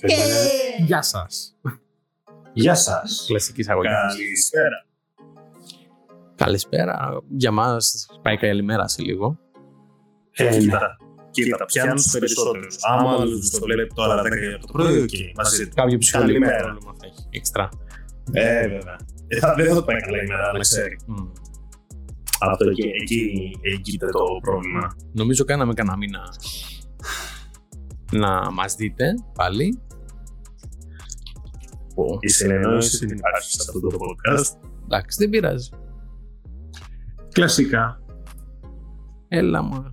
Ε, Γεια σας. Γεια σας. Κλασική εισαγωγή. Καλησπέρα. Καλησπέρα. Για μας πάει καλημέρα σε λίγο. Ε, ναι. Κοίτα, κοίτα, πιάνουν τους περισσότερους. Άμα άλλος το βλέπει τώρα 10 για το πρωί, οκ, μαζί του. Κάποιο ψυχολογικό Καλημέρα. πρόβλημα θα έχει. Εξτρά. Ε, βέβαια. Ε, θα- Δεν θα το πάει καλά ημέρα, να ξέρει. Μμ. Αυτό εκεί, εκεί έγκειται το πρόβλημα. Νομίζω κάναμε κανένα μήνα να μας δείτε πάλι. Πω. Η συνεννόηση δεν υπάρχει σε αυτό το podcast. Εντάξει, δεν πειράζει. Κλασικά. Έλα μου.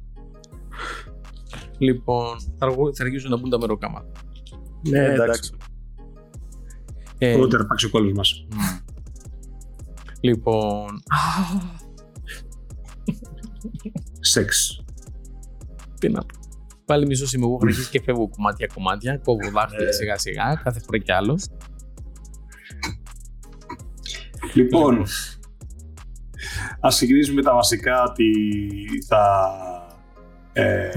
Λοιπόν, θα, αργού- θα αργήσουν να μπουν τα μεροκάματα. Ναι, εντάξει. Ε, Ούτε να πάξει ο κόλλος μας. μ. Λοιπόν, Σεξ. τι να πω. Πάλι μισός είμαι εγώ, έχω αρχίσει και φεύγω κομμάτια-κομμάτια. Κόβω δάχτυλα Ε. σιγά-σιγά, κάθε φορά κι άλλο. Λοιπόν, ας ξεκινήσουμε τα βασικά ότι θα... Ε,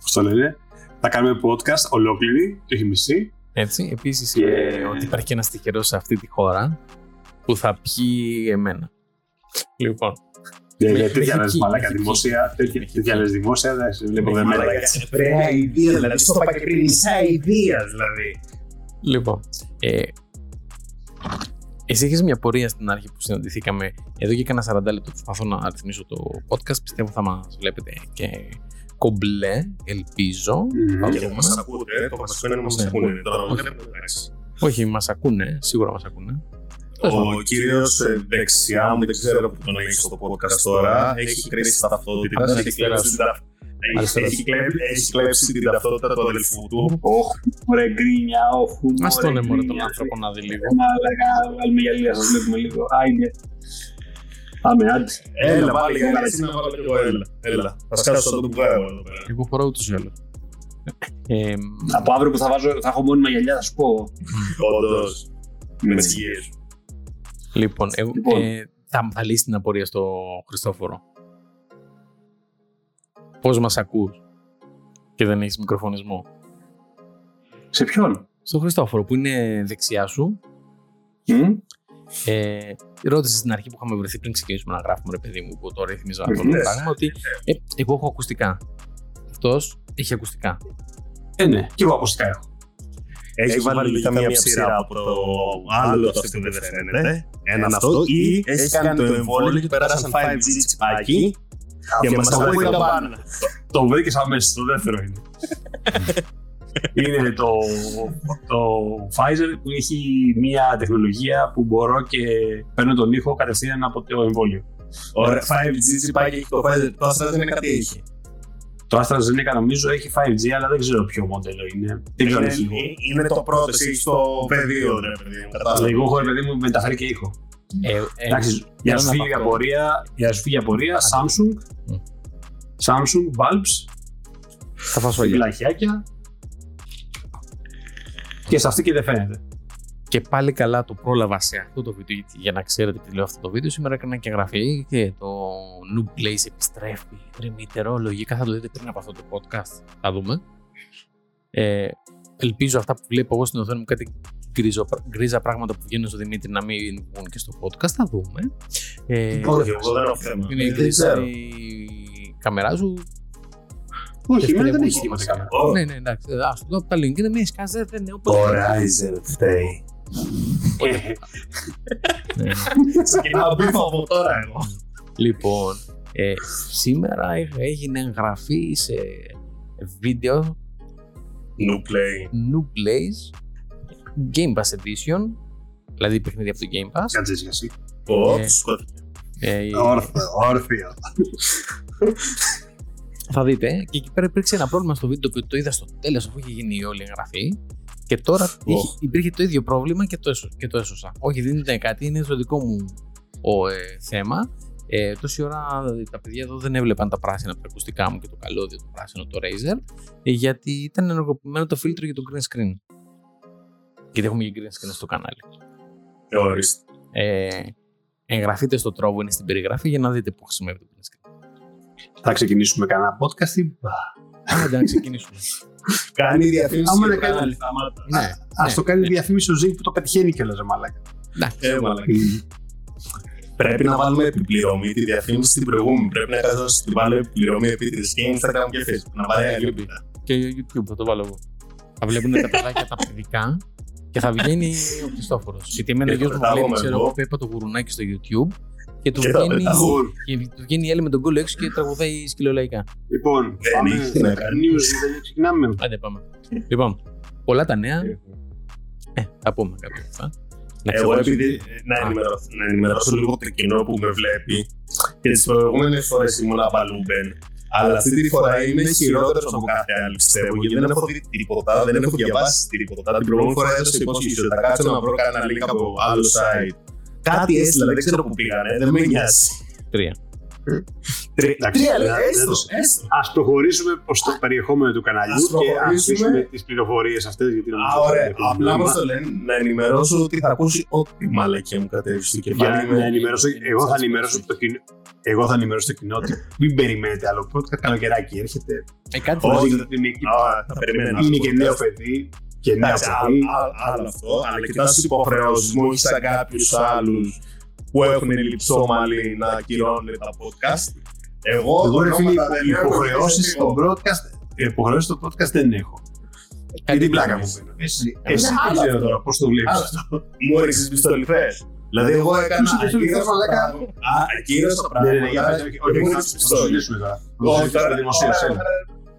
πώς το λένε, θα κάνουμε podcast ολόκληρη, και όχι μισή. Έτσι. Επίσης, Και- ότι υπάρχει και ένας τυχερός σε αυτή τη χώρα που θα πιει εμένα. Λοιπόν, Δεν Με- είναι τέτοια με λες χική, μαλάκα με χική. δημόσια, τέτοια- Με χική. τέτοια λες δημόσια, δεν σε βλέπω δεν Μαλάκα, μέτρα. Ωραία ιδέα, δηλαδή. Στο είπα και πριν, μισά ιδέα, δηλαδή. λοιπόν. Ε, εσύ είχες μια πορεία στην αρχή που συναντηθήκαμε. Εδώ και κάνα 40 λεπτό προσπαθώ να αριθμίσω το podcast. Πιστεύω θα μας βλέπετε και κομπλέ, ελπίζω. Μμμ. Θα Και δούμε. μας ακούτε, το βασικό είναι να μας Ναι. ακούνε. Τώρα μας βλέπετε, εντάξει. Όχι, μας ακούνε, σίγουρα μας ακούνε. Ο κύριος δεξιά μου, δεν ξέρω που τον έχεις στο podcast τώρα, έχει κρίσει ταυτότητα. Έχει κλέψει την ταυτότητα. Αριστεράς. Έχει κλέψει- Έχει κλέψει την ταυτότητα του αδελφού του. Όχ, ωραία γκρίνια, όχ. Ας τον μωρέ, έμορε τον γκρίνια. άνθρωπο να δει λίγο. Μαλάκα, βάλουμε γυαλιά, σας βλέπουμε λίγο. Άιντε. Πάμε, άντε. Έλα, βάλε για να εσύ να βάλω κι εγώ, έλα. Έλα, θα σκάσω σαν τον βγάλω εδώ πέρα. Εγώ φοράω ούτως ή άλλως. Ε, Από αύριο που θα, βάζω, θα έχω μόνιμα γυαλιά, θα σου πω. Όντως, με τις γύρες. Λοιπόν, εγώ, Λοιπόν. Ε, θα, θα λύσει την απορία στο Χριστόφορο. Πώς μας ακούς και δεν έχεις μικροφωνισμό; Σε ποιον; Στο Χριστόφορο που είναι δεξιά σου, Μμ; ε, ρώτησες στην αρχή που είχαμε βρεθεί πριν ξεκινήσουμε να γράφουμε, ρε παιδί μου, που το ρύθμιζα αυτό το Ναι. πράγμα, ότι ε, εγώ έχω ακουστικά. Αυτός έχει ακουστικά. Ε, ναι, και εγώ ακουστικά έχω. Έχει βάλει λογικά μία ψήρα από το άλλο το αυτό που δεν φαίνεται. Ένα αυτό. Ή έχει κάνει το εμβόλιο και περάσαν 5G τσιπάκι και μας ακούει η καμπάνα. Το βρήκες αμέσως, το δεύτερο είναι. είναι το, το Pfizer που έχει μια τεχνολογία που μπορώ και παίρνω τον ήχο κατευθείαν από το εμβόλιο. Ωραία, 5G τσιπάκι έχει το Pfizer. Το Astra δεν είναι κάτι έχει. Το AstraZeneca νομίζω έχει 5G, αλλά δεν ξέρω ποιο μοντέλο είναι. Δεν ξέρω αν έχει ήχο. Είναι το πρώτο, εσύ έχεις το πεδίο, ρε παιδί μου. κατάλαβα. Εγώ έχω, ρε παιδί μου, μεταφέρει και ήχο. Ε, ε, Εντάξει, για να σου ένα φύγει η από αυτό. απορία, για να σου φύγει η απορία, Samsung, Μμ. Samsung, bulbs, Τα φασόλια. φυλαχιάκια και σε αυτή και δεν φαίνεται. Και πάλι καλά το πρόλαβα σε αυτό το βίντεο, γιατί για να ξέρετε τι λέω αυτό το βίντεο. Σήμερα έκανα και εγγραφή και το Noob Place επιστρέφει. Τριμήτερο, λογικά θα το δείτε πριν από αυτό το podcast. Θα δούμε. Ε, ελπίζω αυτά που βλέπω εγώ στην οθόνη μου, κάτι γκρίζο, γκρίζα πράγματα που βγαίνουν στο Δημήτρη να μην βγουν και στο podcast. Θα δούμε. Ε, Όχι, εγώ δεν έχω θέμα. είναι η Δεν γκρίζα ξέρω. η κάμερά σου. Όχι, εμένα δεν δεν έχει τίποτα κάμερα. Ω, Ναι, ναι, εντάξει. Α το δω από τα link. Είναι μια σκάζε, δεν είναι Το όποτε. Ryzen φταίει. Ναι. Ξεκινάω μπίφα από τώρα εγώ. Λοιπόν, ε, σήμερα έ- έγινε εγγραφή σε βίντεο New play. New Plays Game Pass Edition δηλαδή παιχνίδι από το Game Pass Κάτσε εσύ, εσύ. Πω, Ε, σκότωθηκε. ε, Όρθιο, όρθιο. θα δείτε και εκεί πέρα υπήρξε ένα πρόβλημα στο βίντεο που το είδα στο τέλος αφού είχε γίνει η όλη εγγραφή και τώρα είχε- υπήρχε το ίδιο πρόβλημα και το, έσω, και το έσωσα. Όχι δεν ήταν κάτι, είναι το δικό μου ο, ε, θέμα. Ε, τόση ώρα τα παιδιά εδώ δεν έβλεπαν τα πράσινα από τα ακουστικά μου και το καλώδιο το πράσινο το Razer ε, γιατί ήταν ενεργοποιημένο το φίλτρο για το green screen. Γιατί έχουμε και green screen στο κανάλι. Ε, Ορίστε. ε, εγγραφείτε στο τρόπο, είναι στην περιγραφή για να δείτε που χρησιμεύει το green screen. Θα ξεκινήσουμε κανένα podcast ή... Άντε να ξεκινήσουμε. Κάνει διαφήμιση. Άμα και να κάνει- βγάλει θάματα. Ναι. Α ναι. το κάνει διαφήμιση ο Ζink που το πετυχαίνει κιόλας, ρε μαλάκα. Ε, μαλάκα. Πρέπει να βάλουμε επιπληρωμή τη διαφήμιση στην προηγούμενη. Πρέπει να κάνω την βάλω επιπληρωμή επίτηδε και Instagram και Facebook. Να πάρει άλλη πίτα. Και YouTube θα το βάλω εγώ. Θα βλέπουν τα παιδάκια τα παιδικά και θα βγαίνει ο Χριστόφορος. Γιατί εμένα ο Και γιος το μου πετάγω βλέπει, με ξέρω εγώ. εγώ, Πέπα το γουρουνάκι στο YouTube και τους Και τα βγαίνει, πετάγω. και τους βγαίνει η Έλλη με τον κόλλο έξω και τραγουδάει σκυλολαϊκά. Λοιπόν, Δεν πάμε. έχει τι να κάνεις. News, δεν ξεκινάμε. Άντε πάμε. Λοιπόν, πολλά τα νέα. Ε, θα πούμε κάποια αυτά. Να Εγώ ξεχάσω. επειδή να ενημερώσω, να ενημερώσω λίγο το κοινό που με βλέπει και τις προηγούμενες φορές ήμουν απαλούμπεν. Αλλά αυτή τη φορά είμαι χειρότερος από κάθε άλλη, πιστεύω. Γιατί δεν έχω δει τίποτα, δεν έχω διαβάσει τίποτα. Την προηγούμενη φορά έδωσα υπόσχεση ότι θα κάτσω να βρω κανένα link από άλλο site. Κάτι έστειλα, δεν ξέρω που πήγανε, δεν με νοιάζει. Τρία. Τρία Εντάξει, τρία δεν- λεπτά, δεν έστω, το- έστω. Α προχωρήσουμε προς το περιεχόμενο του καναλιού Ας και ας προχωρήσουμε. αφήσουμε τις πληροφορίες αυτές. Γιατί Α, νομίζω ωραία. ότι Απλά είναι μα το λένε να ενημερώσω ότι θα ακούσει ό,τι μαλακία μου κατέβει στο Για κεφάλι. να ενημερώσω, εγώ θα ενημερώσω το κοινό. Εγώ θα ενημερώσω το κοινό ότι μην περιμένετε άλλο podcast. Καλοκαιράκι έρχεται. Ε, κάτι θα Όχι. δει. Είναι, Α, θα περιμένω. είναι και νέο παιδί. Και νέα Εντάξει, παιδί. άλλο- άλλο- άλλο αυτό, αλλά κοιτάς τις υποχρεώσεις μου, όχι σαν κάποιους άλλους που έχουν λιψόμαλοι να ακυρώνουν τα podcast. Εγώ, Εγώ ρε φίλε, ονόματα δεν έχω, υποχρεώσει δεν στο έχω. broadcast. Υποχρεώσει στο podcast δεν έχω. Και Κάτι την πλάκα θα μου δεις. παίρνω. Εσύ, εσύ άλλο δεν ξέρω αυτό. τώρα πώ το βλέπει Άλλο αυτό. Μου έριξες πιστολιθές. Δηλαδή εγώ έκανα Τους πιστολιθές, ακύρωσα μαλάκα. πράγματα. Α, ακύρωσα Ναι, ναι, ναι, για πράγματα. πες, όχι, και όχι, μου όχι, έριξες θα το πιστόλι. συζητήσουμε τώρα. Όχι,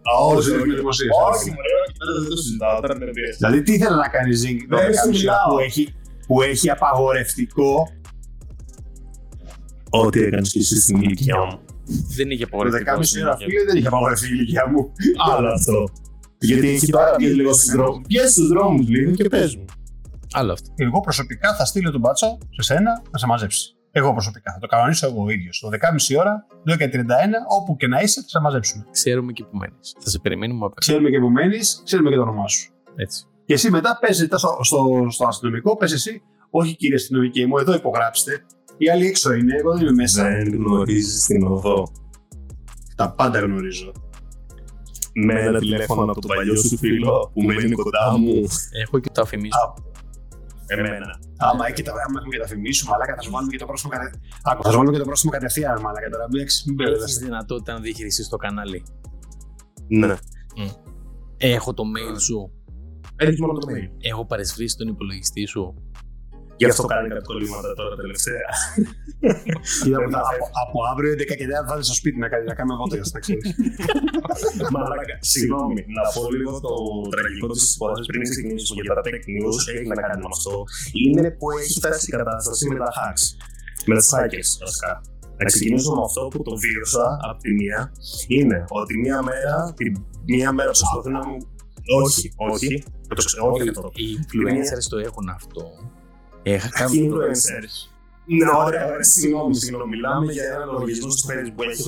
Θα το δημοσίως, τώρα, έλα. Α, Θα το όχι, συζητήσουμε όχι. δημοσίως, Όχι, έλα. μωρέ, όχι, δεν το συζητάω, τώρα με πίεση. Δηλαδή, τι ήθελε να κάνει Zing Δεν 12 σου μισή ώρα μιλάω. που έχει, που έχει απαγορευτικό; Ό,τι έκανες και εσύ στην ηλικία μου. Δεν είχε το απογορευτικό. 12 ώρα φίλε, δεν είχε απαγορευτεί η ηλικία μου. Άλλο αυτό. Γιατί έχει πάρα βγει λίγο στους δρόμους. Πιες στους δρόμους λίγο και πες μου. Άλλο αυτό. Εγώ προσωπικά θα στείλω τον μπάτσο σε σένα να σε μαζέψει. Εγώ προσωπικά θα το κανονίσω εγώ ο ίδιος. Το 10.30 ώρα, 12.31, όπου και να είσαι, θα σε μαζέψουμε. Ξέρουμε και που μένεις. Θα σε περιμένουμε απ' έξω. Ξέρουμε και που μένεις, ξέρουμε και το όνομά σου. Έτσι. Και εσύ μετά πες στο, στο, στο αστυνομικό, πες εσύ, όχι κύριε αστυνομική μου, εδώ υπογράψτε. Οι άλλοι έξω είναι, εγώ δεν είμαι μέσα. Δεν γνωρίζεις την οδό. Τα πάντα γνωρίζω. Με ένα τηλέφωνο από τον παλιό σου φίλο που μένει κοντά μου. Έχω και το αφημίσω. Εμένα. Άμα έχει και τα, άμα έχουμε και τα θυμίσουμε, μαλάκα, θα σου βάλουμε και το πρόσωπο κατευθείαν. Άκου, θα σου βάλουμε και το πρόσωπο κατευθείαν, μαλάκα. Τώρα μην έχεις- μην Έχεις μπερδεύεσαι. δυνατότητα να διαχειριστείς το κανάλι. Ναι. Έχω το mail σου. Έχεις μόνο το mail. Έχω παρεσβήσει τον υπολογιστή σου. Γι' αυτό κάνει κάποια κολλήματα τώρα τελευταία. Κοίτα, από, από, από αύριο 11 και 10 θα έρθει στο σπίτι να, κάνει- να κάνουμε podcast, να ξέρεις. Μαλάκα, συγγνώμη, να πω λίγο το τραγικό της υπόθεσης πριν ξεκινήσουμε για τα tech news. Έχει να κάνει με αυτό. Είναι που έχει φτάσει η κατάσταση με τα hacks. Με τα hackers, βασικά. Να ξεκινήσω με αυτό που το βίωσα από τη μία. Είναι ότι μία μέρα, τη μία μέρα προσπαθούν να μου. Όχι, όχι. Το ξέρω, όχι αυτό. Οι influencers το έχουν αυτό. Έχα Κάποιοι κάνει influencers. Ναι, ωραία, ωραία. Συγγνώμη, συγγνώμη. Μιλάμε για έναν λογαριασμό στο Facebook που έχει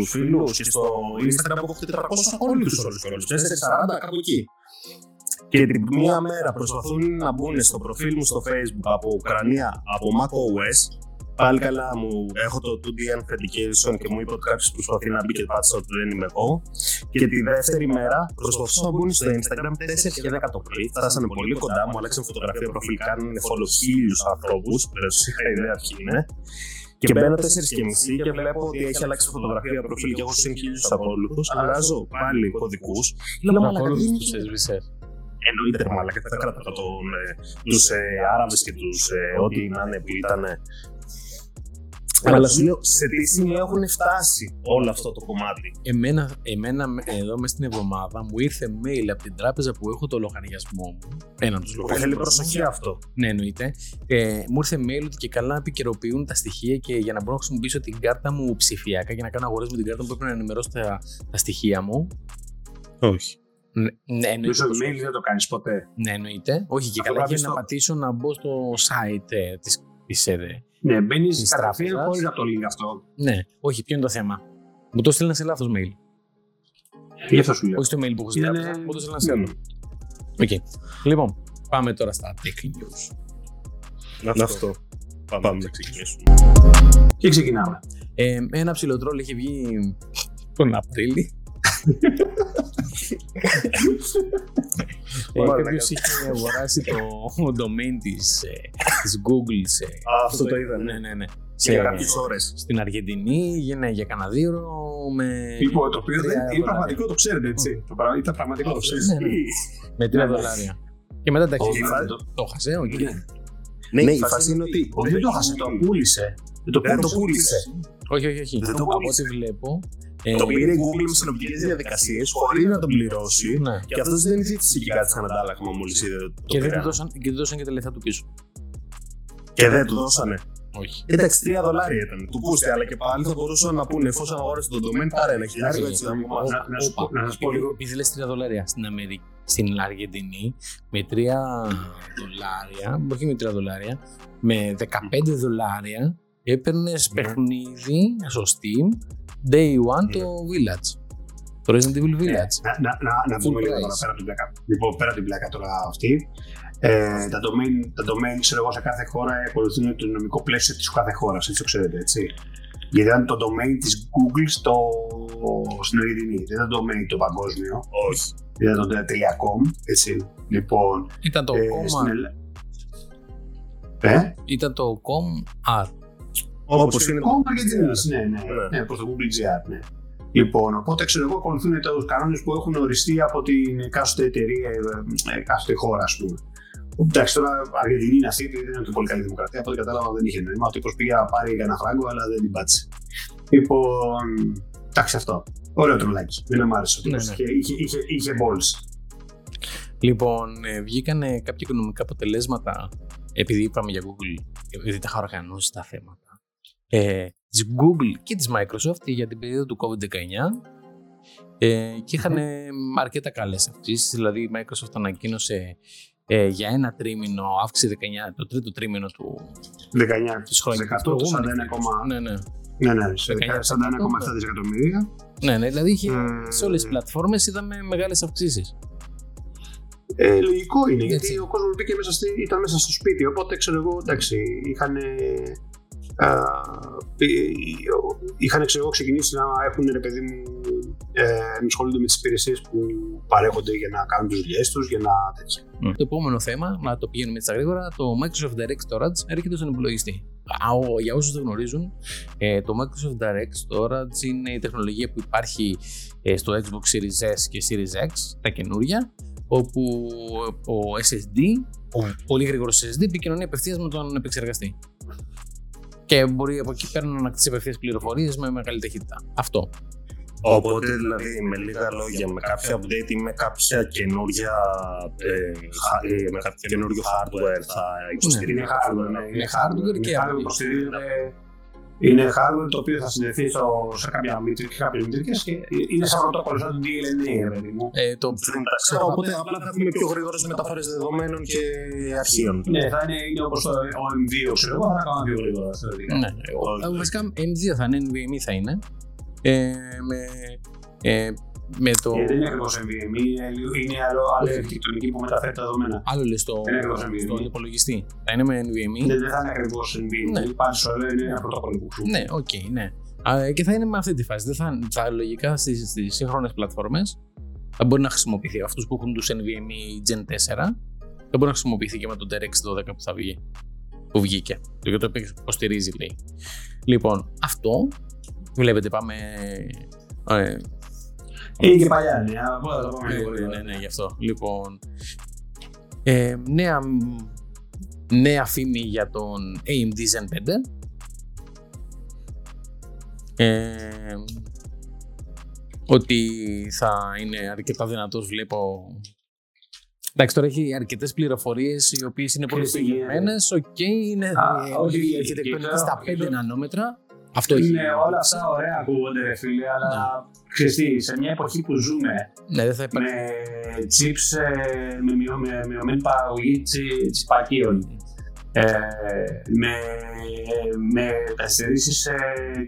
800 φίλου και στο Instagram που έχω 400 ακόλουθου όλους και όλου. 440 κάπου εκεί. Και την μία μέρα προσπαθούν να μπουν στο προφίλ μου στο Facebook από Ουκρανία, από macOS. Πάλι καλά μου έχω το 2D Authentication και μου είπε ότι κάποιο προσπαθεί να μπει και πάτησα ότι δεν είμαι εγώ. Και τη δεύτερη μέρα προσπαθούν να μπουν στο Instagram 4 και 10 το πρωί. Φτάσανε πολύ κοντά μου, αλλάξαν φωτογραφία προφίλ, κάνουν follow χίλιους ανθρώπους. Δεν σου είχα ιδέα ποιοι είναι. Και μπαίνω 4 και μισή και βλέπω ότι έχει αλλάξει φωτογραφία προφίλ και έχω συν χίλιους ακόλουθου. Αλλάζω πάλι κωδικούς. Λέω Τον μαλάκα, ακόλουθο τι του είναι έσβησε. Εννοείται ρε μαλάκα, δεν θα κρατάω τον, ε, τους ε, Άραβες και τους ε, ό,τι να είναι που ήταν. Αλλά σου λέω, σε τι σημείο έχουν φτάσει όλο αυτό το κομμάτι; Εμένα, εμένα εδώ μέσα στην εβδομάδα μου ήρθε mail από την τράπεζα που έχω το λογαριασμό μου. Έναν τους Θέλει λογαριασμούς. προσοχή αυτό. Ναι, εννοείται. Ε, μου ήρθε mail ότι και καλά επικαιροποιούν τα στοιχεία και για να μπορώ να χρησιμοποιήσω την κάρτα μου ψηφιακά και να κάνω αγορές με την κάρτα μου πρέπει να ενημερώσω τα, τα στοιχεία μου. Όχι. Ναι, ναι, εννοείται. Μέσω πως- email δεν το κάνεις ποτέ; Ναι, εννοείται. Όχι, και Αυτό καλά για πρέπει να στο- πατήσω να μπω στο site ε, της, της ΕΔΕ. Ναι, μπαίνεις Της κατευθείαν τράπεζας. χωρίς να το λέει αυτό. Ναι, όχι, ποιο είναι το θέμα. Μου το στείλαν σε λάθος mail. Γι' αυτό σου λέω. Όχι στο mail που έχω στην Είναι- τράπεζα, μου το στείλαν σε άλλο. Οκ. Λοιπόν, πάμε τώρα στα tech news. Αυτό. Πάμε να ξεκινήσουμε. Και ξεκινάμε. Ε, ένα ψηλό τρόλ είχε βγει τον Απρίλη. Κάποιος είχε αγοράσει το domain της Google σε. Αυτό το είδα. Ναι, ναι, ναι. Σε κάποιες ώρες. Στην Αργεντινή έγινε για κανένα δύο με. Λοιπόν, το οποίο δεν είναι πραγματικό, το ξέρετε έτσι. Το πρα- Ήταν πραγματικό, το ξέρετε. Ναι, ναι. Με 3 Ναι, ναι. δολάρια. Και μετά τα Όχι, έχει. μα- Το το χασε, οκ. Ναι, η φάση είναι ότι. Όχι, δεν το έχασε, το πούλησε. Δεν Δεν το πούλησε. Όχι, όχι, όχι. Δεν το Από ό,τι πούλησε. βλέπω. ε, Το πήρε η Google με συνοπτικές διαδικασίες χωρίς να τον πληρώσει. Ναι. Και αυτός δεν ζήτησε και κάτι σαν αντάλλαγμα μόλις είδε το Και δεν πήρε. του δώσαν, και δεν δώσαν και τα λεφτά του πίσω. Και δεν του δώσανε. Όχι. Εντάξει, 3 δολάρια ήταν. Του πούστε, αλλά και πάλι θα μπορούσαν να πούνε εφόσον αγόρασε το domain, πάρε ένα χιλιάρικο έτσι να μου Να- να- να σου πω- να σας πω λίγο. Επειδή λες 3 δολάρια στην Αμερική, στην Αργεντινή, με 3 δολάρια, όχι με 3 δολάρια, με 15 δολάρια έπαιρνες Ναι. παιχνίδι στο Steam Day One το Village. Το Resident Evil Village. Να, να, να, να Full πούμε λίγο price. τώρα πέρα από την πλάκα. Λοιπόν, πέρα από την πλάκα τώρα αυτή. Ε, τα, domain, τα domain, ξέρω εγώ, σε κάθε χώρα ακολουθούν το νομικό πλαίσιο της κάθε χώρας, έτσι το ξέρετε, έτσι. Γιατί ήταν το domain της Google στο, στην Αργεντινή. Δεν ήταν το domain το παγκόσμιο. Όχι. Ήταν το .com, έτσι. Λοιπόν, Ήταν το ε, com, στην Ελλάδα. Ε, ήταν το com art. Όπως είναι. Com Αργεντινής, ναι, ναι, Ναι. ναι, προς το Google GR, ναι. Λοιπόν, οπότε ξέρω εγώ ακολουθούν τους κανόνες που έχουν οριστεί από την εκάστοτε εταιρεία, ε, εκάστοτε χώρα, ας πούμε. Εντάξει, τώρα Αργεντινή είναι αυτή, δεν είναι και πολύ καλή δημοκρατία. Από ό,τι κατάλαβα δεν είχε νόημα. Ο τύπος πήγε να πάρει ένα φράγκο, αλλά δεν την πάτησε. Λοιπόν, εντάξει αυτό. Ωραίο τρολάκι. Δεν μου άρεσε ο τύπος. Ναι, ναι. Είχε, είχε, είχε, είχε balls. Λοιπόν, ε, βγήκαν κάποια οικονομικά αποτελέσματα επειδή είπαμε για Google, επειδή τα είχα οργανώσει τα θέματα. Ε, της Google και της Microsoft για την περίοδο του COVID-19 ε, και είχαν ε, αρκετά καλές αυξήσεις. Δηλαδή η Microsoft ανακοίνωσε ε, για ένα τρίμηνο αύξηση 19, το τρίτο τρίμηνο του, 19. της χρόνιας. 100 το 41,7 Ναι, ναι. ναι, ναι, σε 19,7 41,7 δισεκατομμύρια. ναι, ναι, δηλαδή είχε, Ε, σε όλες τις πλατφόρμες είδαμε μεγάλες αυξήσεις. Ε, λογικό είναι, Έτσι. γιατί ο κόσμος μπήκε μέσα στη, ήταν μέσα στο σπίτι. Οπότε ξέρω εγώ, εντάξει, είχαν. Είχαν ξέρω εγώ, ξεκινήσει να έχουν ρε παιδί μου ε, να ασχολούνται με τις υπηρεσίες που παρέχονται για να κάνουν τις δουλειές τους, για να τέτοια. Το επόμενο θέμα, να το πηγαίνουμε έτσι στα γρήγορα, το Microsoft Direct Storage έρχεται στον υπολογιστή. Α, ο- για όσους δεν γνωρίζουν, ε, το Microsoft Direct Storage είναι η τεχνολογία που υπάρχει ε, στο Xbox Series S και Series X, τα καινούρια, όπου ο SSD, ο πολύ γρήγορος SSD, επικοινωνεί απευθείας με τον επεξεργαστή. Και μπορεί από εκεί πέρα να ανακτήσει απευθείας πληροφορίες με μεγάλη ταχύτητα. Αυτό. Οπότε δηλαδή με λίγα λόγια, με κάποια update ή με κάποια καινούργια. Ε, χα- ε, με κάποιο καινούριο hardware θα υποστηρίζει. Είναι hardware, ναι. Είναι hardware και είναι hardware που υποστηρίζεται. Είναι hardware το οποίο θα συνδεθείς στο, σε κάποια μητρική, κάποιες μητρικές και είναι σαν πρωτόκολλο, σαν το DLNA, ρε παιδί μου. Ε, το, Δεν τα ξέρω, οπότε απλά θα έχουμε πιο γρήγορες μεταφορές δεδομένων και αρχείων. Ναι, θα είναι, είναι όπως το OM2, ξέρω εγώ, θα κάνω πιο γρήγορα. θεωρητικά. Ναι, ο- βασικά M2 θα είναι, NVMe θα είναι. Ε, με, ε, με το. Ε, δεν είναι ακριβώς NVMe, είναι, λίγο- είναι άλλο, άλλη αρχιτεκτονική που μεταφέρει τα δεδομένα. Άλλο λες στο, Δεν είναι ακριβώς NVMe. στον υπολογιστή. Θα είναι με NVMe. Δεν, δεν θα είναι ακριβώς NVMe, Ναι. πάλι σου λέω είναι ένα πρωτόκολλο που χρησιμοποιεί. Ναι, οκ, ναι. Α, και θα είναι με αυτή τη φάση. Δεν θα, θα λογικά στι στις σύγχρονες πλατφόρμες θα μπορεί να χρησιμοποιηθεί. Αυτούς που έχουν τους NVMe Gen 4 θα μπορεί να χρησιμοποιηθεί και με το DirectX 12 που θα βγει. Που βγήκε. Και το υποστηρίζει, λέει. Λοιπόν, αυτό. Βλέπετε, πάμε. Ε, Είναι και παλιά, ναι, αλλά μπορούμε να το πούμε ναι, λίγο ναι, γρήγορα. ναι, ναι, γι' αυτό. Λοιπόν, ε, νέα, νέα φήμη για τον AMD Zen 5. Ε, ότι θα είναι αρκετά δυνατός βλέπω Εντάξει, τώρα έχει αρκετές πληροφορίες οι οποίες είναι πολύ Ξέρεις τι γίνεται. συγκεκριμένες. Οκ, είναι Α, ε, όχι, η αρχιτεκτονική και στα τώρα- 5 νανόμετρα. Αυτό έχει. Είναι όλα αυτά ωραία ακούγονται, ρε φίλε, αλλά ξέρεις τι, σε μια εποχή που ζούμε Ναι, δεν θα υπάρχει. με chips ε, με, μειω, με μειωμένη παραγωγή τσι- τσιπακίων, ε, με, με καθυστερήσεις ε,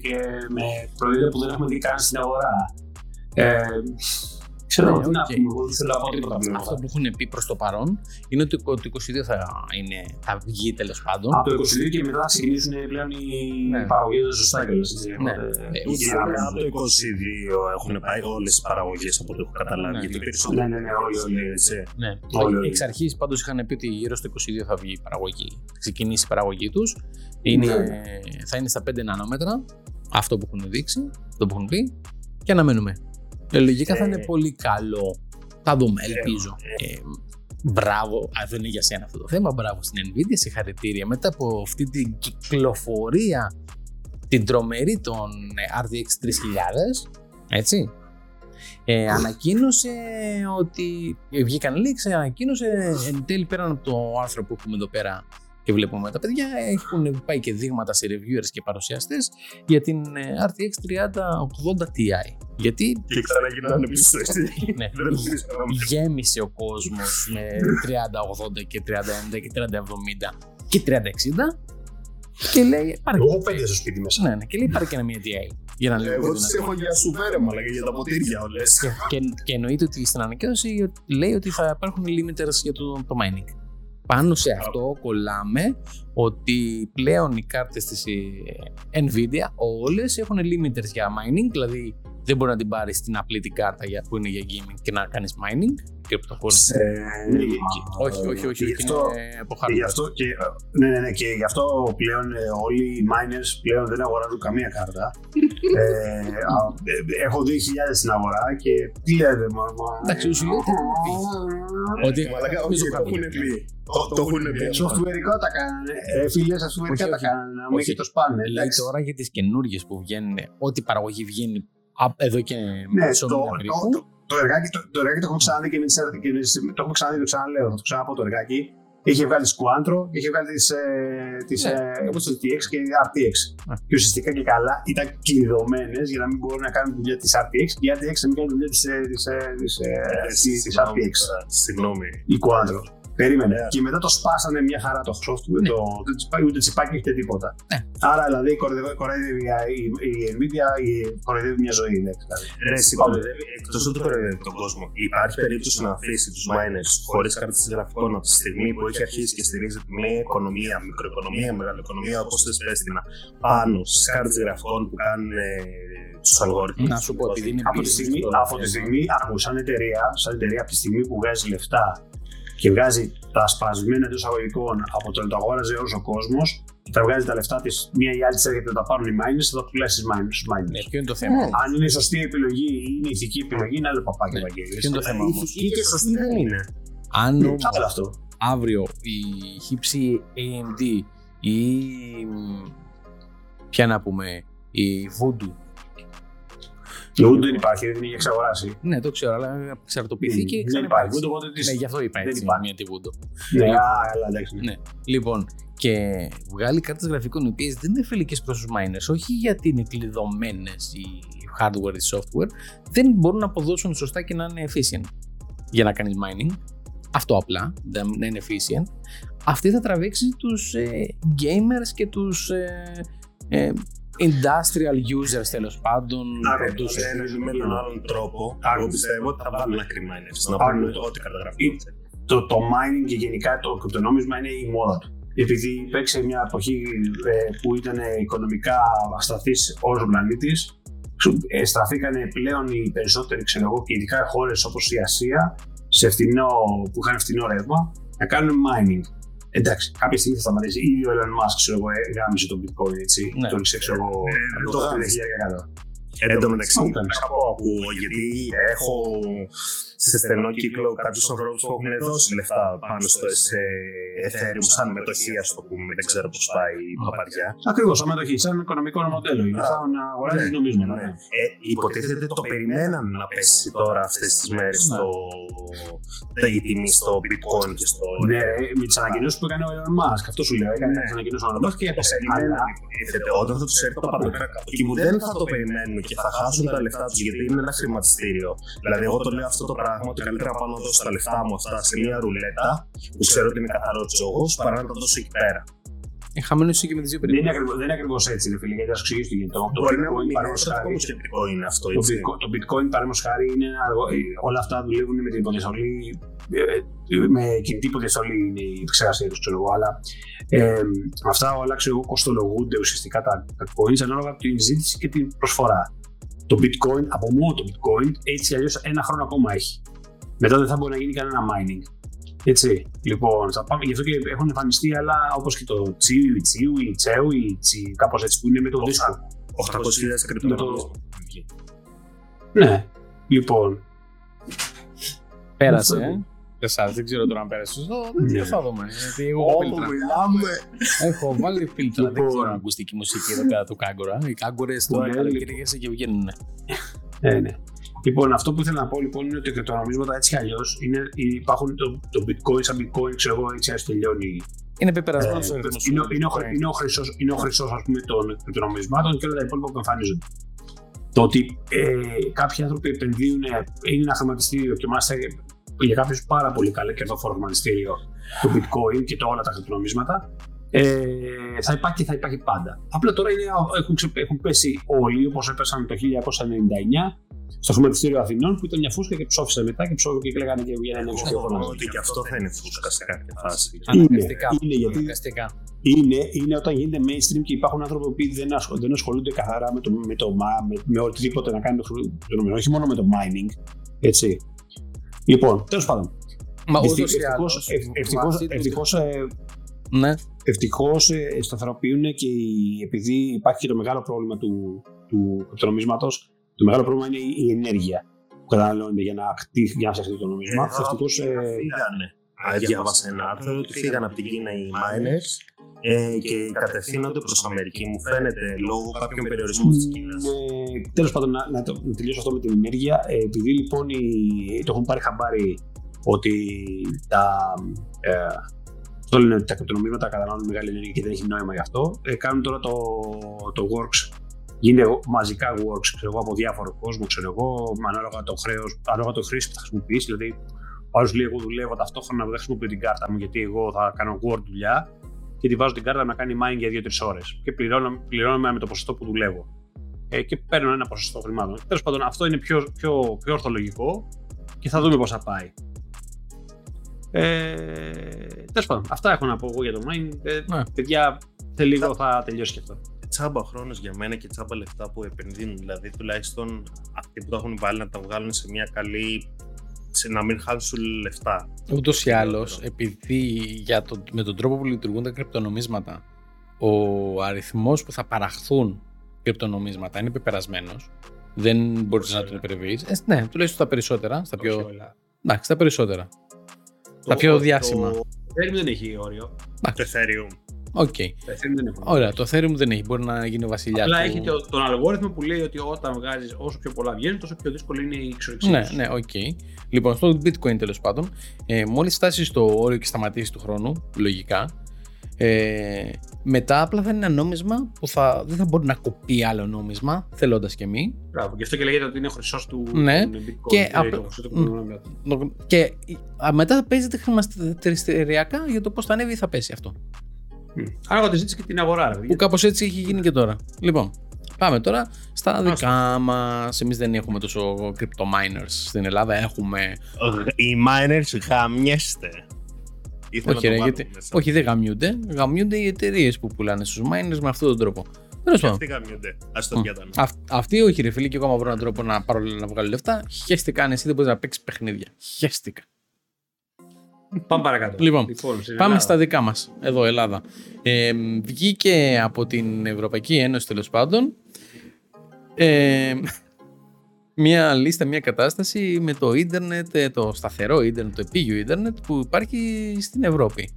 και με προϊόντα που δεν έχουμε δει καν στην αγορά. Ε, Ξέρω, Ναι, τι να οκ. πούμε, εγώ δεν θέλω να πω τίποτα πλέον. Αυτό που έχουν πει προς το παρόν είναι ότι το 22 θα, είναι, θα βγει τέλος πάντων. Από το 22 και μετά θα ξεκινήσουν πλέον οι Ναι. παραγωγές σωστά κιόλας, έτσι, Ναι. οπότε- Ε, Και ούτε- από το 22 έχουν πάει όλες τις παραγωγές από ό,τι έχω καταλάβει. Ναι. Γιατί περισσότερο. Ναι, ναι, ναι, όλοι, όλοι. έτσι. Ναι. Όλοι, όλοι. Εξ αρχής πάντως είχαν πει ότι γύρω στο 22 θα βγει η παραγωγή. Θα ξεκινήσει η παραγωγή τους. Είναι, Ναι. Θα είναι στα 5 νανόμετρα. Αυτό που έχουν δείξει, αυτό που έχουν πει. Και αναμένουμε. Ε, λογικά θα Ε, είναι πολύ καλό. Θα δούμε, ελπίζω. Ε, μπράβο, α, δεν είναι για σένα αυτό το θέμα. Μπράβο στην Nvidia, συγχαρητήρια. Μετά από αυτή την κυκλοφορία, την τρομερή των ε, RTX 3000, έτσι, ε, ανακοίνωσε ότι ε, βγήκαν leaks, ανακοίνωσε εν τέλει πέραν από το άρθρο που έχουμε εδώ πέρα και βλέπουμε τα παιδιά, έχουν πάει και δείγματα σε reviewers και παρουσιαστές για την ε, RTX 3080 Ti. Γιατί Και ξαναγυρνάνε πίσω. έτσι. ναι, Δεν ξέρω. γέμισε ο κόσμος με 3080 και 3090 και 3070 και 3060 και λέει πάρε, Εγώ πέντε στο σπίτι μέσα. ναι, ναι, και λέει πάρε και ένα μία Ti για να λίγο Εγώ πιο τις δυνατό. έχω για σουβέρεμα, αλλά και για τα ποτήρια όλες. Και, και, και εννοείται ότι στην ανακοίνωση λέει ότι θα υπάρχουν limiters για το, το mining. Πάνω σε αυτό κολλάμε ότι πλέον οι κάρτες της ε, Nvidia όλες έχουν limiters για mining, δηλαδή δεν μπορεί να την πάρεις στην απλή την κάρτα για, που είναι για gaming και να κάνεις mining και το χωρίς. Όχι, όχι, όχι, Γι' όχι, αυτό- είναι από Και hardware. γι' αυτό, και, ναι, ναι, ναι, και γι' αυτό πλέον ε, όλοι οι miners πλέον δεν αγοράζουν καμία κάρτα. ε, α, ε, έχω 2.000 στην αγορά και τι λέτε, μα. μα- Εντάξει, σου λέει τι έχουν πει. Ότι Μαλάκα, νομίζω όχι, το κάποιοι. έχουν πει. Το- Το έχουν πει. Σοφτουερικό τα κάνανε. Ε, φίλες, σοφτουερικά Όχι, τα όχι. κάνανε. Να μην Όχι. και το σπάνε. Λέει εντάξει. τώρα για τις καινούργιες που βγαίνουν, ό,τι παραγωγή βγαίνει απ- εδώ και Ναι, μισό το, μήνα το, περίπου. το, το εργάκι το, το, εργάκι το έχουμε ξαναδεί και με τις, και με τις- το έχουμε ξαναδεί, το ξαναλέω, θα το ξαναπώ το εργάκι. Είχε βγάλει τις Quantro, είχε βγάλει τις, ε, τις Ναι, ε, όπως GTX και RTX. Ναι. Και ουσιαστικά και καλά ήταν κλειδωμένες για να μην μπορούν να κάνουν δουλειά της RTX και η RTX να μην κάνει δουλειά της της, ε, της, ε, της- της RTX. Συγγνώμη. Η Quantro. Περίμενε. Ναι. Και μετά το σπάσανε μια χαρά το software, Ναι. το, δεν τσιπάκι, ούτε τσιπάκι ούτε τίποτα. Ναι. Άρα δηλαδή κοροϊδεύει κοροϊδεύει η, η, η Nvidia, η, κοροϊδεύει μια ζωή. Ναι, δηλαδή. Ρε, εσύ κοροϊδεύει, εκτός ότι κοροϊδεύει τον κόσμο. Υπάρχει περίπτωση να αφήσει τους miners χωρίς κάρτες γραφικών από τη στιγμή που έχει αρχίσει και στηρίζεται μια οικονομία, μικροοικονομία, μεγάλη οικονομία, όπως θες πες την, πάνω στις κάρτες γραφικών που κάνουν ε, τους αλγόριθμους. Να σου πω, επειδή είναι Από τη business στιγμή, το από τη θέμα. στιγμή άκου, σαν εταιρεία, σαν εταιρεία από τη στιγμή που βγάζει λεφτά και βγάζει τα σπασμένα εντός αγωγικών από το να το αγόραζε όλος ο κόσμος, θα βγάζει τα λεφτά της, μία ή άλλη της έρχεται να τα πάρουν οι miners, θα τα πουλάσει στους miners. Ναι, ποιο είναι το θέμα; Αν είναι η σωστή επιλογή ή είναι η ηθική επιλογή, είναι άλλο παπάκι Ναι. Ευαγγέλιο. Ποιο είναι το θέμα όμως; Ηθική και σωστή δεν είναι. Αν όμως Άλλο αυτό. αύριο η χύψη AMD ή μ, ποια να πούμε η Voodoo Και ούτε δεν υπάρχει, δεν έχει εξαγοράσει. ναι το ξέρω αλλά εξαρτοποιηθήκε και Δεν υπάρχει. ξαναυπάρξει. Ούτε οπότε τη. ναι γι' αυτό είπα δεν έτσι υπάρχει. μια τη Voodoo Ναι, α, έλα, εντάξει. Ναι. Λοιπόν, και βγάλει κάρτες γραφικών οι οποίες δεν είναι φιλικές προς τους miners, όχι γιατί είναι κλειδωμένες η hardware ή software, δεν μπορούν να αποδώσουν σωστά και να είναι efficient για να κάνεις mining. Αυτό απλά, δεν να είναι efficient. Αυτή θα τραβήξει τους ε, gamers και τους ε, ε, industrial users τέλος πάντων. Άρα, producers. ναι, με έναν άλλον τρόπο, εγώ πιστεύω ότι θα βάλουν άκρη miners. Να Άρα. πάρουν ό,τι καταγραφεί. το, το mining και γενικά το κρυπτονόμισμα είναι η μόδα του. Επειδή υπήρξε μια εποχή ε, που ήταν οικονομικά ασταθής όλος ο πλανήτης, ε, στραφήκανε πλέον οι περισσότεροι, ξέρω εγώ, και ειδικά χώρες όπως η Ασία, σε φτηνό, που είχαν φτηνό ρεύμα, να κάνουν mining. Εντάξει, κάποια στιγμή θα σταματήσει. Ήδη ο Elon Musk, ξέρω εγώ, ε, γάμισε τον bitcoin, έτσι. Ναι. Το ρίξε, ξέρω εγώ, Ε, το το 50.000 γάμισε. κάτω. Εν τω μεταξύ, Όταν. ακούω, ακούω, γιατί έχω σε στενό κύκλο κάποιους ανθρώπους που έχουν δώσει λεφτά πάνω στο σε Ethereum σαν μετοχή, ας το πούμε. Δεν ξέρω πώς πάει η παπαριά. Ακριβώς, σαν μετοχή, σαν οικονομικό μοντέλο. Είναι σαν να αγοράζεις Ναι. νομίσματα. Ναι. Ε, υποτίθεται το περιμέναν να πέσει τώρα αυτές τις μέρες Ναι. το... το- η τιμή στο bitcoin και στο. Ναι, ρε, με τις ανακοινώσεις που έκανε ο Elon Musk. Αυτό σου λέω. Έκανε Ναι. τις ανακοινώσεις ο Elon Musk και έπεσε. Περιμέναν, Αλλά υποτίθεται, όταν θα τους έρθει το παντοκράτο εκεί που δεν θα το περιμένουν και θα χάσουν τα λεφτά τους γιατί είναι ένα χρηματιστήριο. Δηλαδή, εγώ το λέω αυτό το πράγμα ότι καλύτερα να πάω να δώσω τα λεφτά μου αυτά σε μια ρουλέτα που ξέρω ότι είναι καθαρός τζόγος παρά να τα δώσω εκεί πέρα. Ε, χαμένο είσαι και με τις δύο Δεν είναι, περιπτώσεις. ακριβώς, δεν είναι ακριβώς έτσι, ρε φίλε, γιατί θα σου εξηγήσω τι γίνεται. Το, το Μπορεί να bitcoin, μην είναι παραδείγματος αυτό χάρη, το σκεπτικό είναι αυτό, το, έτσι. bitcoin, το bitcoin παραδείγματος χάρη είναι ένα αργό, ε, όλα αυτά δουλεύουν με την υποδιαστολή, ε, ε, με κινητή υποδιαστολή είναι η επεξεργασία τους, ξέρω εγώ, αλλά ε, αυτά όλα ξέρω εγώ, κοστολογούνται ουσιαστικά τα, τα coins ανάλογα από την ζήτηση και την προσφορά. Το bitcoin, από μόνο το bitcoin, έτσι αλλιώς ένα χρόνο ακόμα έχει. Μετά δεν θα μπορεί να γίνει κανένα mining. Έτσι. Λοιπόν, θα πάμε, γι' αυτό και έχουν εμφανιστεί άλλα όπως και το τσίου, η τσίου, η τσέου, η τσι, κάπως έτσι που είναι με το δίσκο. 800.000 κρυπτονομίσματα. Ναι. Λοιπόν, Πέρασε. Αυτό. Ε. Εσάς, δεν ξέρω τώρα αν πέρασες σωστό. Δεν Ναι. ξέρω, θα δούμε. Γιατί εγώ Όπου φίλτρα. μιλάμε. Έχω βάλει φίλτρα. Δεν Λοιπόν. ξέρω ακουστική μουσική εδώ πέρα του κάγκορα. Οι κάγκορες τώρα Ναι, καλοκαιριακέ και βγαίνουν. ε, ναι. Λοιπόν, αυτό που ήθελα να πω λοιπόν είναι ότι τα κρυπτονομίσματα έτσι κι αλλιώς υπάρχουν το, το bitcoin σαν bitcoin, ξέρω εγώ, έτσι αλλιώς τελειώνει. Είναι Ε, πεπερασμένο ο είναι, αριθμό. είναι, ο, χρυ- είναι, ο χρυσός, είναι ο χρυσός, ας πούμε, των κρυπτονομισμάτων και όλα τα υπόλοιπα που εμφανίζονται. Το ότι ε, κάποιοι άνθρωποι επενδύουν, ε, είναι ένα χρηματιστήριο και μάλιστα για κάποιους πάρα πολύ καλό κερδοφόρο χρηματιστήριο το bitcoin και το, όλα τα κρυπτονομίσματα, ε, θα υπάρχει και θα υπάρχει πάντα. Απλά τώρα είναι, έχουν, ξε- έχουν πέσει όλοι όπως έπεσαν το 1999 στο χρηματιστήριο Αθηνών που ήταν μια φούσκα και ψόφισαν μετά και ψόφισαν και λέγανε και βγαίνανε έξω και Εγώ φωνάζανε. ότι και αυτό θα είναι φούσκα σε κάποια φάση. Αναγκαστικά. είναι, γιατί- Αναγκαστικά. είναι, είναι όταν γίνεται mainstream και υπάρχουν άνθρωποι που δεν, ασχολούνται, δεν ασχολούνται καθαρά με, το, με, το, ma- με, με οτιδήποτε να κάνει το χρηματιστήριο, όχι μόνο με το mining. Έτσι. Λοιπόν, τέλο πάντων. Μα ούτω ή Ευτυχώς, άλλω. ευ- ευτυχώς, ευτυχώς, ε, Ναι, ευτυχώς ε, σταθεροποιούν και οι- επειδή υπάρχει και το μεγάλο πρόβλημα του, του κρυπτονομίσματος, το μεγάλο πρόβλημα είναι η, η ενέργεια που καταναλώνεται για να, χτί- για να φτιαχτεί το νομίσμα. Ε, Ευτυχώς, ε, Φύγανε. Α, Διάβασα ένα άρθρο ότι φύγανε από την Κίνα οι miners ε, και κατευθύνονται προς Αμερική. Μου φαίνεται λόγω κάποιων περιορισμών της Κίνας. Ε, Τέλος πάντων, να, να, το, να τελειώσω αυτό με την ενέργεια. Ε, επειδή λοιπόν οι- το έχουν πάρει χαμπάρι ότι τα, ε, το λένε ότι τα κρυπτονομίσματα καταναλώνουν μεγάλη ενέργεια και δεν έχει νόημα γι' αυτό. Ε, κάνουν τώρα το, το works. Γίνεται μαζικά works ξέρω εγώ, από διάφορο κόσμο, ξέρω εγώ, ανάλογα το χρέος, ανάλογα το χρήση που θα χρησιμοποιήσει. Δηλαδή, ο άλλο λέει: Εγώ δουλεύω ταυτόχρονα, δεν χρησιμοποιώ την κάρτα μου γιατί εγώ θα κάνω Word δουλειά και τη βάζω την κάρτα να κάνει mining για 2-3 ώρες. Και πληρώνω, πληρώνω με το ποσοστό που δουλεύω. Ε, και παίρνω ένα ποσοστό χρημάτων. Τέλος πάντων, αυτό είναι πιο, πιο, πιο ορθολογικό και θα δούμε πώς θα πάει. Ε, Τέλος πάντων, αυτά έχω να πω εγώ για το mining. Ε, Ναι. Παιδιά, σε λίγο θα τελειώσει και αυτό. Τσάμπα χρόνος για μένα και τσάμπα λεφτά που επενδύουν. Δηλαδή, τουλάχιστον αυτοί που το έχουν βάλει να τα βγάλουν σε μια καλή. Σε να μην χάσουν λεφτά. Ούτως ή άλλως, επειδή για το, με τον τρόπο που λειτουργούν τα κρυπτονομίσματα, ο αριθμός που θα παραχθούν κρυπτονομίσματα είναι πεπερασμένος. Δεν μπορείς να τον υπερβείς. Ε, ναι, τουλάχιστον στα περισσότερα. Στα πιο, εντάξει, στα περισσότερα. Τα πιο διάσημα. Το, Ethereum δεν έχει όριο. το Ethereum. Οκ. Το Ethereum δεν έχει όριο. Ωραία, το Ethereum δεν έχει. Μπορεί να γίνει ο βασιλιάς. Απλά του... έχει το- τον αλγόριθμο που λέει ότι όταν βγάζεις όσο πιο πολλά βγαίνουν, τόσο πιο δύσκολη είναι η Ναι, εξορυξία. ναι, οκ. Λοιπόν, στο bitcoin τέλος πάντων, ε, μόλις φτάσει στο όριο και σταματήσει του χρόνου, λογικά, ε, μετά απλά θα είναι ένα νόμισμα που θα, δεν θα μπορεί να κοπεί άλλο νόμισμα, θέλοντας και μη. Μπράβο. Γι' αυτό και λέγεται ότι είναι ο χρυσός του Ναι. του bitcoin. Και ε, απ- το χρυσό του Μμ. κρυπτονομίσματος. Και α, μετά παίζεται χρηματιστηριακά για το πώς θα ανέβει ή θα πέσει αυτό. Μμ. Άρα τη ζήτηση και την αγορά. ρε, Που κάπως έτσι έχει γίνει και τώρα. Λοιπόν, πάμε τώρα στα δικά μας. Εμείς δεν έχουμε τόσο crypto miners στην Ελλάδα. Έχουμε Οι miners γαμιέστε. Ήθελα Όχι, να ρε, το γιατί, βάλω μέσα. όχι, δεν γαμιούνται. Γαμιούνται οι εταιρείες που πουλάνε στους miners με αυτόν τον τρόπο. Τέλος Και πάντων. αυτοί γαμιούνται. Α το Μμ. διάτανε. Αυ, αυτοί όχι, ρε φίλοι, και εγώ άμα βρω έναν τρόπο να πάρω να βγάλω λεφτά. Χαίστηκα αν εσύ δεν μπορείς να παίξεις παιχνίδια. Χαίστηκα. Πάμε παρακάτω. Λοιπόν, στην Πάμε Ελλάδα. στα δικά μας, εδώ Ελλάδα. Ε, βγήκε από την Ευρωπαϊκή Ένωση τέλος πάντων ε, μια λίστα, μια κατάσταση με το ίντερνετ, ε, το σταθερό ίντερνετ, το επίγειο ίντερνετ που υπάρχει στην Ευρώπη.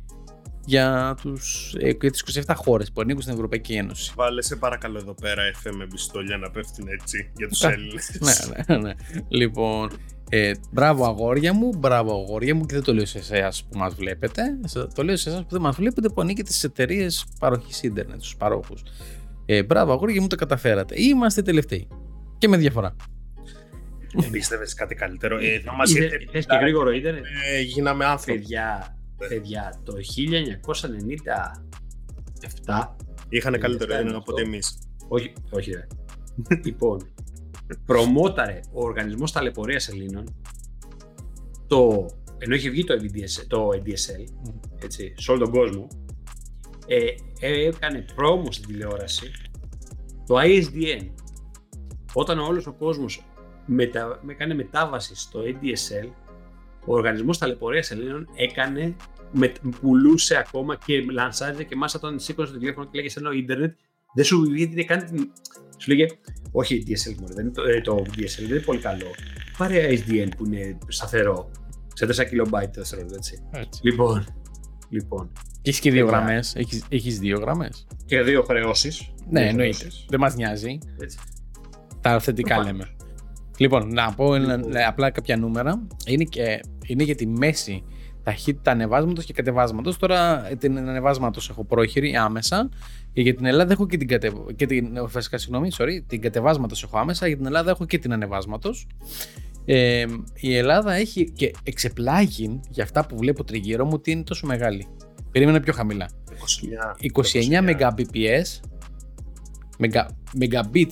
Για, τους, ε, για τις 27 χώρες που ανήκουν στην Ευρωπαϊκή Ένωση. Βάλε σε παρακαλώ εδώ πέρα FM εμπιστόλια να πέφτουν έτσι για τους Κα- Έλληνες. ναι, ναι, ναι. Λοιπόν, ε, μπράβο αγόρια μου, μπράβο αγόρια μου και δεν το λέω σε εσάς που μας βλέπετε. σε- Το λέω σε εσάς που δεν μας βλέπετε που ανήκετε στις εταιρείες παροχής ίντερνετ, στους παρόχους. Ε, μπράβο αγόρια μου, το καταφέρατε. Είμαστε τελευταίοι. Και με διαφορά. Πίστευες κάτι καλύτερο; Ε, θα μας Είδε- έρθει- Θες και γρήγορο ίντερνετ. ε, γίναμε άνθρωποι. Παιδιά, παιδιά, το 1990 7. Είχαν καλύτερο είναι ένα από αυτό. ότι εμείς. Όχι, όχι ρε. λοιπόν, προμόταρε ο Οργανισμός Ταλαιπωρίας Ελλήνων το, ενώ είχε βγει το, EDS, το EDSL, έτσι, σε όλο τον κόσμο, ε, ε, έκανε πρόμο στην τηλεόραση το ISDN. Όταν όλος ο κόσμος μετα, με, έκανε μετάβαση στο ADSL, ο Οργανισμός Ταλαιπωρίας Ελλήνων έκανε, με, πουλούσε ακόμα και λανσάριζε και μάσα όταν σήκωσε το τηλέφωνο και λέγε ένα ίντερνετ, δεν σου βγήκε καν την... Σου λέγε, όχι DSL μωρέ, δεν είναι το, ε, το DSL δεν είναι πολύ καλό. Πάρε ISDN που είναι σταθερό, σε 4 KB το δευτερόλεπτο, έτσι. Έτσι. Λοιπόν, λοιπόν, Και έχεις και δύο Ωραία. γραμμές. Έχει δύο γραμμές. και δύο χρεώσεις. Ναι, Δύο εννοείται. χρεώσεις, Δεν μας νοιάζει. έτσι. Τα θετικά Προφανώς. λέμε. Λοιπόν, να πω ένα- Λοιπόν. ναι, απλά κάποια νούμερα. Είναι, και, είναι για τη μέση ταχύτητα ανεβάσματος και κατεβάσματος. Τώρα ε, την ανεβάσματος έχω πρόχειρη άμεσα. Και για την Ελλάδα έχω και την, κατε... και την ε, βασικά, συγγνώμη, sorry, την κατεβάσματος έχω άμεσα. Για την Ελλάδα έχω και την ανεβάσματος. Ε, η Ελλάδα έχει και εξεπλάγει για αυτά που βλέπω τριγύρω μου ότι είναι τόσο μεγάλη. Περίμενα πιο χαμηλά. 29 Mbps μεγα, Megabit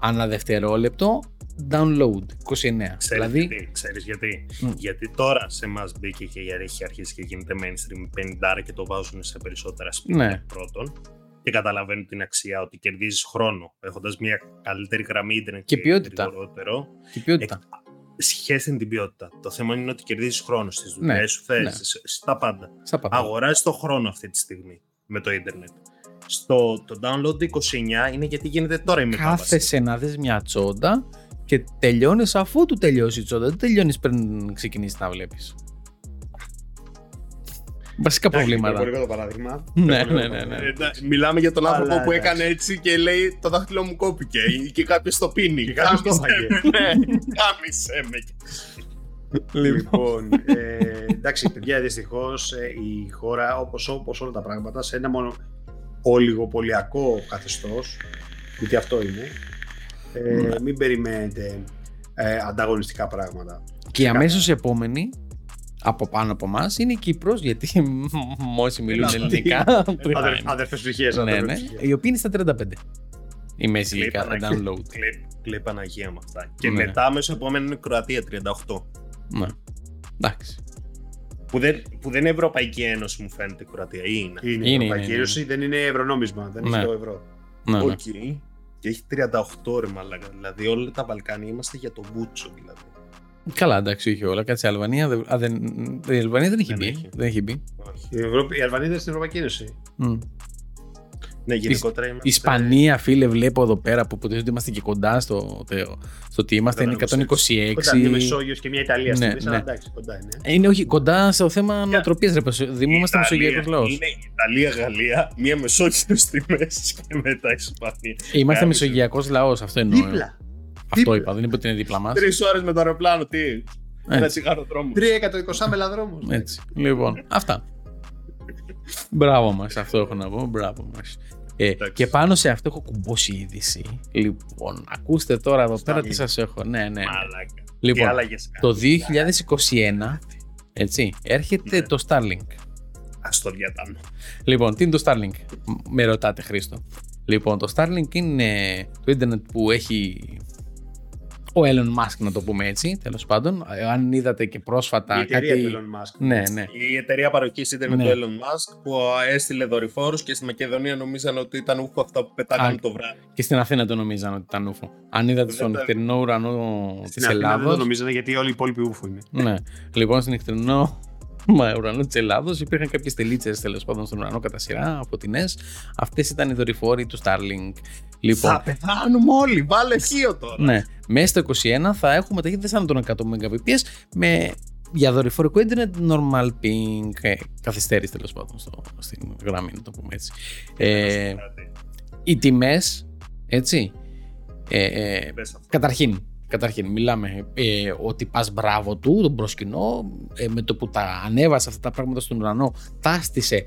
ανά δευτερόλεπτο download 29. Ξέρεις δηλαδή, γιατί, ξέρεις γιατί. Μμ. Γιατί τώρα σε εμάς μπήκε και έχει αρχίσει και γίνεται mainstream 50 και το βάζουν σε περισσότερα σπίτια Ναι. πρώτον και καταλαβαίνουν την αξία ότι κερδίζεις χρόνο έχοντας μια καλύτερη γραμμή ίντερνετ Και ποιότητα. γρηγορότερο. και ποιότητα. Σχέση είναι την ποιότητα. Το θέμα είναι ότι κερδίζεις χρόνο στις Ναι, δουλειές σου, θες, ναι. σε- στα πάντα. Στα πάντα. Αγοράζεις το χρόνο αυτή τη στιγμή με το ίντερνετ. Στο το download 29 είναι γιατί γίνεται τώρα η μετάβαση. Κάθεσαι να δεις μια τσόντα και τελειώνεις αφού του τελειώσει η τσόντα. Δεν τελειώνεις πριν ξεκινήσεις να βλέπεις. Βασικά προβλήματα. Υπερβολικό το παράδειγμα. Ναι, ναι, ναι, ναι. Ε, εντάξει, Μιλάμε για τον Αλλά, άνθρωπο που εντάξει. έκανε έτσι και λέει το δάχτυλο μου κόπηκε και κάποιος το πίνει. Και κάποιος το Κάμισε έφαγε. με, Ναι, κάμισε με. Λοιπόν, ε, εντάξει, παιδιά, δυστυχώς η χώρα, όπως όπως όλα τα πράγματα, σε ένα μόνο ολιγοπολιακό καθεστώς, γιατί αυτό είναι, ε, μην περιμένετε ε, ανταγωνιστικά πράγματα. Και η αμέσως επόμενη από πάνω από εμά είναι η Κύπρος, γιατί όσοι μιλούν Έλα, ελληνικά. Αδερ, Αδερφές ψυχές, ναι, ναι. Η οποία είναι στα 35. Η μέση Κλείπα, ηλικία ναι. download. Κλε- Κλαίει Παναγία με αυτά. Και Ναι. μετά μέσω επόμενο είναι η Κροατία 38. Ναι. Εντάξει. Που δεν, που δεν είναι Ευρωπαϊκή Ένωση μου φαίνεται η Κροατία ή είναι; Είναι, Είναι, η είναι, Ευρωπαϊκή είναι. Ένωση, δεν είναι ευρωνόμισμα, δεν Ναι. έχει το ευρώ. Ναι, ναι. Οκ. Και έχει 38 ρε μαλάκα. Δηλαδή όλα τα Βαλκάνια είμαστε για το μπούτσο δηλαδή. Καλά, εντάξει, όχι όλα. Κάτσε, η Αλβανία, δεν- α, δεν, η Αλβανία δεν έχει Δεν μπει. έχει. Δεν έχει μπει. Η, Ευρώπη, η Αλβανία δεν είναι στην Ευρωπαϊκή Ένωση. Μμ. Ναι, γενικότερα είμαστε. Η Ισπανία, φίλε, βλέπω εδώ πέρα που υποτίθεται είμαστε και κοντά στο, στο, στο ότι είμαστε. Είναι 126. Κοντά μια Μεσόγειος και μια Ιταλία Ναι, στην ναι. αλλά εντάξει, κοντά είναι. Είναι όχι κοντά στο θέμα νοοτροπία, ρε παιδί. Δημού είμαστε Ιταλία- μεσογειακό λαό. Είναι Ιταλία, Γαλλία, μία Μεσόγειος στη μέση και μετά η Ισπανία. Είμαστε Κάμισε. μεσογειακός λαός, αυτό εννοώ. Δίπλα. Αυτό δίπλα. είπα, δεν είπα ότι είναι δίπλα μας. Τρεις ώρες με το αεροπλάνο, τι; Ένα Έτσι. τσιγάρο δρόμος. Τρία εκατοικοσά μελαδρόμους. Έτσι. Λοιπόν, αυτά. Μπράβο μας, αυτό έχω να πω. Μπράβο μας. Ε, Εντάξει. και πάνω σε αυτό έχω κουμπώσει είδηση. Λοιπόν, ακούστε τώρα εδώ πέρα τι μήνυμα. σας έχω. Ναι, ναι. ναι. Μαλάκα. Τι Λοιπόν, άλλαγες το 2021 έτσι, έρχεται Ναι. το Starlink. Α το διατάνω. Λοιπόν, τι είναι το Starlink, Μ- με ρωτάτε Χρήστο. Λοιπόν, το Starlink είναι το ίντερνετ που έχει ο Elon Musk, να το πούμε έτσι, τέλος πάντων. Ε, Αν είδατε και πρόσφατα Η εταιρεία κάτι... του Elon Musk. Ναι, ναι. Η εταιρεία παροχής ίντερνετ Ναι. του Elon Musk που έστειλε δορυφόρους και στη Μακεδονία νομίζαν ότι ήταν ούφο αυτά που πετάγανε Α, το βράδυ. Και στην Αθήνα το νομίζαν ότι ήταν ούφο. Αν είδατε στον Βέβαια. νυχτερινό ουρανό Στην της Αθήνα δεν το Ελλάδος... νομίζανε γιατί όλοι οι υπόλοιποι ούφο είναι. Ναι. Λοιπόν, στην νυχτερινό μα, ουρανό της Ελλάδος υπήρχαν κάποιες τελίτσες τέλος πάντων στον ουρανό κατά σειρά από την ΕΣ. Αυτές ήταν οι δορυφόροι του Starlink. Λοιπόν, Θα πεθάνουμε όλοι. Βάλε χείο τώρα. ναι, μέσα στο 21 θα έχουμε ταχύτητες άνω των 100 Mbps με για δορυφορικό ίντερνετ normal ping, ε, καθυστέρηση τέλος πάντων στο, στην γραμμή, να το πούμε έτσι. Ε, οι τιμές, έτσι. Ε, ε, Πες αυτό. Καταρχήν, καταρχήν μιλάμε ε, ότι πας μπράβο του, τον προσκυνώ, ε, με το που τα ανέβασε αυτά τα πράγματα στον ουρανό, τάστησε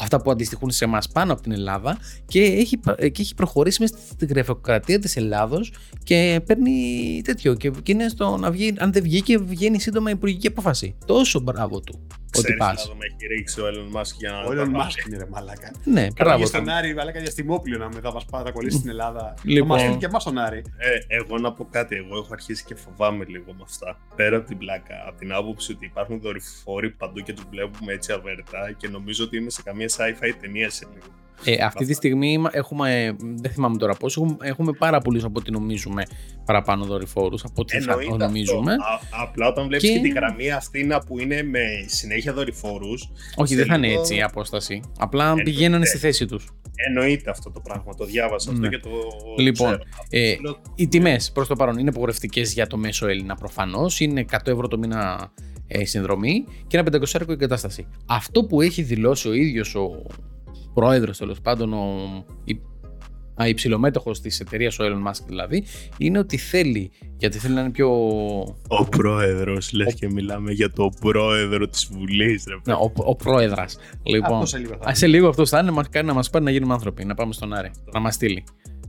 αυτά που αντιστοιχούν σε εμάς πάνω από την Ελλάδα και έχει, πα- ε, και έχει προχωρήσει μέσα στην γραφειοκρατία της Ελλάδος και παίρνει τέτοιο και, και είναι στο να βγει, αν δεν βγήκε βγαίνει σύντομα η υπουργική απόφαση. Τόσο μπράβο του. Ξέρεις πας. να με έχει ρίξει ο Elon Musk για να Ο τα Elon πάρει. Musk είναι ρε μαλάκα. Ναι, Κατάγει μπράβο. στον Άρη, μαλάκα διαστημόπλιο να με θα μας πάει, θα κολλήσει στην Ελλάδα. Λοιπόν. Θα μας στείλει και εμάς στον Άρη. Ε, εγώ να πω κάτι, εγώ έχω αρχίσει και φοβάμαι λίγο με αυτά. Πέρα από την πλάκα, από την άποψη ότι υπάρχουν δορυφόροι παντού και τους βλέπουμε έτσι αβέρτα και νομίζω ότι είμαι σε καμία sci-fi ταινία σε λίγο. Ε, αυτή τη στιγμή είμα- έχουμε, ε, δεν θυμάμαι τώρα πόσο, έχουμε, έχουμε πάρα πολλούς από ό,τι νομίζουμε παραπάνω δορυφόρους. Από ό,τι θα Εννοείται νομίζουμε. αυτό. Α, απλά όταν βλέπεις Και- και... τη γραμμή αυτή να που είναι με συνέχεια δορυφόρους. Όχι, δεν θα είναι λίγο- έτσι η απόσταση. Απλά Εννοείται. πηγαίνανε στη θέση τους. Εννοείται αυτό το πράγμα. Το διάβασα Ναι. αυτό και το. Λοιπόν, ξέρω. Ε, Λέω, οι τιμές προς το παρόν είναι απογορευτικές για το μέσο Έλληνα προφανώς. Είναι 100 ευρώ το μήνα ε, συνδρομή και ένα 500 ευρώ εγκατάσταση. Αυτό που έχει δηλώσει ο ίδιος ο πρόεδρος, τέλος πάντων, ο υ- α, υψηλομέτωχο της εταιρείας, ο Elon Musk δηλαδή, είναι ότι θέλει, γιατί θέλει να είναι πιο. Ο πρόεδρος, λες και μιλάμε για το πρόεδρο της Βουλής, ρε Ναι, ο, ο πρόεδρας. Λοιπόν, Αυτός σε λίγο θα Α, σε λίγο αυτό θα είναι, μας κάνει να μας πάρει να γίνουμε άνθρωποι, να πάμε στον Άρη, να μας στείλει.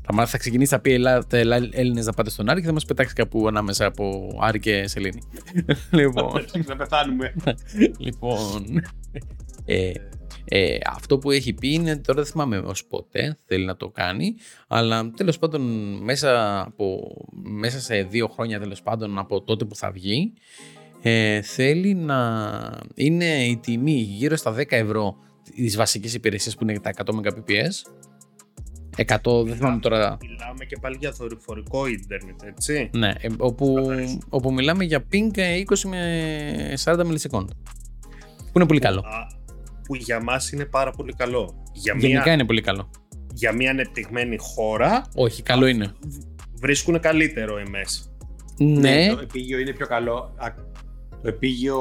Θα, μας- θα ξεκινήσει, θα πει Ελλά- τα Έλληνες να πάτε στον Άρη και θα μας πετάξει κάπου ανάμεσα από Άρη και Σελήνη. λοιπόν, Θα πεθάνουμε. λοιπόν ε, ε, αυτό που έχει πει είναι, τώρα δεν θυμάμαι ως πότε θέλει να το κάνει, αλλά τέλος πάντων μέσα, από, μέσα σε δύο χρόνια τέλος πάντων από τότε που θα βγει, ε, θέλει να είναι η τιμή γύρω στα 10 ευρώ τις βασικές υπηρεσίες που είναι τα 100 Mbps. 100, δεν θυμάμαι τώρα. Μιλάμε και πάλι για δορυφορικό ίντερνετ, έτσι. Ναι, ε, όπου, Καθαρίζει. όπου μιλάμε για ping ε, 20 με 40 millisecond. Που είναι πολύ καλό. Α, που για μας είναι πάρα πολύ καλό. Για Γενικά μια, είναι πολύ καλό. για μια ανεπτυγμένη χώρα Όχι, καλό είναι. βρίσκουν καλύτερο MS. Ναι, Το επίγειο είναι πιο καλό. Α, Το επίγειο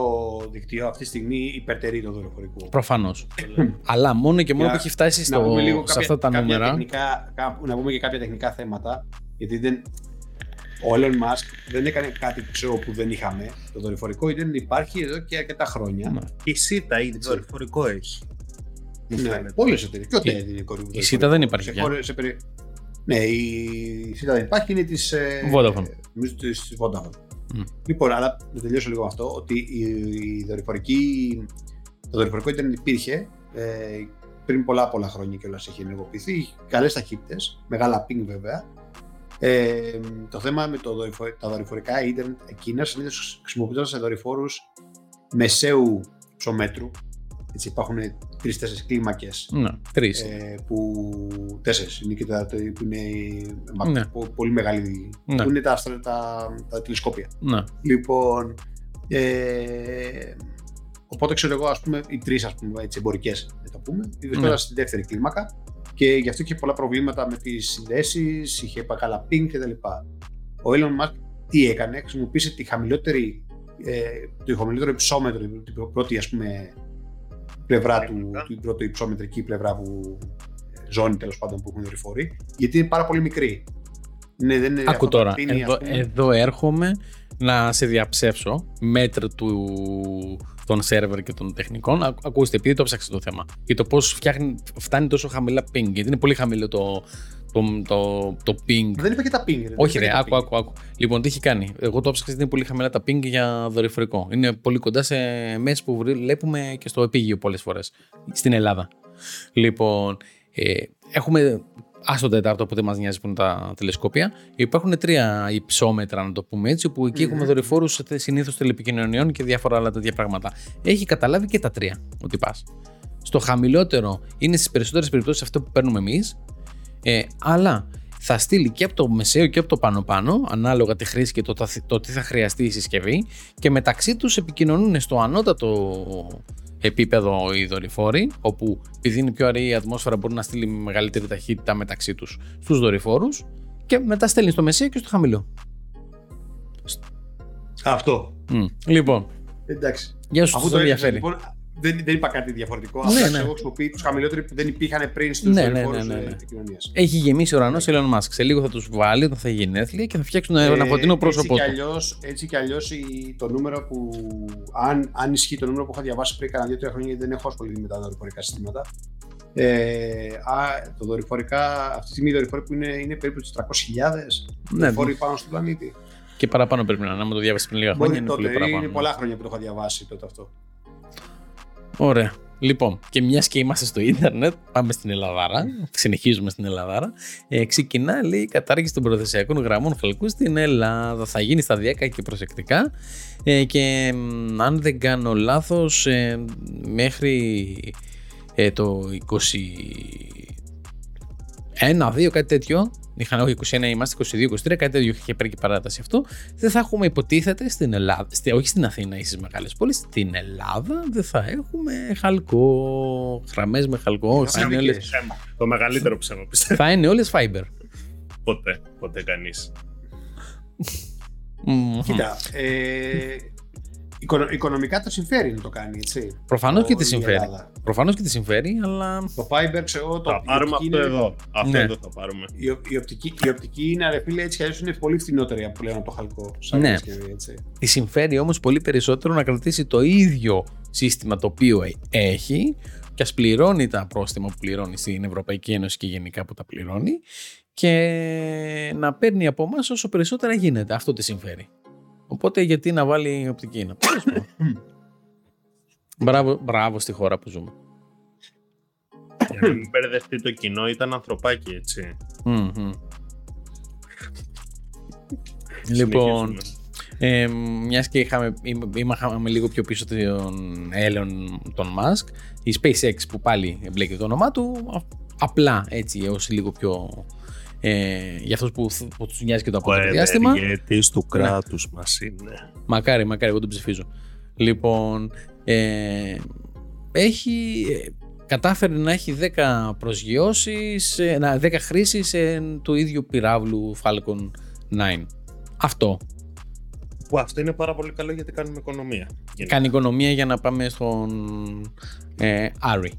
δικτύο αυτή τη στιγμή υπερτερεί το δορυφορικό. προφανώς. Αλλά μόνο και μόνο Για που έχει φτάσει να στο, πούμε λίγο σε κάποια, αυτά τα κάποια νούμερα. τεχνικά, κα- να πούμε και κάποια τεχνικά θέματα. Γιατί δεν, ο Elon Musk δεν έκανε κάτι ξέρω, που δεν είχαμε. Το δορυφορικό δεν υπάρχει εδώ και αρκετά χρόνια. Ναι. Η ΣΥΤΑ ήδη δορυφορικό έχει. Μου Ναι, φαίνεται. Πολλές εταιρείες. Και ο Η- TED είναι κορυφαίο. η ΣΥΤΑ δεν υπάρχει Σε πια. χώρες- σε περι- Ναι, η η ΣΥΤΑ δεν υπάρχει, είναι της. Vodafone. Νομίζω της Vodafone. Μμ. Λοιπόν, αλλά να τελειώσω λίγο με αυτό, ότι η, η δορυφορική, το δορυφορικό ίντερνετ υπήρχε ε, πριν πολλά πολλά χρόνια και όλα έχει ενεργοποιηθεί. Καλές ταχύτητες, μεγάλα ping βέβαια. Ε, το θέμα με το δορυφο- τα δορυφορικά ίντερνετ εκείνα συνήθως χρησιμοποιούνταν σε δορυφόρους μεσαίου ψωμέτρου. Έτσι, υπάρχουν τρει-τέσσερι κλίμακες Ναι, τρεις. ε, που τέσσερις είναι και τα, που είναι μα- Ναι. πο- πολύ μεγάλη. Ναι. Που είναι τα, αστρο- τα, τα τηλεσκόπια. Ναι. Λοιπόν, ε, οπότε ξέρω εγώ, ας πούμε, οι τρεις εμπορικές, να το πούμε, βρισκόταν Ναι. στη δεύτερη κλίμακα και γι' αυτό είχε πολλά προβλήματα με τις συνδέσεις, είχε καλά ping κτλ. Ο Elon Musk τι έκανε, χρησιμοποίησε τη χαμηλότερη, ε, το χαμηλότερο υψόμετρο, την πρώτη ας πούμε πλευρά του, Κλίμακα. την πρώτη υψόμετρική πλευρά που ε, ζώνη τέλος πάντων που έχουν δορυφόροι, γιατί είναι πάρα πολύ μικρή. Είναι, δεν είναι Άκου αυτό τώρα. που πίνει, Εδώ, ας πούμε. εδώ έρχομαι να σε διαψεύσω μέτρ του, των σερβερ και των τεχνικών. Α- Ακούστε, επειδή το ψάξα το θέμα. Και το πώς φτάνει τόσο χαμηλά ping. Γιατί είναι πολύ χαμηλό το, το, το, το ping. Δεν είπε και τα ping. Όχι, δεν ρε, είπε άκου, τα ping. άκου, άκου. Λοιπόν, τι έχει κάνει. Εγώ το ψάξα γιατί είναι πολύ χαμηλά τα ping για δορυφορικό. Είναι πολύ κοντά σε μέση που βλέπουμε και στο επίγειο πολλές φορές στην Ελλάδα. Λοιπόν, ε, έχουμε. Άστο τέταρτο που δεν μας νοιάζει που είναι τα τηλεσκόπια. Υπάρχουν τρία υψόμετρα, να το πούμε έτσι, που εκεί Μμμ. έχουμε δορυφόρους συνήθως τηλεπικοινωνιών και διάφορα άλλα τέτοια πράγματα. Έχει καταλάβει και τα τρία ότι πας. Στο χαμηλότερο είναι στις περισσότερες περιπτώσεις αυτό που παίρνουμε εμείς, ε, αλλά θα στείλει και από το μεσαίο και από το πάνω-πάνω, ανάλογα τη χρήση και το, τα- το τι θα χρειαστεί η συσκευή, και μεταξύ τους επικοινωνούν στο ανώτατο επίπεδο οι δορυφόροι, όπου επειδή είναι πιο αραιή η ατμόσφαιρα μπορεί να στείλει με μεγαλύτερη ταχύτητα μεταξύ τους στους δορυφόρους και μετά στέλνει στο μεσαίο και στο χαμηλό. Αυτό. Μμ. Λοιπόν, Εντάξει. για όσους Αφού τους το έφυγε, ενδιαφέρει. λοιπόν, δεν, δεν είπα κάτι διαφορετικό. Ναι, Ναι, ναι. Εγώ χρησιμοποιεί τους χαμηλότερου που δεν υπήρχαν πριν στους Ναι, ναι, ναι, δορυφόρου ναι, ναι, ναι. επικοινωνία. Έχει γεμίσει ο ουρανός Elon Musk. Σε λίγο θα τους βάλει όταν θα γίνει γενέθλια και θα φτιάξουν Ε, ένα φωτεινό πρόσωπό έτσι του. κι αλλιώς, έτσι κι αλλιώς το νούμερο που. Αν, αν ισχύει το νούμερο που είχα διαβάσει πριν κάνα 2-3 χρόνια, γιατί δεν έχω ασχοληθεί με τα δορυφορικά συστήματα. Ε, α, το δορυφορικά, αυτή τη στιγμή οι δορυφόροι που είναι, είναι περίπου στι 300.000 Ναι, δορυφόροι πάνω στον πλανήτη. και παραπάνω πρέπει να είναι. Άμα το διάβασες πριν λίγα χρόνια Μπορεί είναι τότε, πολύ παραπάνω. είναι πολλά χρόνια που το είχα διαβάσει τότε αυτό. Ωραία. Λοιπόν, και μιας και είμαστε στο ίντερνετ, πάμε στην Ελλάδα. Συνεχίζουμε στην Ελλάδα. Ε, Ξεκινάει η κατάργηση των προθεσιακών γραμμών χαλκού στην Ελλάδα. Θα γίνει στα σταδιακά και προσεκτικά. Ε, και αν δεν κάνω λάθος, ε, μέχρι το 20 ένα, δύο, κάτι τέτοιο. Είχαν όχι 21, είμαστε 22, 23, κάτι τέτοιο είχε και παράταση αυτό. Δεν θα έχουμε υποτίθεται στην Ελλάδα, στη, όχι στην Αθήνα ή στις μεγάλες πόλεις, στην Ελλάδα δεν θα έχουμε χαλκό. Γραμμές με χαλκό. Θα είναι όλες... Το μεγαλύτερο ψέμα πιστεύω. Θα είναι όλες fiber. Ποτέ, ποτέ κανείς. Κοίτα, ε, οικονο- οικονομικά το συμφέρει να το κάνει, έτσι. Προφανώς και Ο- τη η συμφέρει. Ελλάδα. Προφανώς και τη συμφέρει, αλλά. Το Fiber, ξέρω, το Θα πάρουμε η οπτική αυτό είναι- εδώ. Αυτό Ναι. εδώ θα πάρουμε. Η, ο- η, οπτική, η οπτική είναι, ρε φίλε, έτσι κι αλλιώς είναι πολύ φθηνότερη από πλέον από το χαλκό. Σαν Ναι. διασκευή, έτσι. Τη συμφέρει όμως πολύ περισσότερο να κρατήσει το ίδιο σύστημα το οποίο ε- έχει και ας πληρώνει τα πρόστιμα που πληρώνει στην Ευρωπαϊκή Ένωση και γενικά που τα πληρώνει και να παίρνει από εμάς όσο περισσότερα γίνεται. Αυτό τη συμφέρει. Οπότε γιατί να βάλει οπτική να τέλος πάντων. μπράβο, μπράβο στη χώρα που ζούμε. Για να μην μπερδευτεί το κοινό, ήταν ανθρωπάκι έτσι. Μμμ. Λοιπόν, Συνεχίζουμε. Ε, μιας και είχαμε, είμα- είχαμε λίγο πιο πίσω τον Elon, τον Musk, η SpaceX που πάλι εμπλέκει το όνομά του, α- απλά έτσι ως λίγο πιο... Ε, για αυτούς που, που τους νοιάζει και το Ο απότερο διάστημα. ευεργέτης του κράτους μας είναι. Μακάρι, μακάρι, εγώ τον ψηφίζω. Λοιπόν, ε, έχει, ε, κατάφερε να έχει 10 προσγειώσεις, ε, να- 10 χρήσεις ε, του ίδιου πυράβλου Falcon 9. Αυτό. Που αυτό είναι πάρα πολύ καλό γιατί κάνουμε οικονομία. Γενικά. Κάνει οικονομία για να πάμε στον ε, Άρη.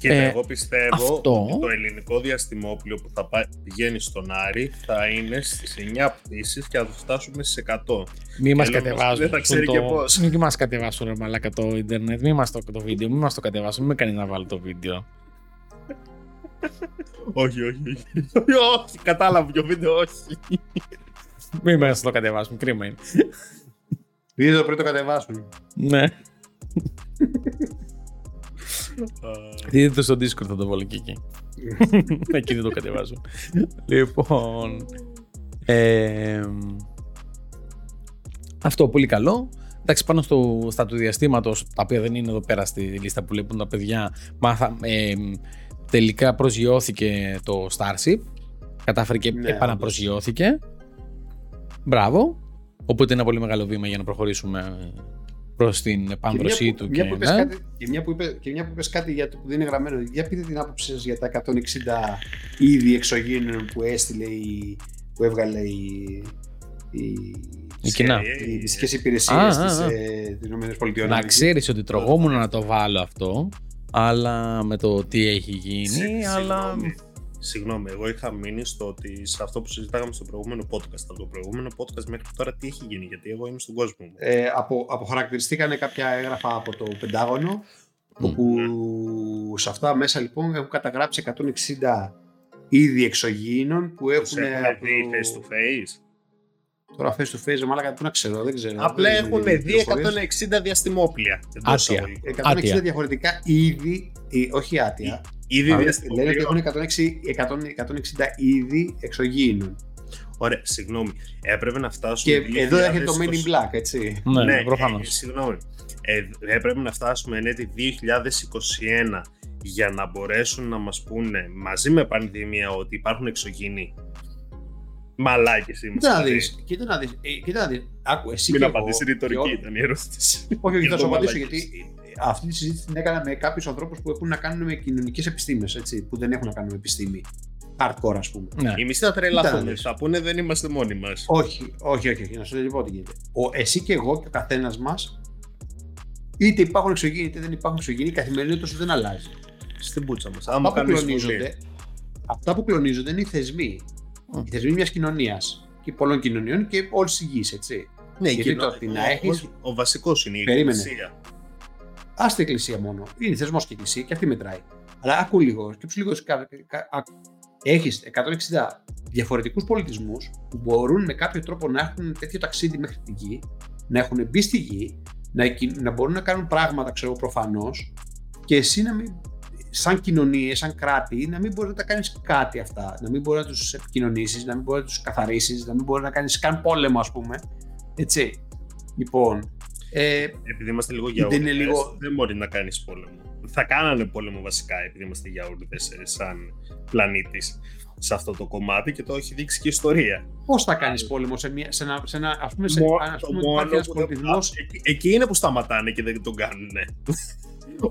Και Ε, εγώ πιστεύω αυτό- ότι το ελληνικό διαστημόπλιο που θα πάει, πηγαίνει στον Άρη θα είναι στις 9 πτήσεις και θα το φτάσουμε στις 100. Μη μας Elon Musk κατεβάζουν. δεν θα ξέρει το... και πώς. Μη μας κατεβάσουν ρε μαλάκα το ίντερνετ. Μη μας το, το βίντεο. Μη μας το κατεβάσουν. Μη με κάνει να βάλω το βίντεο. όχι, όχι, όχι. όχι, κατάλαβα ποιο βίντεο, όχι. Μη μας το κατεβάσουν. Κρίμα είναι. Δείτε το πριν το κατεβάσουν. ναι. Δείτε το στο Discord θα το βάλω και εκεί. εκεί δεν το κατεβάζω. λοιπόν. ε, αυτό πολύ καλό. Εντάξει, πάνω στο, στα του διαστήματος, τα οποία δεν είναι εδώ πέρα στη λίστα που βλέπουν τα παιδιά, μάθα, ε, τελικά προσγειώθηκε το Starship. Κατάφερε και Ναι, επαναπροσγειώθηκε. Μπράβο. Οπότε είναι ένα πολύ μεγάλο βήμα για να προχωρήσουμε προς την επάνδρωσή μια του. που, μια και, που είπες ναι. κάτι, και, μια που είπε, και μια που είπες κάτι για το που δεν είναι γραμμένο, για πείτε την άποψή σας για τα 160 είδη εξωγήινων που έστειλε η, που έβγαλε η, η, Η κοινά. οι μυστικές Α, υπηρεσίες α, της, α. ε, της ΗΠΑ. Να ξέρεις ότι τρογόμουν να το βάλω αυτό, αλλά με το τι έχει γίνει, Συ- αλλά... Συγγνώμη. Συγγνώμη, εγώ είχα μείνει στο ότι σε αυτό που συζητάγαμε στο προηγούμενο podcast. Από το προηγούμενο podcast μέχρι τώρα τι έχει γίνει, γιατί εγώ είμαι στον κόσμο μου. Ε, απο, αποχαρακτηριστήκανε κάποια έγγραφα από το Πεντάγωνο, Μμ. όπου σε αυτά μέσα λοιπόν έχουν καταγράψει 160 είδη εξωγήινων που Τους έχουν... έχουν από- δει face to face. Τώρα face to face, μάλακα, πού να ξέρω, δεν ξέρω. Απλά Δεν- έχουν δεν- δει πληροφορίες. 160 διαστημόπλια. εντός Άτια. εισαγωγικών. 160 Άτια. διαφορετικά είδη, ή- όχι άτια. Ήδη αλλά διαστημόπλιο. Λένε ότι έχουν 160, 160 είδη εξωγήινων. Ωραία, συγγνώμη. Έπρεπε να φτάσουμε. Και εδώ έρχεται το Men 2020. in Black, έτσι. Ναι, Ναι, προφανώς. ε, συγγνώμη. Ε, έπρεπε να φτάσουμε εν έτη 2021 για να μπορέσουν να μας πούνε μαζί με πανδημία ότι υπάρχουν εξωγήινοι. Μαλάκες είμαστε. Κοίτα να δηλαδή. δεις, κοίτα να δεις, ε, κοίτα να δεις. Άκου, εσύ Μην και εγώ, απαντήσει και ρητορική ό- ήταν η ερώτηση. Όχι, όχι, θα σου Εδώ απαντήσω μαλάκες. γιατί ε, αυτή τη συζήτηση την έκανα με κάποιους ανθρώπους που έχουν να κάνουν με κοινωνικές επιστήμες, που δεν έχουν να κάνουν με επιστήμη. Hardcore, ας πούμε. Ναι. Οι μισοί θα τρελαθούν. Κοίτας. Θα πούνε δεν είμαστε μόνοι μας. Όχι, όχι, όχι, όχι. Να σου πω τι γίνεται. Ο, εσύ και εγώ και ο καθένας μας, είτε υπάρχουν εξωγήινοι είτε δεν υπάρχουν εξωγήινοι, η καθημερινότητα σου δεν αλλάζει. Στην πούτσα μας. Άμα Αυτά που, κάνεις κλονίζονται, αυτά που κλονίζονται είναι οι θεσμοί. Mm. Οι θεσμοί μιας κοινωνίας και πολλών κοινωνιών και όλης της γης, έτσι. Ναι, Γιατί και το ότι να έχεις- Ο, ο βασικός είναι η Περίμενε. εκκλησία. Α την εκκλησία μόνο. Είναι θεσμός και εκκλησία και αυτή μετράει. Αλλά άκου λίγο, σκέψου λίγο. Έχεις 160 διαφορετικούς πολιτισμούς που μπορούν με κάποιο τρόπο να έχουν τέτοιο ταξίδι μέχρι τη γη, να έχουν μπει στη γη, να, εκκι- να μπορούν να κάνουν πράγματα, ξέρω εγώ, προφανώς, και εσύ να μην, σαν κοινωνίες, σαν κράτη, να μην μπορείς να τα κάνεις κάτι αυτά. Να μην μπορείς να τους επικοινωνήσεις, να μην μπορείς να τους καθαρίσει, να μην μπορείς να κάνεις καν πόλεμο, ας πούμε. Έτσι. Λοιπόν. Ε, Επειδή είμαστε λίγο Δεν γιαούρδες, είναι λίγο- δεν μπορεί να κάνεις πόλεμο. Θα κάνανε πόλεμο βασικά επειδή είμαστε γιαούρδες ε, σαν πλανήτης σε αυτό το κομμάτι και το έχει δείξει και η ιστορία. Πώς θα κάνεις πόλεμο σε, μια, σε, ένα, σε ένα. Α πούμε, σε, Μο- ας το πούμε μόνο υπάρχει ένας που δεν- πολιτισμό. Α, εκεί, εκεί είναι που σταματάνε και δεν τον κάνουν.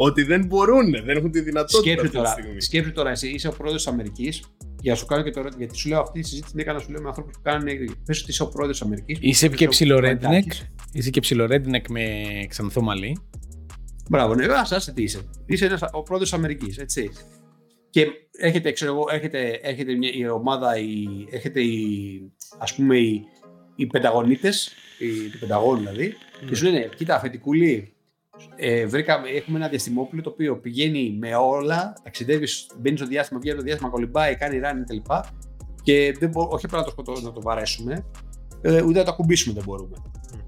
Ότι δεν μπορούν, δεν έχουν τη δυνατότητα Σκέψου αυτή τη τώρα, στιγμή. σκέψου τώρα, εσύ είσαι ο πρόεδρος της Αμερικής. Για να σου κάνω και τώρα, γιατί σου λέω αυτή τη συζήτηση την έκανα να σου λέω με ανθρώπους που κάνουν. Πες ότι είσαι ο πρόεδρος της Αμερικής. Είσαι και ψιλορέντινεκ. Είσαι και ψιλορέντινεκ με ξανθό μαλλί. Μπράβο, ναι, ας άσε τι είσαι. Είσαι ένας, ο πρόεδρο τη Αμερικής, έτσι. Και έρχεται, ξέρω εγώ, έρχεται, έρχεται μια, η ομάδα, η, έρχεται η, ας πούμε, οι, οι πενταγωνίτες, οι, του Πενταγώνου δηλαδή, και σου λένε, κοίτα, αφεντικούλη, ε, βρήκαμε, έχουμε ένα διαστημόπλαιο το οποίο πηγαίνει με όλα, ταξιδεύεις, μπαίνεις στο διάστημα, βγαίνεις στο διάστημα, κολυμπάει, κάνει run κτλ. Και δεν μπο, όχι απλά να το, σκοτώ- να το βαρέσουμε, ε, ούτε να το ακουμπήσουμε δεν μπορούμε.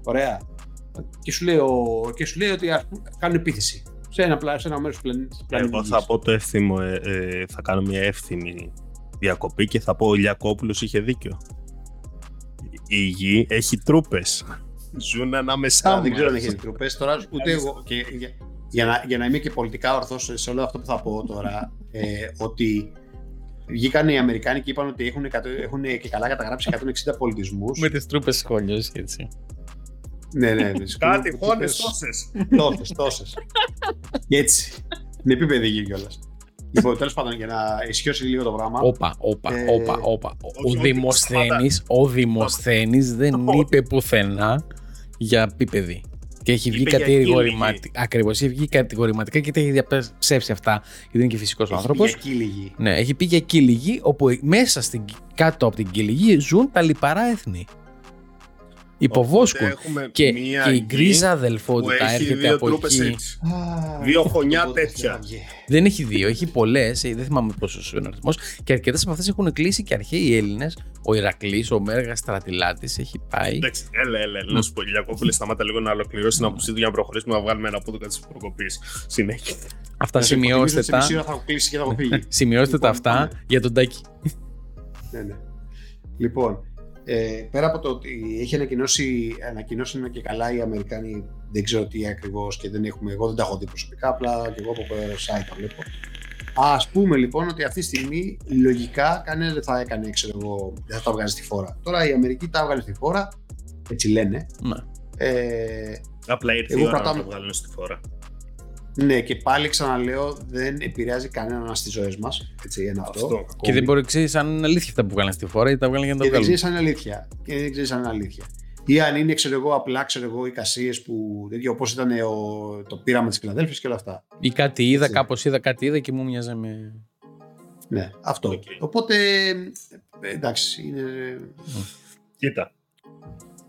Ωραία. Και σου λέει, ο, και σου λέει ότι ας πούμε, κάνουν επίθεση σε ένα, πλα- σε ένα μέρος του πλανήτη. του πλανήτη Εγώ Γης. θα πω το εύθυμο, ε, ε, θα κάνω μια εύθυμη διακοπή και θα πω ο Ηλιακόπουλος είχε δίκιο. Η γη έχει τρούπες. Ζουν ανάμεσά Α, μας. δεν ξέρω αν έχει τροπέ τώρα, ούτε εγώ. Και, για, για, να, για να είμαι και πολιτικά ορθός σε όλο αυτό που θα πω τώρα, ε, ότι βγήκαν οι Αμερικάνοι και είπαν ότι έχουν, εκατό- έχουν και καλά καταγράψει 160 πολιτισμούς. Με τις τρούπες σχόλιο έτσι. Ναι, ναι. Κάτι χώνες τόσες. Τόσες, τόσες. και έτσι. Είναι επίπεδη γη κιόλας. Λοιπόν, τέλος πάντων, για να ισχυώσει λίγο το πράγμα. Όπα, όπα, Ε, όπα, όπα. όχι, Ο όχι, Δημοσθένης, ο Δημοσθένης δεν Όχι. είπε πουθενά για πίπεδη. Και έχει βγει Είπε για κατηγορηματικά. Ακριβώς, έχει βγει κατηγορηματικά και τα έχει διαψεύσει αυτά, γιατί είναι και φυσικός Έχει άνθρωπος. πει για κύλη γη. Ναι, έχει πει για κύλη γη, όπου μέσα στην, κάτω από την κύλη γη ζουν τα λιπαρά έθνη. Υποβόσκουν. Οπότε έχουμε Και, μία και η γη γκρίζα που αδελφότητα έχει έρχεται δύο από τρούπες εκεί. έτσι. Δύο χωνιά τέτοια. Δεν έχει δύο, έχει πολλές. Δεν θυμάμαι πόσο είναι ο αριθμός. Και αρκετές από αυτές έχουν κλείσει και αρχαίοι Έλληνες. Ο Ηρακλής, ο Μέργας Στρατηλάτης έχει πάει. Εντάξει, έλα, έλα, έλα. Να σου πω, Ηλιακόπουλε, σταμάτα λίγο να ολοκληρώσει την άποψή του για να προχωρήσουμε να βγάλουμε ένα πόδι της προκοπής. Συνέχεια. Αυτά σημειώστε τα. Μισή ώρα θα έχω κλείσει και θα έχω φύγει. Σημειώστε τα Λοιπόν, αυτά πάμε. για τον Τάκη. Ναι, ναι. Λοιπόν, ε, πέρα από το ότι έχει ανακοινώσει, ανακοινώσει και καλά οι Αμερικάνοι, δεν ξέρω τι ακριβώς και δεν έχουμε, εγώ δεν τα έχω δει προσωπικά, απλά και εγώ από ε, site τα βλέπω. Α πούμε λοιπόν ότι αυτή τη στιγμή λογικά κανένας δεν θα έκανε, ξέρω εγώ, δεν θα τα βγάζει στη φόρα. Τώρα η Αμερική τα έβγαλε στη φόρα, έτσι λένε. Ναι. Ε, Απλά ήρθε Εγώ η ώρα κρατάω- να το βγάλουν στη φορά. Ναι, και πάλι ξαναλέω, δεν επηρεάζει κανέναν στις ζωές μας. Έτσι, ένα αυτό. Αυτό. ακόμη. Και δεν μπορεί να ξέρεις αν είναι αλήθεια αυτά που βγάλαν στη φορά ή τα βγάλαν για να τα Και δεν βγάλουν. ξέρεις αν είναι αλήθεια. Και δεν ξέρεις αν είναι αλήθεια. Ή αν είναι, ξέρω εγώ, απλά ξέρω εγώ, οι κασίες που. όπως ήταν ο, το πείραμα της Φιλαδέλφειας και όλα αυτά. Ή κάτι είδα, Έτσι. κάπως είδα κάτι είδα και μου μοιάζε με. Ναι, αυτό. Οκ. Οπότε. ε, Εντάξει, είναι. Κοίτα.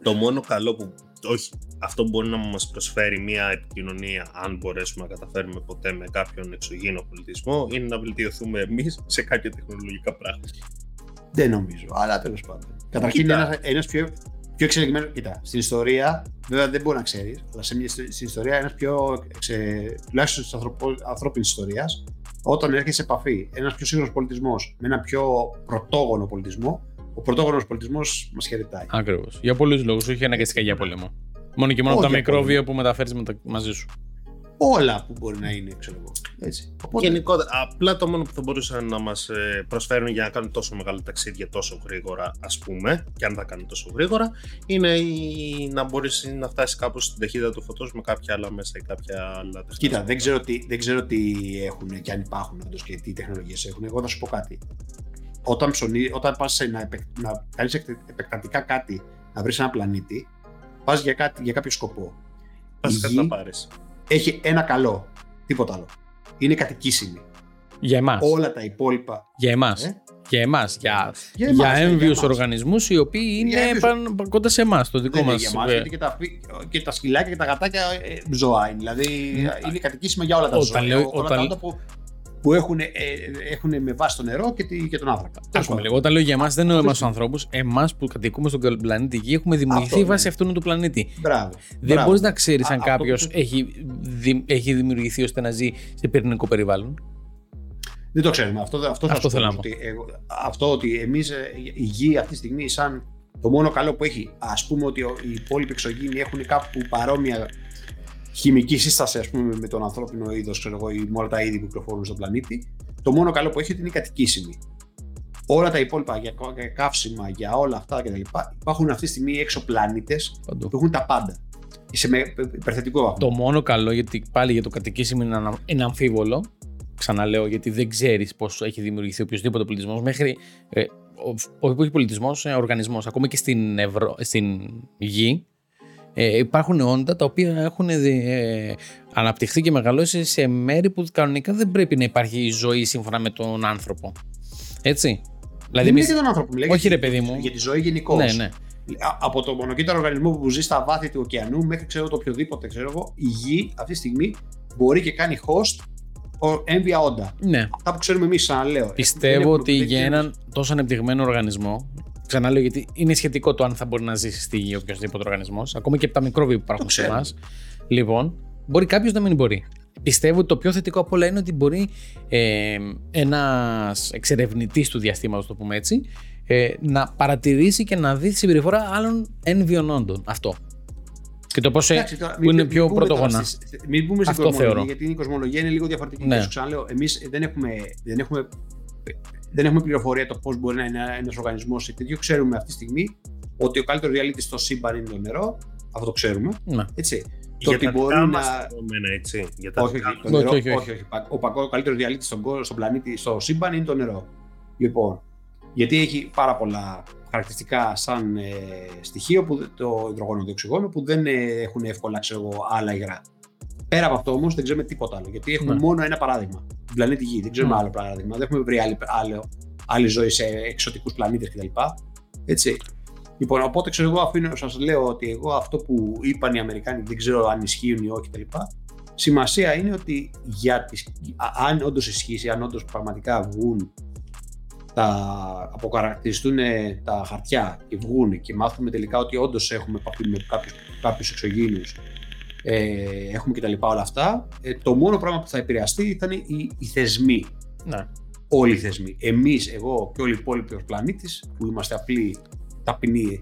Το μόνο καλό που. Όχι. Αυτό που μπορεί να μας προσφέρει μια επικοινωνία, αν μπορέσουμε να καταφέρουμε ποτέ με κάποιον εξωγήινο πολιτισμό, είναι να βελτιωθούμε εμείς σε κάποια τεχνολογικά πράγματα. Δεν νομίζω, αλλά τέλος πάντων. Καταρχήν, Κοίτα. ένας ένας πιο, πιο εξελιγμένος. Κοίτα, στην ιστορία, βέβαια δεν μπορεί να ξέρεις, αλλά σε μια, στην ιστορία, ένας πιο. Ξε, τουλάχιστον τη ανθρώπινη ιστορίας, όταν έρχεσαι σε επαφή ένας πιο σύγχρονο πολιτισμός με ένα πιο πρωτόγονο πολιτισμό, ο πρωτόγονος πολιτισμός μας χαιρετάει. Ακριβώς. Για πολλούς λόγους, όχι αναγκαστικά για πόλεμο. Μόνο και μόνο από Όχι τα για μικρόβια που μεταφέρεις μαζί σου. Όλα που μπορεί να είναι, ξέρω εγώ. Έτσι. Οπότε, Γενικότερα, απλά το μόνο που θα μπορούσαν να μας προσφέρουν για να κάνουν τόσο μεγάλα ταξίδια τόσο γρήγορα, ας πούμε, και αν θα κάνουν τόσο γρήγορα, είναι η... να μπορείς να φτάσεις κάπου στην ταχύτητα του φωτός με κάποια άλλα μέσα ή κάποια άλλα τεχνολογία. Κοίτα, δεν ξέρω, τι, δεν ξέρω τι έχουν και αν υπάρχουν όντως και τι τεχνολογίες έχουν. Εγώ θα σου πω κάτι. Όταν, ψωνί, όταν πας σε να, επεκ, να κάνεις επεκτατικά κάτι, να βρεις ένα πλανήτη, πας για, κάτι- για κάποιο σκοπό. Πας Η κάτι γη να πάρεις. έχει ένα καλό. Τίποτα άλλο. Είναι κατοικήσιμη. Για εμάς. Όλα τα υπόλοιπα. Για εμάς. Ε; Για εμάς. Για, Για, για εμάς, ναι, έμβιου εμάς. οργανισμούς οι οποίοι Για είναι έμβιους- παν- παν- κοντά σε εμάς, το δικό Δεν μας. είναι για εμάς, γιατί και τα, φύ- και τα σκυλάκια και τα γατάκια ε, ζώα είναι. Δηλαδή είναι κατοικήσιμα για όλα τα Όταν ζώα. λέω- όλα όταν- τα άλλα που, που έχουν, ε, έχουν με βάση το νερό και, τη, και τον άνθρακα. Τέλος πάντων, εγώ όταν λέω για εμάς δεν εννοώ εμάς τους ανθρώπους. Εμάς που κατοικούμε στον πλανήτη Γη έχουμε δημιουργηθεί Αυτό, βάσει ναι. αυτού του πλανήτη. Μπράβο. Δεν Μπράβο. μπορείς να ξέρεις Α, αν αυτό κάποιος που- έχει, δη- έχει δημιουργηθεί ώστε να ζει σε πυρηνικό περιβάλλον. Δεν το ξέρουμε. Αυτό, αυτό, θα Αυτό σου θέλω πω, να πω. Ότι, εγώ, αυτό ότι εμείς η γη αυτή τη στιγμή, σαν το μόνο καλό που έχει, ας πούμε ότι ο- οι υπόλοιποι εξωγήινοι έχουν κάπου παρόμοια χημική σύσταση ας πούμε, με τον ανθρώπινο είδος, ξέρω εγώ, ή με όλα τα είδη που κυκλοφορούν στον πλανήτη. Το μόνο καλό που έχει είναι ότι είναι κατοικήσιμη. Όλα τα υπόλοιπα για, για καύσιμα, για όλα αυτά κτλ. Υπάρχουν αυτή τη στιγμή έξω πλανήτες Παντού. που έχουν τα πάντα. Σε με υπερθετικό βαθμό. Το μόνο καλό, γιατί πάλι για το κατοικήσιμο είναι, ανα- είναι αμφίβολο. Ξαναλέω, γιατί δεν ξέρεις πώς έχει δημιουργηθεί οποιοδήποτε πολιτισμός. Μέχρι. Ε, ο, ο, όχι πολιτισμός, ε, οργανισμός. Ακόμα και στην, Ευρω, στην γη ε, υπάρχουν όντα τα οποία έχουν δι- ε, αναπτυχθεί και μεγαλώσει σε μέρη που κανονικά δεν πρέπει να υπάρχει ζωή σύμφωνα με τον άνθρωπο. Έτσι. Δηλαδή, Δεν είναι εμείς- για τον άνθρωπο, μιλάει Όχι, για- ρε παιδί μου. Για τη ζωή γενικώς. ναι, ναι. Α- από το μονοκύτταρο οργανισμό που ζει στα βάθη του ωκεανού μέχρι ξέρω το οποιοδήποτε ξέρω εγώ, η γη αυτή τη στιγμή μπορεί και κάνει host ο- έμβια όντα. ναι. Αυτά που ξέρουμε εμείς, ξαναλέω. Δεν Πιστεύω έχουμε- ότι δεν για ξέρουμε- έναν τόσο ανεπτυγμένο οργανισμό, ξαναλέω γιατί είναι σχετικό το αν θα μπορεί να ζήσει στη γη οποιοδήποτε οργανισμός, ακόμα και από τα μικρόβια που υπάρχουν Το σε ξέρουμε. εμάς. Λοιπόν, μπορεί κάποιος να μην μπορεί. Πιστεύω ότι το πιο θετικό από όλα είναι ότι μπορεί ε, ένας εξερευνητής του διαστήματος, το πούμε έτσι, ε, να παρατηρήσει και να δει τη συμπεριφορά άλλων ένβιων όντων. Αυτό. Και το πώς. Εντάξει, τώρα, που μην- είναι μην πιο πούμε τώρα πρωτογόνα. στις- Μην πούμε στην Αυτό κοσμολογία, θεωρώ. γιατί η κοσμολογία είναι λίγο διαφορετική. Ναι. Και σου ξαναλέω, εμείς δεν έχουμε, δεν, έχουμε, δεν έχουμε πληροφορία το πώς μπορεί να είναι ένας οργανισμός ή τέτοιο. Ξέρουμε αυτή τη στιγμή ότι ο καλύτερος διαλύτη στο σύμπαν είναι το νερό. Αυτό το ξέρουμε. Ναι. Έτσι. Για το ότι τα μπορεί δικά να. μας δεδομένα, έτσι. Για τα Όχι, δικά όχι, μας. το Όχι, νερό, όχι, όχι. όχι, όχι. Πα- Ο, παγκο- ο καλύτερος διαλύτη στον, κόσμο- στον πλανήτη, στο σύμπαν είναι το νερό. Λοιπόν, γιατί έχει πάρα πολλά χαρακτηριστικά σαν ε, στοιχείο που, δεν- το υδρογόνο, το οξυγόνο που δεν ε, έχουν εύκολα ξέρω, εγώ, άλλα υγρά. Πέρα από αυτό όμως δεν ξέρουμε τίποτα άλλο. Γιατί έχουμε Ναι. μόνο ένα παράδειγμα. Την πλανήτη Γη. Δεν ξέρουμε Ναι. άλλο παράδειγμα. Δεν έχουμε βρει άλλη, άλλο, άλλη ζωή σε εξωτικούς πλανήτες κτλ. Έτσι. Λοιπόν, οπότε ξέρω εγώ, αφήνω, σας λέω ότι εγώ αυτό που είπαν οι Αμερικάνοι δεν ξέρω αν ισχύουν ή όχι κτλ. Σημασία είναι ότι για τις, α- αν όντως ισχύσει, αν όντως πραγματικά βγουν τα αποκαρακτηριστούν ε, τα χαρτιά και βγουν και μάθουμε τελικά ότι όντως έχουμε επαφή με κάποιους, κάποιους εξωγήινους ε, έχουμε και τα λοιπά όλα αυτά ε, το μόνο πράγμα που θα επηρεαστεί θα είναι οι, οι θεσμοί Ναι. όλοι οι θεσμοί. Εμείς, εγώ και όλοι οι υπόλοιποι ως πλανήτης, που είμαστε απλοί ταπεινοί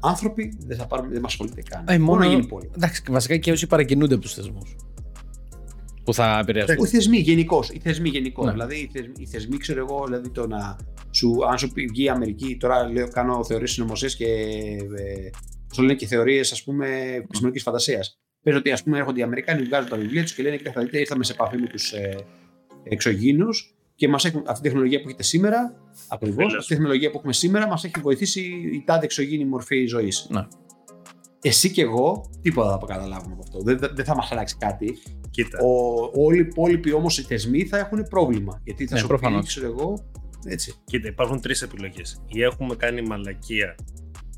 άνθρωποι, δεν θα πάρουμε, δεν μας ασχολείται καν. Ε, μόνο- να γίνει πόλεμο. Εντάξει, βασικά και όσοι παρακινούνται από τους θεσμούς. Που θα επηρεαστούν. Οι θεσμοί γενικώς. Οι θεσμοί γενικώς. Ναι. Δηλαδή, οι θεσμοί, οι θεσμοί, ξέρω εγώ, δηλαδή το να σου, αν σου πει- βγει η Αμερική, τώρα λέω, κάνω θεωρίε συνωμοσίες και. Ε, πώς το λένε και θεωρίες, ας πούμε, επιστημονικής φαντασίας. Πες ότι ας πούμε έρχονται οι Αμερικάνοι, βγάζουν τα βιβλία τους και λένε: Κοιτάξτε, δείτε, ήρθαμε σε επαφή με τους ε, εξωγήνους και μας έχουν, αυτή η τεχνολογία που έχετε σήμερα, ακριβώς, Τέλος. αυτή η τεχνολογία που έχουμε σήμερα μας έχει βοηθήσει η τάδε εξωγήινη μορφή ζωής. Ναι. Εσύ και εγώ, τίποτα δεν θα καταλάβουμε από αυτό. Δεν, δεν- δεν θα μας αλλάξει κάτι. Κοίτα. Ο, όλοι οι υπόλοιποι όμως οι θεσμοί θα έχουν πρόβλημα. Γιατί θα Ναι, σου προφανώς. πει, ξέρω εγώ, έτσι. Κοίτα, υπάρχουν τρεις επιλογές. Ή έχουμε κάνει μαλακία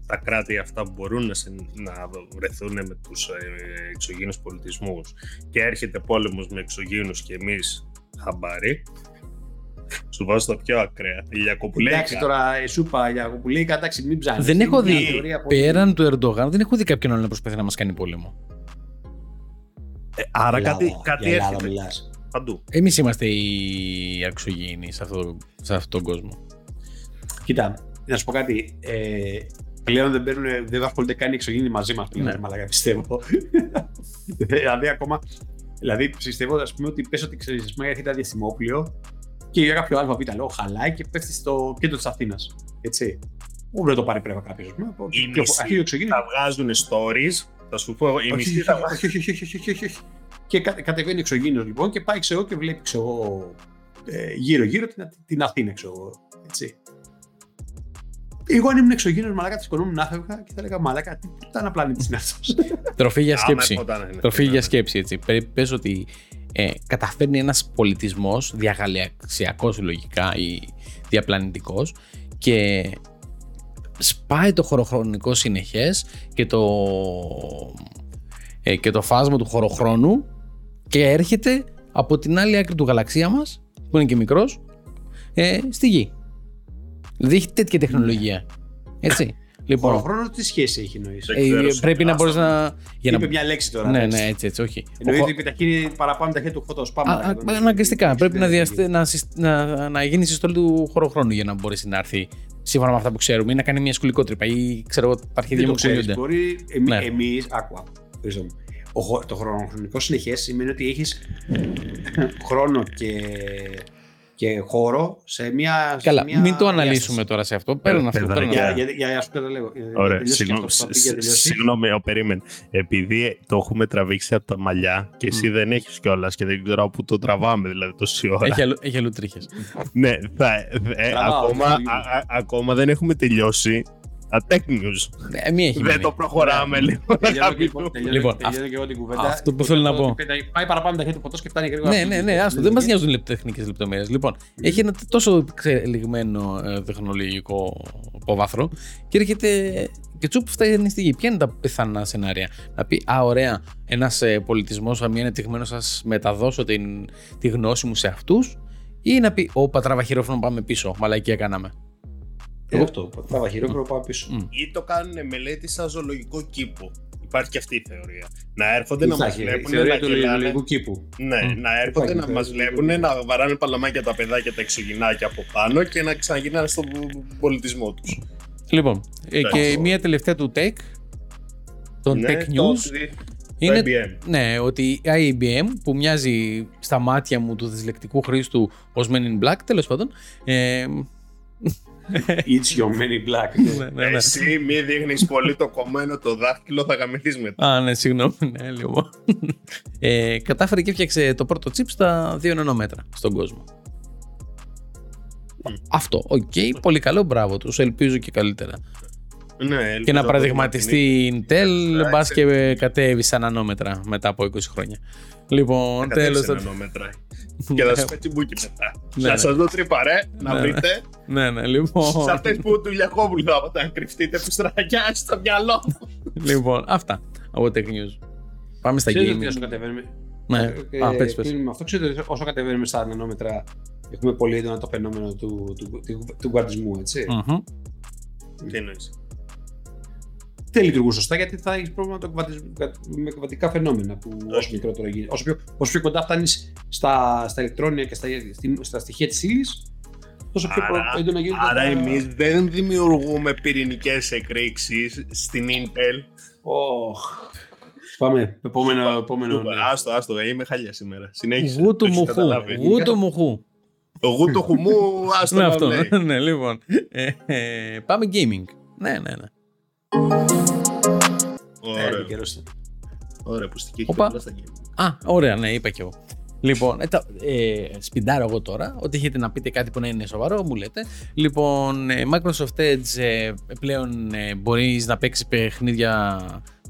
τα κράτη αυτά που μπορούν να, συν- να βρεθούν με τους ε, εξωγήινους πολιτισμούς και έρχεται πόλεμος με εξωγήινους και εμείς χαμπάρι. Σου βάζω τα πιο ακραία. Η Ιακοπουλέικα. Εντάξει τώρα, η σούπα για κοπουλίκα, εντάξει, μην ψάχνεις. Δεν έχω δει πέραν του Ερντογάν, δεν έχω δει κάποιον άλλο να προσπαθεί να μας κάνει πόλεμο. Ε, άρα κάτι, κάτι Ελλάδα έρχεται μιλάς. παντού. Εμείς είμαστε οι αξιογήινοι σε, αυτό, σε αυτόν τον κόσμο. Κοίτα, να σου πω κάτι. Ε, πλέον δεν, παίρνουν, δεν ασχολούνται καν οι εξωγήινοι μαζί μας πλέον. Ναι. Ναι. Μαλάκα, πιστεύω. δηλαδή, ακόμα. Δηλαδή, πιστεύω ας πούμε, ότι πες ότι ξέρεις, ας πούμε, έρχεται ένα διαστημόπλιο και για κάποιο ΑΒ λόγο χαλάει και πέφτει στο κέντρο της Αθήνας. Έτσι. Πού δεν το πάρει πρέπει κάποιος. Οι μισοί εξωγήινοι. Θα βγάζουν stories, θα σου πω, οι Όχι, μισοί όχι, θα όχι, όχι, όχι, όχι, όχι, όχι, όχι. Και κα- κατεβαίνει εξωγήινος λοιπόν και πάει ξέρω, και βλέπει ξέρω, ε, γύρω-γύρω την, την Αθήνα. Ξέρω, εγώ, έτσι. Εγώ αν ήμουν εξωγήινος, μαλάκα της σηκωνόμουν να φεύγα και θα έλεγα Μαλάκα, τι ήταν πλανήτη είναι αυτό. Τροφή για Άμα σκέψη. ερχόταν, ναι, Τροφή ναι, για ναι. σκέψη, έτσι. Πε- Πες ότι ε, καταφέρνει ένας πολιτισμός διαγαλαξιακός λογικά ή διαπλανητικός και σπάει το χωροχρονικό συνεχές και το, ε, και το φάσμα του χωροχρόνου και έρχεται από την άλλη άκρη του γαλαξία μας που είναι και μικρός, ε, στη γη. Δηλαδή έχει τέτοια τεχνολογία. Έτσι. Λοιπόν, Χωροχρόνο τι σχέση έχει εννοείς; Δεν ε, ξέρω, σε πρέπει να άστα. μπορεί να. Για Είπε να... μια λέξη τώρα. Ναι, εντάξει. ναι, έτσι, έτσι, όχι. Εννοείται Ο- ότι επιταχύνει παραπάνω τα χέρια του φωτό. Πάμε. Α, παρακάτω. α, Αναγκαστικά. Πρέπει να, Ναι, διαστε, να, συστ- να, να γίνει συστολή του χωροχρόνου για να μπορέσει να έρθει σύμφωνα με αυτά που ξέρουμε ή να κάνει μια σκουλικότρυπα ή ξέρω εγώ τα αρχίδια Δεν μου το ξέρεις, κουνιούνται. Μπορεί εμεί. Ναι. Εμείς, άκου, άκου, Χρήστο μου. Ο, χω- το χρονοχρονικό συνεχές σημαίνει ότι έχεις χρόνο και, και χώρο σε μια. σε Καλά, μια μην το διάσταση. αναλύσουμε τώρα σε αυτό. Πέραν αυτό. παιδάκια. πέραν αυτό. Για, για, για, για, σου καταλέγω. Για- για Ωραία, τελειώσει και συγγνώμη, αυτό που θα πει για σ- τελειώσει. συγγνώμη, ο, περίμενε. Επειδή το έχουμε τραβήξει από τα μαλλιά και εσύ δεν έχεις κιόλας και δεν ξέρω πού το τραβάμε δηλαδή τόση ώρα. Έχει αλλού, έχει αλλού τρίχες. ναι, θα, ε, Τραβάω, ακόμα, τραβάω. α- α- ακόμα δεν έχουμε τελειώσει. A tech news. Ε, μία έχει Δεν μείνει. το προχωράμε λίγο. Τελειώνω και- αγαπητό. τελειώνω- Λοιπόν, τελειώνω και εγώ την κουβέντα. αυτό που θέλω να πω. Πάει παραπάνω τα χέρια του φωτό και φτάνει γρήγορα. Ναι, ναι, ναι, άστο. Δεν μας νοιάζουν οι τεχνικές λεπτομέρειες. Λοιπόν, έχει ένα τόσο εξελιγμένο ε, τεχνολογικό υπόβαθρο και έρχεται και τσουπ φτάνει στη γη. Ποια είναι τα πιθανά σενάρια; Να πει, Α, ωραία, ένας πολιτισμός, μια ανεπτυγμένος, σας μεταδώσω την, τη γνώση μου σε αυτούς. Ή να πει, Ω, πατράβα χειρόφωνο, πάμε πίσω. Μαλακία κάναμε. Εγώ αυτό. Τράβα χειρόφρονο, πάω πίσω. Μμ. Ή το κάνουν μελέτη σαν ζωολογικό κήπο. Υπάρχει και αυτή η θεωρία. Να έρχονται να Τι θα μας έχει, η βλέπουν. θεωρία να του γελάνε. λογικού κήπου. Ναι, Μμ. να έρχονται Υπάρχει να μας θεωρία του βλέπουν, λογικού. να βαράνε παλαμάκια τα παιδάκια, τα εξωγυνάκια από πάνω και να ξαναγυρνάνε στον πολιτισμό τους. Λοιπόν, ε, και Εντάξει. μία τελευταία του tech, των Ναι, tech news, είναι IBM. Ναι, ότι η IBM που μοιάζει στα μάτια μου του δυσλεκτικού χρήστου ως Men in Black, τέλος πάντων. Ε, It's your many black. ναι, ναι, ναι. Εσύ μη δείχνεις πολύ το κομμένο το δάχτυλο, θα γαμηθείς μετά. Α, ναι, συγγνώμη, ναι, λίγο. Ε, κατάφερε και έφτιαξε το πρώτο chip στα 2 νανόμετρα στον κόσμο. Αυτό, οκ, πολύ καλό, μπράβο τους, ελπίζω και καλύτερα. Ναι, Και ελπίζω να το παραδειγματιστεί η Intel, Ναι, μπας και ναι. κατέβει στα νανόμετρα μετά από 20 χρόνια. Λοιπόν, να τέλος. κατέβει σε νανόμετρα. Και θα σου πέτει μπουκι μετά. Ναι, Να ναι. σας δω τρύπα, ρε, να Ναι, ναι. βρείτε. Ναι, ναι, λοιπόν. Σε αυτές που του Λιακόβουλου θα πάτε να κρυφτείτε πιστραγιά στο μυαλό. λοιπόν, αυτά από Tech News. Πάμε στα Ξέρετε ότι gaming. όσο κατεβαίνουμε. Ναι. Ε, Α, πες, πες. κλείνουμε αυτό. Ξέρετε ότι όσο κατεβαίνουμε στα νανόμετρα, έχουμε πολύ έντονα το φαινόμενο του, του, του, του γκουαντισμού, έτσι. Μμμ. Τι εννοείς; Δεν λειτουργούν σωστά γιατί θα έχεις πρόβλημα το κβαντισ- με κβαντικά φαινόμενα που όσο μικρότερο γίνει. Όσο πιο, όσο πιο κοντά φτάνεις στα, στα ηλεκτρόνια και στα, στη- στα στοιχεία της ύλης, τόσο πιο Άρα, προ- έντονα γίνεται. άρα τα- εμείς δεν δημιουργούμε πυρηνικές εκρήξεις στην Intel. Ωχ. Πάμε. Επόμενο. επόμενο ναι. Άστο, άστο, ε, είμαι χαλιά σήμερα. Συνέχισε. Γου του Το έχεις μουχού. καταλάβει. Γου του μουχού. Το γου του χουμού, άστο Ναι, να αυτό. λέει. Ναι, λοιπόν. Ε, ε, Πάμε gaming. Ναι, ναι, ναι. Ε, Ωραία. επικαιρός ήταν. Ωραία, που στοιχεί Οπα. πολλά στα game. Α, ωραία, ναι, είπα κι εγώ. Λοιπόν, ε, τα- ε, σπιντάρω εγώ τώρα. Ό,τι έχετε να πείτε κάτι που να είναι σοβαρό, μου λέτε. Λοιπόν, ε, Microsoft Edge ε, πλέον ε, μπορείς να παίξεις παιχνίδια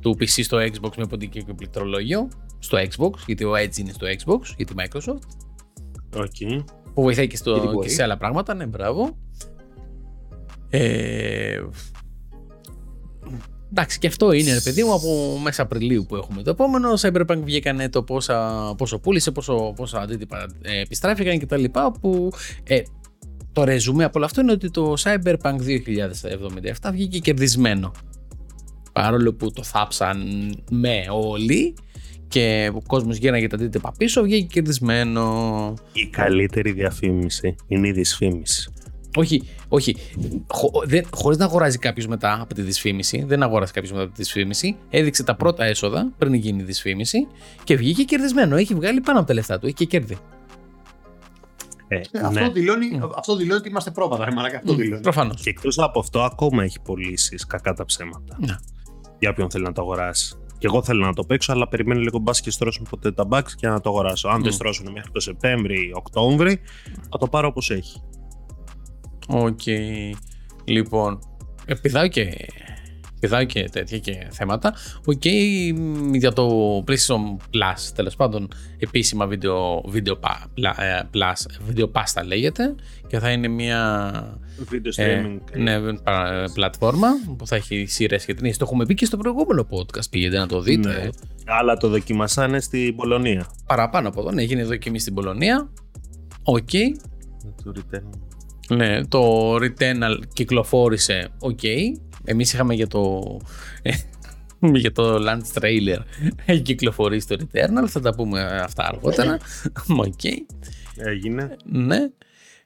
του PC στο Xbox με ποντικό και πληκτρολόγιο. Στο Xbox, γιατί ο Edge είναι στο Xbox, γιατί Microsoft. Οκ. Που βοηθάει και, στο, Γιατί και μπορεί. σε άλλα πράγματα, ναι, μπράβο. Ε, εντάξει, και αυτό είναι, ρε παιδί μου, από μέσα Απριλίου που έχουμε το επόμενο. Cyberpunk βγήκανε το πόσα, πόσο πούλησε, πόσο, πόσα αντίτυπα ε, επιστράφηκαν κτλ. Που ε, το ρεζουμέ από όλο αυτό είναι ότι το Cyberpunk 2077 βγήκε κερδισμένο. Παρόλο που το θάψαν με όλοι και ο κόσμος γύρναγε τα αντίτυπα πίσω, βγήκε κερδισμένο. Η καλύτερη διαφήμιση είναι η δυσφήμιση. Όχι, όχι. Χω, δεν, χωρίς να αγοράζει κάποιος μετά από τη δυσφήμιση, δεν αγόρασε κάποιος μετά από τη δυσφήμιση, έδειξε τα πρώτα έσοδα πριν γίνει η δυσφήμιση και βγήκε κερδισμένο. Έχει βγάλει πάνω από τα λεφτά του, έχει και κέρδη. Ε, Ε, Αυτό, ναι. δηλώνει, αυτό δηλώνει ότι είμαστε πρόβατα, ρε μαλάκα. Αυτό δηλώνει. Προφανώς. Και εκτός από αυτό, ακόμα έχει πωλήσει κακά τα ψέματα. Ναι. Για όποιον θέλει να το αγοράσει. Και εγώ θέλω να το παίξω, αλλά περιμένω λίγο μπα και στρώσουν ποτέ τα bugs και να το αγοράσω. Αν Μμ. δεν στρώσουν μέχρι το Σεπτέμβρη ή Οκτώβρη, θα το πάρω όπως έχει. Οκ. Λοιπόν, ε, πηδάω και, πηδάω και τέτοια και θέματα. Οκ, μ, για το PlayStation Plus, τέλος πάντων, επίσημα video, video, πα- πλα- ε, plus, Video Pass λέγεται και θα είναι μια Video ε, streaming. ναι, πα- πλατφόρμα που θα έχει σειρές και ταινίες. Το έχουμε πει και στο προηγούμενο podcast. Πήγαινε να το δείτε. Ναι. Αλλά το δοκιμασάνε στην Πολωνία. Παραπάνω από εδώ, ναι, έγινε δοκιμή στην Πολωνία. Οκ. Το Returnal. Ναι, το Returnal κυκλοφόρησε. Οκ. Εμείς είχαμε για το... για το launch trailer έχει κυκλοφορήσει το Returnal. Θα τα πούμε αυτά αργότερα. Οκ. Έγινε. Ναι.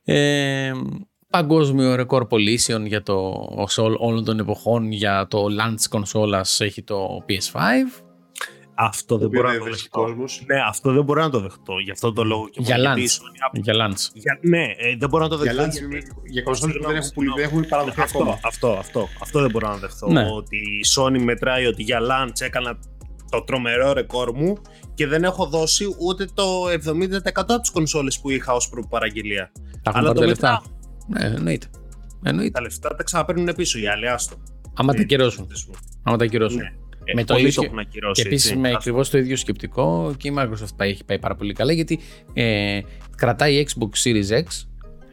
Ε, παγκόσμιο ρεκόρ πωλήσεων για το σε όλων των εποχών για το launch κονσόλας έχει το PS5. Αυτό δεν οποίο μπορώ να δεν το βρίσκει δεχτώ. κόσμος. Ναι, αυτό δεν μπορώ να το δεχτώ. Γι' αυτό το λόγο και Για μόνο launch. γιατί η Sony- Για launch. Για- Ναι, ε, δεν μπορώ να το Για, δεχτώ. launch, γιατί- για κονσόλες που δεν έχουν, πουλη- Συγγνώμη. δεν έχουν παραδοθεί αυτό, ακόμα. αυτό, αυτό, αυτό δεν μπορώ να δεχτώ. Ναι. Ότι η Sony μετράει ότι για launch έκανα το τρομερό ρεκόρ μου και δεν έχω δώσει ούτε το 70% από τις κονσόλες που είχα ως προπαραγγελία. Τα έχουν Αλλά πάρει το τα λεφτά. μετράω. Ναι, εννοείται. Εννοείται. Τα λεφτά τα ξαναπαίρνουν πίσω οι άλλοι, άστο. Άμα τα Ε, ακυρώσουν. Άμα τα ακυρώσουν. Ναι. Ε, Με το πολλοί ίδιο- το έχουν ακυρώσει. Και επίσης έτσι. με Άστο. ακριβώς το ίδιο σκεπτικό και η Microsoft πάει, έχει πάει πάρα πολύ καλά γιατί ε, κρατάει Xbox Series X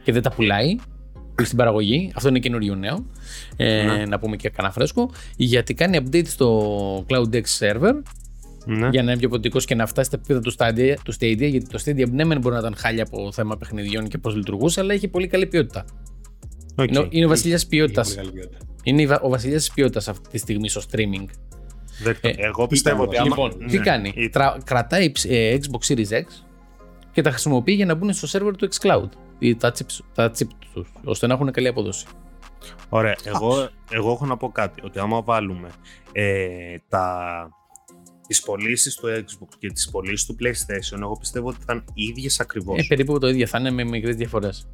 και δεν τα πουλάει στην παραγωγή. Αυτό είναι καινούριο νέο. Ε, Ναι. Να πούμε και κανένα φρέσκο. Γιατί κάνει update στο Cloud X server Ναι. για να είναι πιο ποντικός και να φτάσει στα επίπεδα του Stadia, του Stadia. Γιατί το Stadia ναι, μεν μπορεί να ήταν χάλια από θέμα παιχνιδιών και πώς λειτουργούσε, αλλά έχει πολύ καλή ποιότητα. Οκ. Είναι, ο- είναι ο βασιλιάς Έχει ποιότητας. πολύ καλή ποιότητα. Είναι η βα- ο βασιλιάς της ποιότητας αυτή τη στιγμή στο streaming. Δεκτό. Ε, Εγώ πιστεύω ότι άμα... Λοιπόν, τι ναι. κάνει; Ή- Τρα- κρατάει ε, Xbox Series X και τα χρησιμοποιεί για να μπουν στο σερβερ του xCloud. Ή τα chips, τα chip τους, ώστε να έχουν καλή απόδοση. Ωραία, εγώ, εγώ έχω να πω κάτι, ότι άμα βάλουμε ε, τα, τις πωλήσεις του Xbox και τις πωλήσεις του PlayStation, εγώ πιστεύω ότι θα είναι οι ίδιες ακριβώς. Ε, περίπου το ίδιο θα είναι με μικρές διαφορές.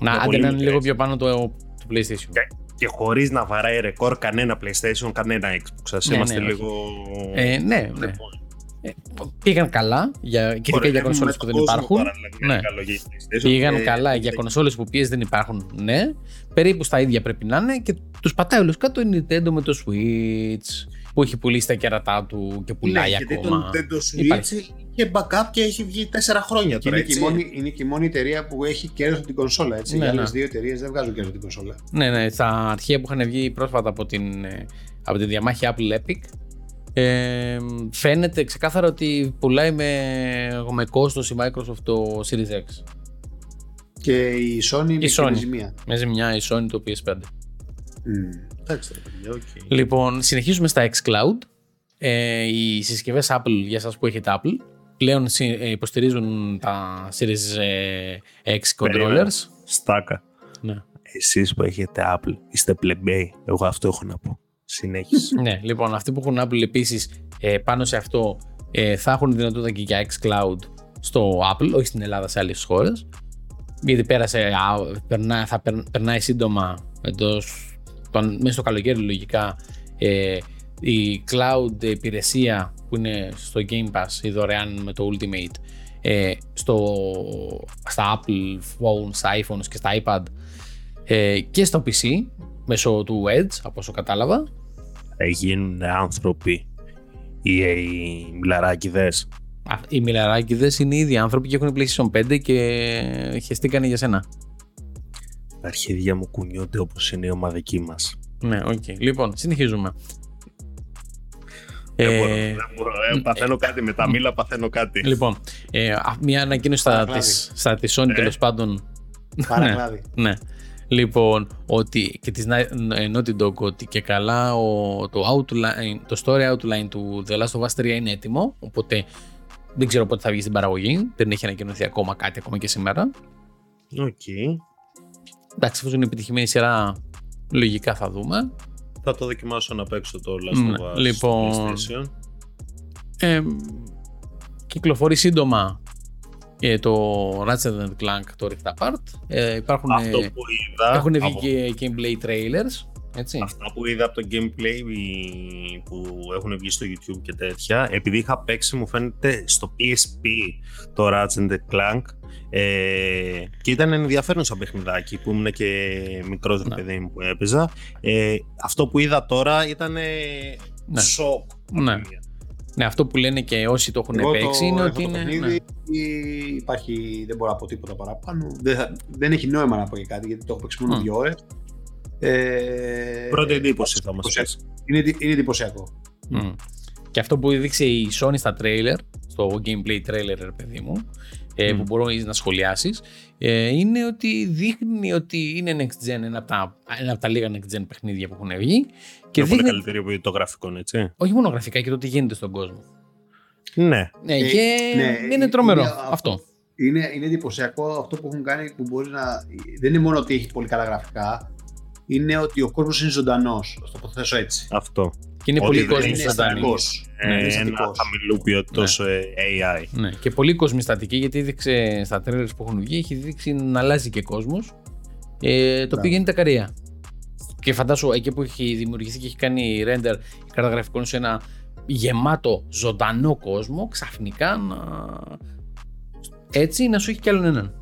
Να, Με άντε πολύ να είναι λίγο μικρές. πιο πάνω το, το PlayStation. Και, και χωρίς να βαράει ρεκόρ κανένα PlayStation, κανένα Xbox. Ας Ναι, είμαστε ναι, λίγο... Ε, ναι, ναι. Ε, πήγαν καλά για, και ειδικά για κονσόλες που δεν υπάρχουν. Ναι. Ναι. Καλό για PlayStation. Πήγαν Ε, καλά για κονσόλες που πιέζει δεν υπάρχουν, ναι. Περίπου στα ίδια πρέπει να είναι και τους πατάει όλου κάτω η Nintendo με το Switch που έχει πουλήσει τα κερατά του και πουλάει ναι, γιατί ακόμα. το Nintendo Switch Υπάρχει. είχε backup και έχει βγει 4 χρόνια Και τώρα, είναι και, η έτσι. μόνη, είναι και η μόνη εταιρεία που έχει κέρδος από την κονσόλα. Έτσι. Ναι, Οι άλλες ναι. δύο εταιρείες δεν βγάζουν κέρδος από την κονσόλα. Ναι, ναι, στα αρχεία που είχαν βγει πρόσφατα από, την, ε, από τη διαμάχη Apple Epic ε, φαίνεται ξεκάθαρα ότι πουλάει με, με κόστος η Microsoft το Series X. Και η Sony με Sony. την ζημία. Με ζημιά η Sony το PS5. Μμ. Εντάξει, ρε παιδιά, οκ. Λοιπόν, συνεχίζουμε στα xCloud. Ε, οι συσκευές Apple, για σας που έχετε Apple, πλέον συ- ε, υποστηρίζουν τα Series ε, X Περίμενε. controllers. Στάκα. Ναι. Εσείς που έχετε Apple, είστε πλεμπέοι. Εγώ αυτό έχω να πω. Συνέχισε. ναι, λοιπόν, αυτοί που έχουν Apple επίσης ε, πάνω σε αυτό ε, θα έχουν δυνατότητα και για xCloud στο Apple, όχι στην Ελλάδα, σε άλλες χώρες. Γιατί πέρασε, α, περνά, θα περ- περνάει σύντομα εντός, τον- μέσα στο καλοκαίρι λογικά ε, η cloud υπηρεσία που είναι στο Game Pass, η δωρεάν με το Ultimate, ε, στο, στα Apple phones, στα iPhones και στα iPad ε, και στο PC μέσω του Edge, από όσο κατάλαβα. Θα γίνουν άνθρωποι οι, οι μιλαράκιδες. Α, Οι μιλαράκιδες είναι ήδη άνθρωποι και έχουν PlayStation 5 και χεστήκανε για σένα. Τα αρχίδια μου κουνιούνται όπως είναι η ομαδική μας. Ναι, οκ. Λοιπόν, συνεχίζουμε. Δεν μπορώ, Ε, δεν μπορώ. Ε, παθαίνω κάτι με τα μήλα, παθαίνω κάτι. λοιπόν, ε, α, μια ανακοίνωση στα, Παρακλάδι. της, στα της Sony Ε. τέλος πάντων. Παρακλάδι. Ναι. Λοιπόν, ότι και της Na- ε, Naughty Dog ότι και καλά ο, το, outline, το story outline του The Last of Us 3 είναι έτοιμο, οπότε δεν ξέρω πότε θα βγει στην παραγωγή, δεν έχει ανακοινωθεί ακόμα κάτι ακόμα και σήμερα. Οκ. Εντάξει, εφόσον είναι επιτυχημένη σειρά, λογικά θα δούμε. Θα το δοκιμάσω να παίξω το Last Ναι, of Us λοιπόν, στο PlayStation. Ε, κυκλοφορεί σύντομα ε, το Ratchet and Clank το Rift Apart. Ε, υπάρχουν, Αυτό ε, που είδα, έχουν βγει από- και gameplay trailers. Έτσι. αυτά που είδα από το gameplay που έχουν βγει στο YouTube και τέτοια, επειδή είχα παίξει μου φαίνεται στο PSP το Ratchet Clank ε, και ήταν ενδιαφέρον σαν παιχνιδάκι που ήμουν και μικρός ρε Ναι. παιδί μου που έπαιζα. Ε, αυτό που είδα τώρα ήταν Ναι. σοκ. Ναι. από τη μία. Ναι, αυτό που λένε και όσοι το έχουν Εγώ παίξει το, είναι έχω ότι το είναι. παιχνίδι, ναι. υπάρχει, δεν μπορώ να πω τίποτα παραπάνω. Δεν, θα- δεν έχει νόημα να πω και κάτι γιατί το έχω παίξει μόνο Μμ. δύο ώρες. Ε, Πρώτη εντύπωση θα μας εντυπωσιακό. πεις. Είναι, εντυ- είναι εντυπωσιακό. Μμ. Και αυτό που έδειξε η Sony στα trailer, στο gameplay trailer, ρε παιδί μου, ε, Μμ. που μπορείς να σχολιάσεις ε, είναι ότι δείχνει ότι είναι next gen ένα από τα, ένα από τα λίγα next gen παιχνίδια που έχουν βγει και είναι πολύ δείχνει καλύτερη από το γραφικό, έτσι. όχι μόνο γραφικά και το τι γίνεται στον κόσμο. Ναι. Ναι, Ε, και ναι, είναι τρομερό είναι αυτό. Είναι, είναι εντυπωσιακό αυτό που έχουν κάνει που μπορεί να. Δεν είναι μόνο ότι έχει πολύ καλά γραφικά, είναι ότι ο κόσμος είναι ζωντανός. Α το θέσω έτσι. Αυτό. Και είναι Ότι πολύ δεν κόσμο είναι στατική. στατικός. Ε, Ναι, είναι ένα στατικός. χαμηλού ποιότητος ε, AI. Ναι, και πολύ κοσμιστατική γιατί έδειξε στα τρέλερ που έχουν βγει, έχει δείξει να αλλάζει και κόσμος. Ε, το Μπράβο. οποίο γίνεται καρία. Και φαντάσου εκεί που έχει δημιουργηθεί και έχει κάνει render η κάρτα γραφικών σε ένα γεμάτο ζωντανό κόσμο, ξαφνικά να. Έτσι να σου έχει κι άλλον έναν.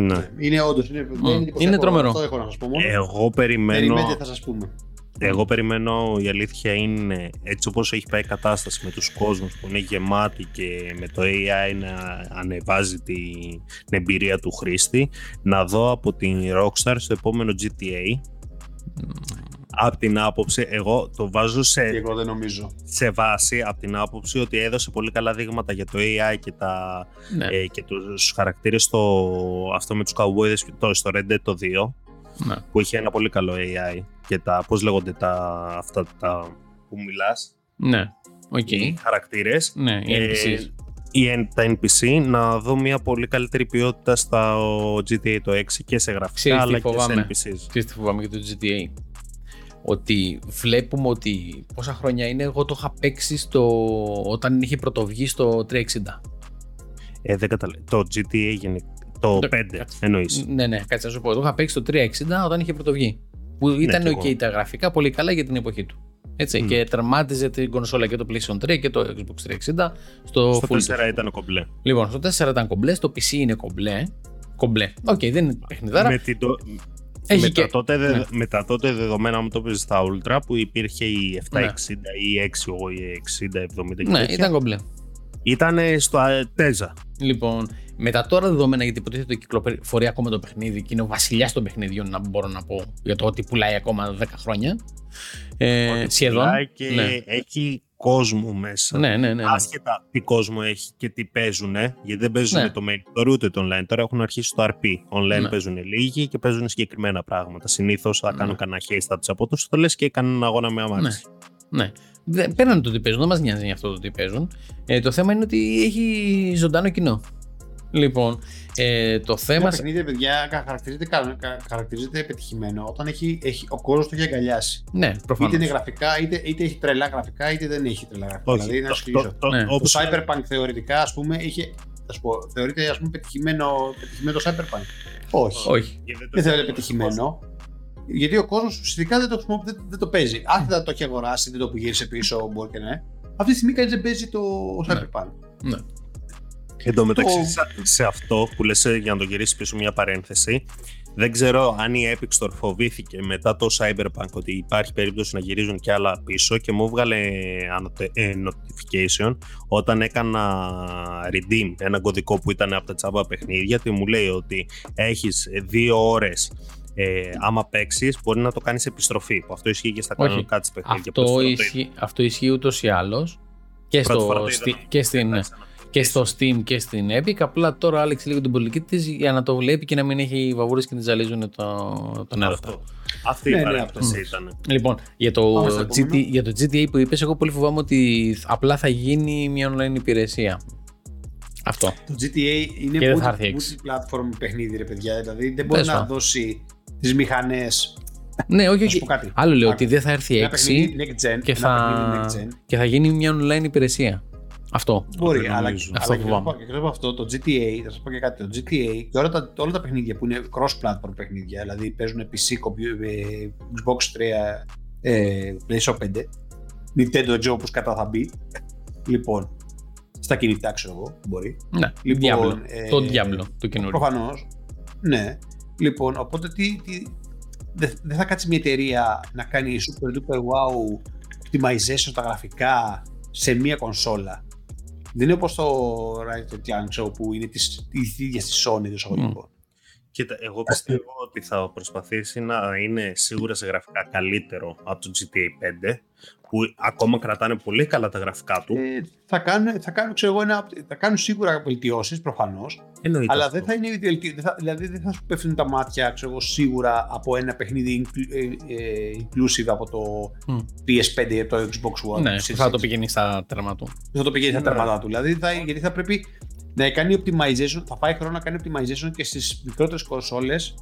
Ναι. Είναι όντως. Είναι, δεν είναι, εντυπωσιακό. είναι τρομερό. Αυτό έχω να σας πω μόνο. Εγώ περιμένω, Περιμένετε, θα σας πούμε. εγώ περιμένω, η αλήθεια είναι έτσι όπως έχει πάει η κατάσταση με τους κόσμους που είναι γεμάτοι και με το AI να ανεβάζει την εμπειρία του χρήστη να δω από την Rockstar στο επόμενο GTA από την άποψη, εγώ το βάζω σε, Και εγώ δεν νομίζω. σε βάση από την άποψη ότι έδωσε πολύ καλά δείγματα για το AI και, τα, Ναι. ε, και τους χαρακτήρες στο, αυτό με τους cowboys και το, στο Red Dead το 2 ναι. που είχε ένα πολύ καλό AI και τα, πώς λέγονται τα, αυτά τα που μιλάς, Ναι. Οκ. οι χαρακτήρες, Ναι, οι Ε, NPCs. ή τα NPC, να δω μια πολύ καλύτερη ποιότητα στα GTA το 6 και σε γραφικά Ξέρεις τι αλλά και σε φοβάμαι. NPCs. Ξέρεις τι φοβάμαι για το GTA. Ότι βλέπουμε ότι πόσα χρόνια είναι, εγώ το είχα παίξει στο, όταν είχε πρωτοβγεί στο 360. Ε, δεν καταλαβαίνω. Το GTA γενικά. Το Το- 5 εννοείς. Ναι, ναι, κάτσε να σου πω. Το είχα παίξει στο 360 όταν είχε πρωτοβγεί. Που ήταν κι ok εγώ. τα γραφικά, πολύ καλά για την εποχή του. Έτσι, Μμ. Και τερμάτιζε την κονσόλα και το PlayStation 3 και το Xbox 360 στο, Στο full. 4 ήταν κομπλέ. Λοιπόν, στο 4 ήταν κομπλέ, στο PC είναι κομπλέ. Κομπλέ. Οκ, δεν είναι παιχνιδάρα. Με, την, το- Έχει με, και- τα τότε, δε- ναι. με τα τότε δεδομένα μου το παίζει στα Ultra που υπήρχε η 760 Ναι. ή η 6 ή 60-70 και Ναι, τέτοια. ήταν κομπλέ. Ήταν στο ε, Τέζα. Λοιπόν, με τα τώρα δεδομένα, γιατί υποτίθεται ότι κυκλοφορεί ακόμα το παιχνίδι και είναι ο βασιλιάς των παιχνιδιών, να μπορώ να πω για το ότι πουλάει ακόμα 10 χρόνια. Ε, Ότι σχεδόν. πουλάει Και Ναι. έχει κόσμο μέσα. Ναι, ναι, ναι. ναι. Άσχετα τι κόσμο έχει και τι παίζουν, γιατί δεν παίζουν Ναι. το main story ούτε το online. Τώρα έχουν αρχίσει το RP. Online Ναι. παίζουν λίγοι και παίζουν συγκεκριμένα πράγματα. Συνήθως θα Ναι. κάνουν κανένα haste από τους το λες και κάνουν αγώνα με αμάξι. Ναι. Δεν- Πέραν το τι παίζουν, δεν μας νοιάζει για αυτό το τι παίζουν. Ε, το θέμα είναι ότι έχει ζωντανό κοινό. Λοιπόν, ε, το θέμα. Ένα παιχνίδι, παιδιά, κα- χαρακτηρίζεται, κα- κα- χαρακτηρίζεται πετυχημένο όταν έχει, έχει, ο κόσμος το έχει αγκαλιάσει. Ναι, προφανώς. Είτε είναι γραφικά, είτε, είτε έχει τρελά γραφικά, είτε δεν έχει τρελά γραφικά. Όχι. δηλαδή, να το- σου εξηγήσω. το- το- Ναι. όπως- Το Cyberpunk θεωρητικά, ας πούμε, είχε. Θα σου πω, θεωρείται ας πούμε, πετυχημένο, πετυχημένο το Cyberpunk. Όχι. Όχι. και δεν το- Δεν θεωρείται πετυχημένο. Γιατί ο κόσμος ουσιαστικά δεν το, χρησιμο- δεν, δεν το παίζει. Άσχετα το έχει αγοράσει, δεν το που γύρισε πίσω, μπορεί και ναι. Αυτή τη στιγμή κανείς δεν παίζει το Ναι. Cyberpunk. Ναι. Εν τω μεταξύ, Το- σε- σε αυτό που λες ε, για να το γυρίσει πίσω μια παρένθεση, δεν ξέρω αν η Epic Store φοβήθηκε μετά το Cyberpunk ότι υπάρχει περίπτωση να γυρίζουν και άλλα πίσω και μου έβγαλε ανωτε- ε, notification όταν έκανα redeem ένα κωδικό που ήταν από τα τσάμπα παιχνίδια και μου λέει ότι έχεις δύο ώρες ε, άμα παίξεις, μπορεί να το κάνεις επιστροφή. Που αυτό ισχύει και στα Όχι. κανονικά της παιχνίδια. Αυτό Πρώτη φορά το ισχύει, αυτό ισχύει ούτως ή άλλως και, Πρώτη φορά στο, το στη- είδα. και, στην, είδα. Και στο Steam και στην Epic. Απλά τώρα άλλαξε λίγο την πολιτική της για να το βλέπει και να μην έχει βαβούρες και να ζαλίζουν το, τον έρωτα. Αυτό. Αυτή Ναι, η ναι, παρένθεση αυτό. ήταν. Λοιπόν, για το, Πάμε στο GT, επόμενο. για το GTA που είπες, εγώ πολύ φοβάμαι ότι απλά θα γίνει μια online υπηρεσία. Αυτό. Το GTA είναι Και δεν θα multi- έρθει έξι. multi-platform παιχνίδι, ρε παιδιά. Δηλαδή δεν μπορεί Πες να το. δώσει τις μηχανές. Ναι, όχι, Να σου όχι. πω κάτι. Άλλο λέω Άκου. ότι δεν θα έρθει Ένα 6 παιχνίδι next gen. και ένα θα, παιχνίδι next gen. και θα γίνει μια online υπηρεσία. Αυτό. Μπορεί, δεν αλλά, νομίζω. Αυτό αλλά και, φοβάμαι. να πω- και εκτός από αυτό, το GTA, θα σας πω και κάτι. Το GTA και όλα τα, όλα τα παιχνίδια που είναι cross-platform παιχνίδια, δηλαδή παίζουν PC, computer, ε, Xbox 3, ε, PlayStation 5, Nintendo Joe, όπως κατά θα μπει. Λοιπόν, στα κινητά ξέρω εγώ, μπορεί. Ναι, Λοιπόν, Diablo. ε, το Diablo, το καινούριο. Προφανώς. Ναι. Λοιπόν, οπότε τι, τι, δεν δεν θα κάτσει μια εταιρεία να κάνει super duper wow optimization στα γραφικά σε μία κονσόλα. Δεν είναι όπως το Ratchet Clank ξέρω, που είναι της, της ίδιας της Sony το εισαγωγικό. Κοίτα, εγώ πιστεύω ότι θα προσπαθήσει να είναι σίγουρα σε γραφικά καλύτερο από το GTA 5 που ακόμα κρατάνε πολύ καλά τα γραφικά του. Ε, θα, κάνουν, θα, κάνουν, ξέρω εγώ, ένα, θα κάνουν σίγουρα βελτιώσεις προφανώς. Εννοείται Αλλά αυτό. δεν θα είναι βελτι- δεν θα, δηλαδή δεν θα σου πέφτουν τα μάτια ξέρω εγώ, σίγουρα από ένα παιχνίδι inclu- ε, ε, inclusive από το Μμ. PS5 ή από το Xbox One. Ναι, Series θα το X. πηγαίνει στα τέρμα του. θα το πηγαίνει στα Ναι. τέρματά του. Δηλαδή θα, γιατί θα πρέπει να κάνει optimization, θα πάει χρόνο να κάνει optimization και στις μικρότερες κονσόλες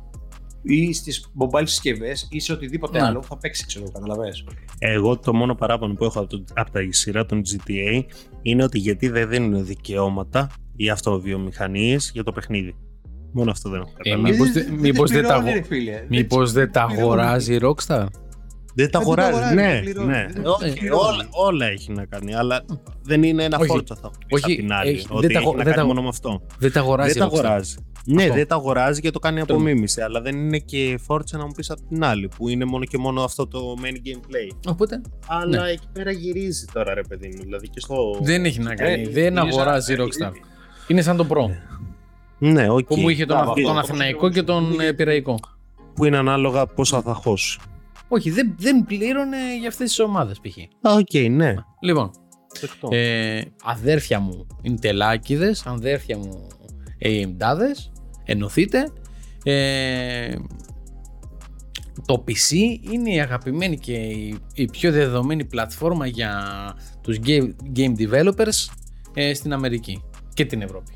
ή στις mobile συσκευές ή σε οτιδήποτε Ναι. άλλο που θα παίξει, ξέρω, καταλαβες. Εγώ το μόνο παράπονο που έχω από, το, από τα σειρά των GTA είναι ότι γιατί δεν δίνουν δικαιώματα οι αυτοβιομηχανίες για το παιχνίδι. Μόνο αυτό δεν έχω Ε, καταλάβει. Μήπως δεν- μήπως δεν τα πληρώνει, αγο- ρε φίλε. Μήπως δεν τα πληρώνει. αγοράζει η Rockstar; Δεν τα δεν αγοράζει, αγοράζει, ναι, δεν πληρώνει, ναι. δεν Όχι, πληρώνει. όλα, όλα έχει να κάνει, αλλά δεν είναι ένα Όχι. φόρτσα θα πεις Όχι, απ' την άλλη, έχει- ότι δεν τα έχει αγο- να δεν κάνει τα- μόνο με αυτό. Δεν τα αγοράζει δεν η τα Rockstar. αγοράζει. Ναι, Αυτό. δεν τα αγοράζει και το κάνει Το- απομίμηση, αλλά δεν είναι και φόρτσα να μου πεις απ' την άλλη, που είναι μόνο και μόνο αυτό το main gameplay. Οπότε Αλλά εκεί πέρα γυρίζει τώρα, ρε παιδί μου. Δηλαδή και στο. δεν έχει να κάνει. Ε, δεν είναι σαν- αγοράζει η ε, Rockstar. Είναι σαν τον Pro. Ναι, οκ. Που μου είχε τον, Μπράβο, τον αυτό. Αθηναϊκό και τον ε, Πειραϊκό. Που είναι ανάλογα πόσα θα χώσει. Όχι, δεν, δεν πλήρωνε για αυτές τις ομάδες π.χ. Α, οκ, ναι. Λοιπόν, Δεκτό. ε, αδέρφια μου Intelάκηδες, αδέρφια μου AMDάδες, ενωθείτε. Ε, το PC είναι η αγαπημένη και η, η πιο δεδομένη πλατφόρμα για τους game, game developers ε, στην Αμερική και την Ευρώπη.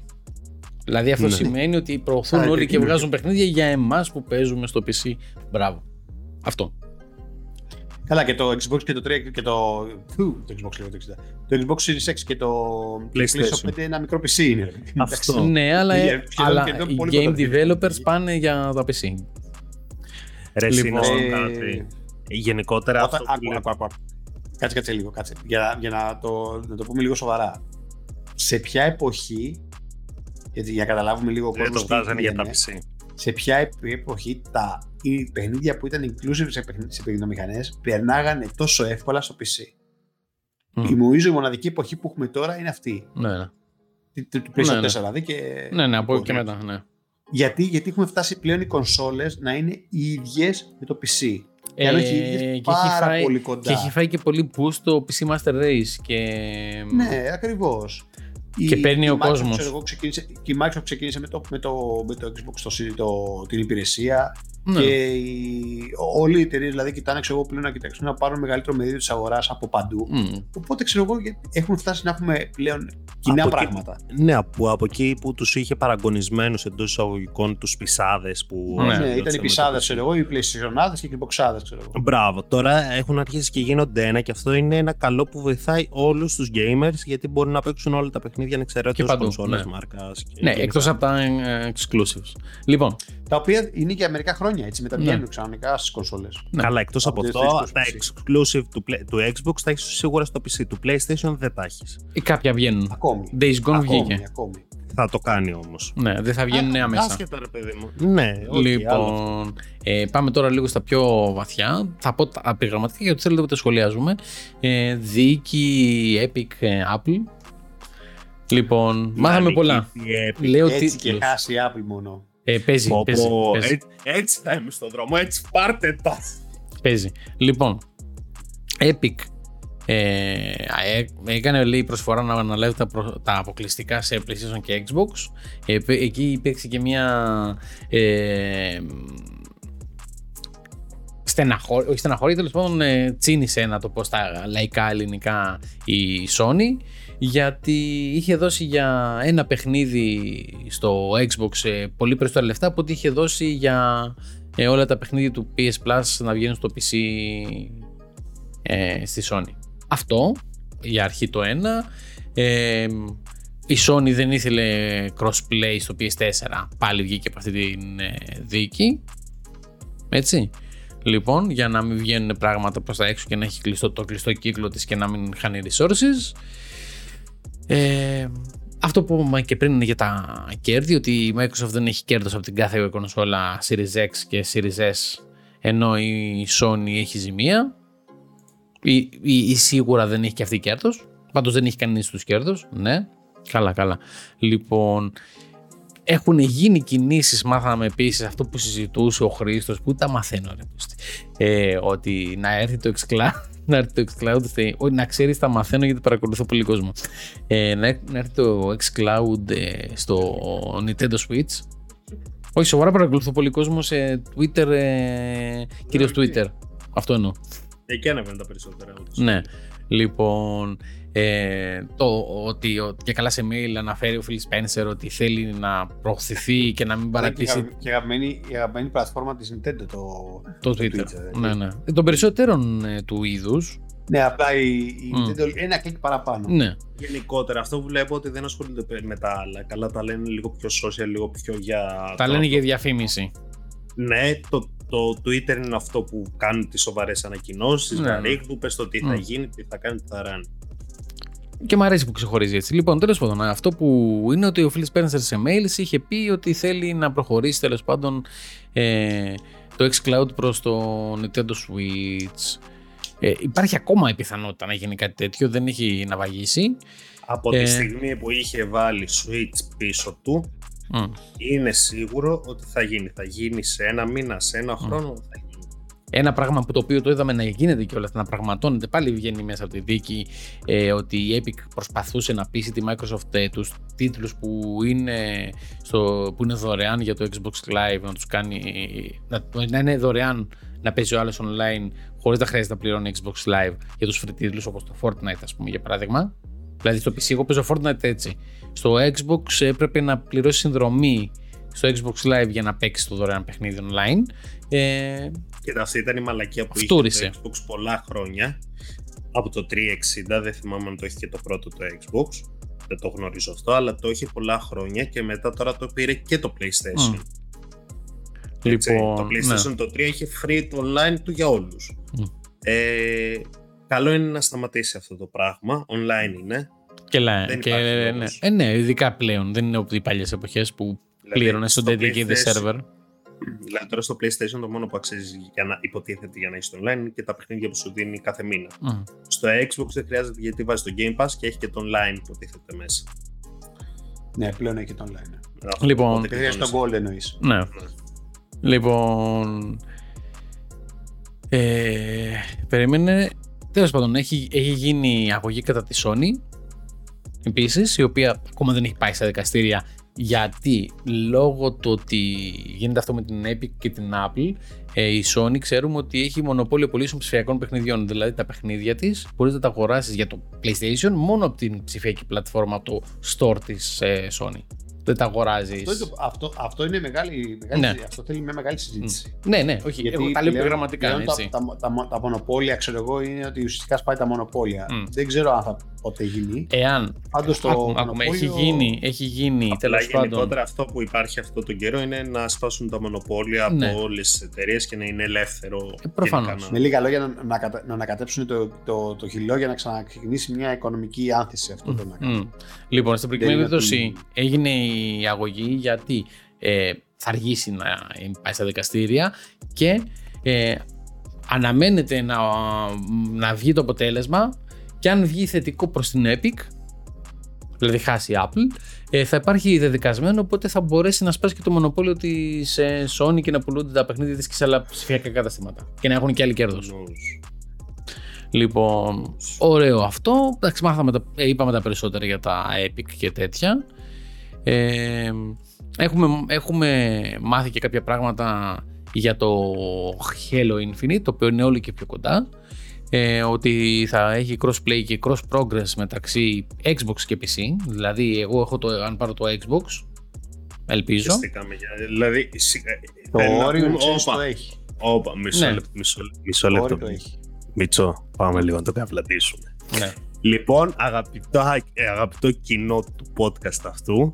Δηλαδή αυτό Ναι. σημαίνει ότι προωθούν Α, όλοι και και εκεί βγάζουν παιχνίδια για εμάς που παίζουμε στο PC. Μπράβο. Αυτό. Καλά, και το Xbox και το 3 και το. Φου, Το Xbox λέω το 60. Το Xbox Series X και το PlayStation. 5 ένα μικρό PC είναι. Αυτό. Ναι, αλλά, Για- σχεδόν αλλά και εδώ οι πολύ game κοντά. developers πάνε για τα PC. Ρε, εσύ λοιπόν, να σου πω Ε, κάτι. Γενικότερα Όταν, αυτό που άκου, λέω- άκου, άκου, άκου. Κάτσε, κάτσε λίγο, κάτσε. Για, για να, το, να το πούμε λίγο σοβαρά. Σε ποια εποχή, γιατί για να καταλάβουμε λίγο ο δεν το κόσμος τι βγάζανε για τα είναι, PC. σε ποια επ- εποχή τα οι παιχνίδια που ήταν inclusive σε, παιχνι- σε παιχνιδομηχανές περνάγανε τόσο εύκολα στο PC. Μμ. Η, νομίζω η μοναδική εποχή που έχουμε τώρα είναι αυτή. Ναι, ναι. Του- Του του PlayStation Ναι, ναι. 4 δηλαδή και... Ναι, ναι, από εκεί και Ναι. μετά. Ναι. Γιατί, γιατί έχουμε φτάσει πλέον οι κονσόλες να είναι οι ίδιες με το PC. Και αν όχι οι ίδιες, Ε, και έχει πάρα φάει- πολύ κοντά. Και έχει φάει και πολύ push το PC Master Race και... Ναι, ακριβώς. Και Η- παίρνει η ο Microsoft, κόσμος. ξέρω εγώ, ξεκίνησε, και η Microsoft ξεκίνησε με το, με το, με το Xbox το, το, την υπηρεσία Ναι. και οι, όλοι οι εταιρείες δηλαδή κοιτάνε ξέρω εγώ, πλέον να κοιτάξουν να πάρουν μεγαλύτερο μερίδιο της αγοράς από παντού. Μμ. Οπότε ξέρω εγώ γιατί έχουμε φτάσει να έχουμε πλέον κοινά Από εκεί- πράγματα. Ναι, από, από εκεί που τους είχε παραγωνισμένους εντός εισαγωγικών τους πισάδες που. Ναι, Ναι, ασχολιόντουσαν ήταν οι με πισάδες, το PC. ξέρω εγώ, οι PlayStation και οι Xbox ξέρω εγώ. Μπράβο. Τώρα έχουν αρχίσει και γίνονται ένα και αυτό είναι ένα καλό που βοηθάει όλους τους gamers γιατί μπορούν να παίξουν όλα τα παιχνίδια Και ανεξαιρέτω παντού, κονσόλες ναι. μάρκας. Ναι, εκτός από τα ε, exclusives. Λοιπόν, Τα οποία είναι για μερικά χρόνια έτσι, μετά Ναι. βγαίνουν ξανικά στις κονσόλες. ναι. Καλά, εκτός από Από το αυτό, Xbox τα PC. exclusive του, Play- του Xbox τα έχεις σίγουρα στο PC. Του PlayStation δεν τα έχεις. ή κάποια βγαίνουν. Ακόμη. Days Gone ακόμη, βγήκε. ακόμη. Θα το κάνει όμως. Ναι, δεν θα βγαίνουν άμεσα. Άσχετα, ρε παιδί μου. Ναι, όχι, άλλο. Λοιπόν, ε, πάμε τώρα λίγο στα πιο βαθιά. Θα πω τα επιγραμματικά γιατί θέλετε που τα σχολιάζουμε. Ε, διοίκη Epic ε, Apple. Λοιπόν, μάθαμε Μάλιστα, πολλά. η Epic. Λέω Έτσι και τίτλους. χάσει η Apple μόνο. Ε, παίζει, Πω, παίζει, πω, παίζει, έτσι, έτσι θα είμαι στον δρόμο, έτσι πάρτε τα. παίζει. Λοιπόν, Epic ε, ε, έκανε λέει προσφορά να αναλάβει τα, προ- τα αποκλειστικά σε PlayStation και Xbox. Ε, πε- εκεί υπήρξε και μια ε, στεναχώρη, όχι στεναχώρη, τέλος πάντων ε, τσίνησε να το πω στα λαϊκά ελληνικά η Sony γιατί είχε δώσει για ένα παιχνίδι στο Xbox ε, πολύ περισσότερα λεφτά από ό,τι είχε δώσει για ε, όλα τα παιχνίδια του PS Plus να βγαίνουν στο PC ε, στη Sony. Αυτό για αρχή το ένα. Ε, η Sony δεν ήθελε crossplay στο PS4, πάλι βγήκε από αυτή την ε, δίκη. Έτσι. Λοιπόν, για να μην βγαίνουν πράγματα προς τα έξω και να έχει κλειστό, το κλειστό κύκλο της και να μην χάνει resources. Ε, αυτό που είπαμε και πριν είναι για τα κέρδη, ότι η Microsoft δεν έχει κέρδος από την κάθε κονσόλα Series X και Series S, ενώ η Sony έχει ζημία. Ή, ή, ή σίγουρα δεν έχει και αυτή κέρδος. Πάντως δεν έχει κανείς τους κέρδος. Ναι. Καλά, καλά. Λοιπόν, έχουν γίνει κινήσεις, μάθαμε επίσης αυτό που συζητούσε ο Χρήστος, που τα μαθαίνω ρε, Κώστη. ε, ότι να έρθει το xCloud, να έρθει το xCloud, θε- όχι, να ξέρεις τα μαθαίνω γιατί παρακολουθώ πολύ κόσμο. Ε, να, έρ- να έρθει το xCloud ε, στο Nintendo Switch. Όχι, σοβαρά παρακολουθώ πολύ κόσμο σε Twitter, ε, κυρίως Twitter. Αυτό εννοώ. Εκεί ανέβαινε τα περισσότερα. όντως. Ναι. Λοιπόν, ε, το ότι ο, και καλά σε mail αναφέρει ο Phil Spencer ότι θέλει να προωθηθεί και να μην Και, παρατήσει αγαπη- και αγαπημένη, η αγαπημένη πλατφόρμα της Nintendo το, το Twitter. Twitter, ναι, ναι. Ε, Των περισσότερων ε, του είδους, Ναι, απλά η, η Μμ. Nintendo ένα κλικ παραπάνω. ναι. Γενικότερα, αυτό βλέπω ότι δεν ασχολούνται πε- με τα άλλα. Καλά, τα λένε λίγο πιο social, λίγο πιο για. Τα το- λένε για διαφήμιση. Ναι, το, το Twitter είναι αυτό που κάνουν τις σοβαρές ανακοινώσεις. Ναι, Ναι, ναι. ρίχνουν, πες το τι θα Μμ. γίνει, τι θα κάνει, τι θα ράνει. Και μου αρέσει που ξεχωρίζει έτσι. Λοιπόν, τέλος πάντων, αυτό που είναι ότι ο Phil Spencer σε mails είχε πει ότι θέλει να προχωρήσει τέλος πάντων ε, το xCloud προς το Nintendo Switch. Ε, υπάρχει ακόμα η πιθανότητα να γίνει κάτι τέτοιο, δεν έχει να βαγίσει. Από Ε. τη στιγμή που είχε βάλει Switch πίσω του, Μμ. είναι σίγουρο ότι θα γίνει. Θα γίνει σε ένα μήνα, σε ένα χρόνο, θα γίνει. Ένα πράγμα που το οποίο το είδαμε να γίνεται και όλα να πραγματώνεται πάλι βγαίνει μέσα από τη δίκη ε, ότι η Epic προσπαθούσε να πείσει τη Microsoft ε, τους τίτλους που είναι, στο, που είναι δωρεάν για το Xbox Live να τους κάνει να, να είναι δωρεάν να παίζει ο άλλος online χωρίς να χρειάζεται να πληρώνει Xbox Live για τους free τίτλους όπως το Fortnite ας πούμε για παράδειγμα. Δηλαδή στο PC εγώ παίζω Fortnite έτσι. Στο Xbox έπρεπε να πληρώσει συνδρομή στο Xbox Live για να παίξει το δωρεάν παιχνίδι online. Ε, Κοίτα, αυτή ήταν η μαλακία που Φτούρισε. είχε το Xbox πολλά χρόνια. Από το 360, δεν θυμάμαι αν το έχει και το πρώτο το Xbox. Δεν το γνωρίζω αυτό, αλλά το είχε πολλά χρόνια και μετά τώρα το πήρε και το PlayStation. Μμ. Έτσι, Λοιπόν, το PlayStation το 3 είχε free το online του για όλους. Μμ. Ε, καλό είναι να σταματήσει αυτό το πράγμα. Online είναι. Και, λέ, Δεν και υπάρχει ναι. λόγος. Ε, ναι, ειδικά πλέον. Δεν είναι όπως οι παλιές εποχές που Δηλαδή, πλήρωνες στο στο dedicated PlayStation- server. Δηλαδή τώρα στο PlayStation το μόνο που αξίζει για να υποτίθεται για να έχει το online είναι και τα παιχνίδια που σου δίνει κάθε μήνα. Μμ. Στο Xbox δεν χρειάζεται γιατί βάζει το Game Pass και έχει και το online που τίθεται μέσα. Ναι, πλέον έχει και το online. ναι. Αυτό, Λοιπόν, οπότε Παιδιά κλειδώνεις. στον Gold εννοείς. Ναι. Ναι. Λοιπόν. Ε, περίμενε. Τέλος πάντων, έχει, έχει γίνει αγωγή κατά τη Sony. Επίσης, η οποία ακόμα δεν έχει πάει στα δικαστήρια γιατί λόγω του ότι γίνεται αυτό με την Epic και την Apple, ε, η Sony ξέρουμε ότι έχει μονοπόλιο πωλήσεων ψηφιακών παιχνιδιών. Δηλαδή τα παιχνίδια της μπορείς να τα αγοράσεις για το PlayStation μόνο από την ψηφιακή πλατφόρμα, από το store της ε, Sony. Δεν τα αγοράζεις. Αυτό, είναι το- αυτό, αυτό είναι μεγάλη, μεγάλη Ναι. συζήτηση. αυτό θέλει μια μεγάλη συζήτηση. Ναι, ναι, όχι. Γιατί εγώ τα λέω πλέον- επιγραμματικά. πλέον Έτσι. Τα, τα, τα, τα μονοπόλια, ξέρω εγώ, είναι ότι ουσιαστικά σπάει τα μονοπόλια. Μμ. Δεν ξέρω αν θα ποτέ γίνει. Εάν. Πάντως το άκουμε, άκουμε, έχει μονοπόλιο- γίνει, έχει γίνει Απλά τέλος πάντων. γενικότερα αυτό που υπάρχει αυτό τον καιρό είναι να σπάσουν τα μονοπόλια Ναι. από όλες τις εταιρείες και να είναι ελεύθερο. Ε, προφανώς. γενικά να- Με λίγα λόγια να, να, κατα- να ανακατέψουν το, το, το χυλό για να ξαναξεκινήσει μια οικονομική άνθηση αυτό το να κάνει. Μμ. Λοιπόν, στην προκειμένη Δεν είναι περίπτωση έγινε η αγωγή γιατί ε, θα αργήσει να πάει στα δικαστήρια και ε, αναμένεται να, να βγει το αποτέλεσμα και αν βγει θετικό προς την Epic, δηλαδή χάσει η Apple, ε, θα υπάρχει δεδικασμένο οπότε θα μπορέσει να σπάσει και το μονοπόλιο της ε, Sony και να πουλούνται τα παιχνίδια της και σε άλλα ψηφιακά καταστήματα και να έχουν και άλλοι κέρδος. Νους. Λοιπόν, ωραίο αυτό. Εντάξει, μάθαμε τα, ε, είπαμε τα περισσότερα για τα Epic και τέτοια. Ε, έχουμε, έχουμε μάθει και κάποια πράγματα για το Halo Infinite, το οποίο είναι όλο και πιο κοντά. Ε, ότι θα έχει crossplay και cross progress μεταξύ Xbox και PC. Δηλαδή, εγώ έχω το, αν πάρω το Xbox, ελπίζω. Πιεστήκαμε για- Δηλαδή, σι- ε, Το θέλω να όριο πούμε- ξέρεις όπα, το έχει. όπα, μισό Ναι. λεπτό, μισό, μισό Το λεπτό. όριο το έχει. Μίτσο, πάμε λίγο να το καβλαντήσουμε. Ναι. Λοιπόν, αγαπητό, ε, αγαπητό κοινό του podcast αυτού,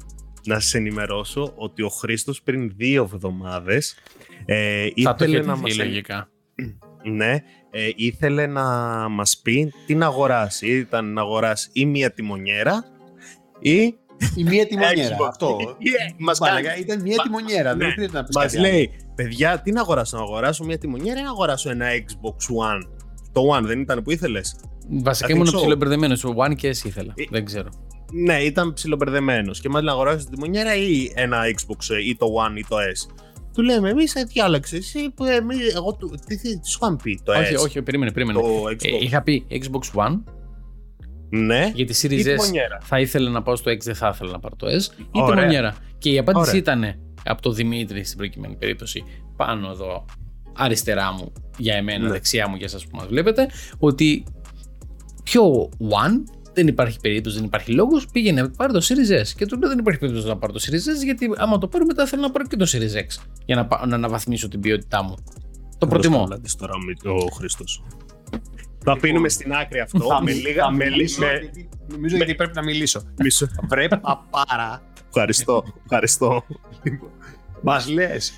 να σας ενημερώσω ότι ο Χρήστος πριν δύο εβδομάδες ε, Θα το ήθελε έχει να μας, λογικά. ναι, ε, ήθελε να μας πει τι να αγοράσει. Ήταν να αγοράσει ή μία τιμονιέρα ή Η μία τιμονιέρα. Xbox. Αυτό. Yeah, μας Μαλάκα, κάνει. ήταν μία Μα- τιμονιέρα. Δεν ναι, χρειάζεται να πεις Μας κάτι άλλο. λέει, παιδιά, τι να αγοράσω, να αγοράσω μία τιμονιέρα ή να αγοράσω ένα Xbox One; Το One δεν ήταν που ήθελες; Βασικά I think ήμουν so. ψιλομπερδεμένος. Ο One και εσύ ήθελα. Ε, Δεν ξέρω. Ναι, ήταν ψιλομπερδεμένος και μας λέει να αγοράσεις τη μονιέρα ή ένα Xbox ε, ή το One ή το S; Του λέμε, εμεί τι διάλεξες. Εσύ, που εμείς, εγώ του. Τι τι σου είχαν πει, το όχι, S. όχι, περίμενε, περίμενε. Το Ε, Xbox. είχα πει Xbox One Ναι, για τη ή Series τη S. μονιέρα. Θα ήθελα να πάω στο X, δεν θα ήθελα να πάρω το S. Ή τη Ωραία. μονιέρα. Και η απάντηση Ωραία. ήταν από το Δημήτρη στην προκειμένη περίπτωση πάνω εδώ αριστερά μου για εμένα, Ναι. δεξιά μου για εσάς που μας βλέπετε, ότι πιο One δεν υπάρχει περίπτωση, δεν υπάρχει λόγος, πήγαινε πάρει το Series S. Και του λέω δεν υπάρχει περίπτωση να πάρω το Series S, γιατί άμα το πάρω μετά θέλω να πάρω και το Series X για να, πά- να αναβαθμίσω την ποιότητά μου. Το προτιμώ. Καλάτης τώρα με ο Χρήστος. Το αφήνουμε στην άκρη αυτό. Θα με μι- λίγα. θα Με, μιλήσω, με, γιατί- Νομίζω γιατί πρέπει να μιλήσω. μισό. Βρε παπάρα. Ευχαριστώ. Ευχαριστώ. Μας λες,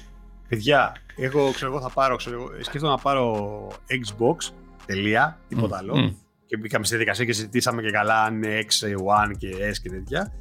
παιδιά, εγώ ξέρω εγώ θα πάρω, ξέρω, εγώ, σκέφτομαι να πάρω Xbox, τελεία, τίποτα άλλο. Μμ. Και μπήκαμε στη διαδικασία και συζητήσαμε και καλά αν είναι X, One και S και τέτοια.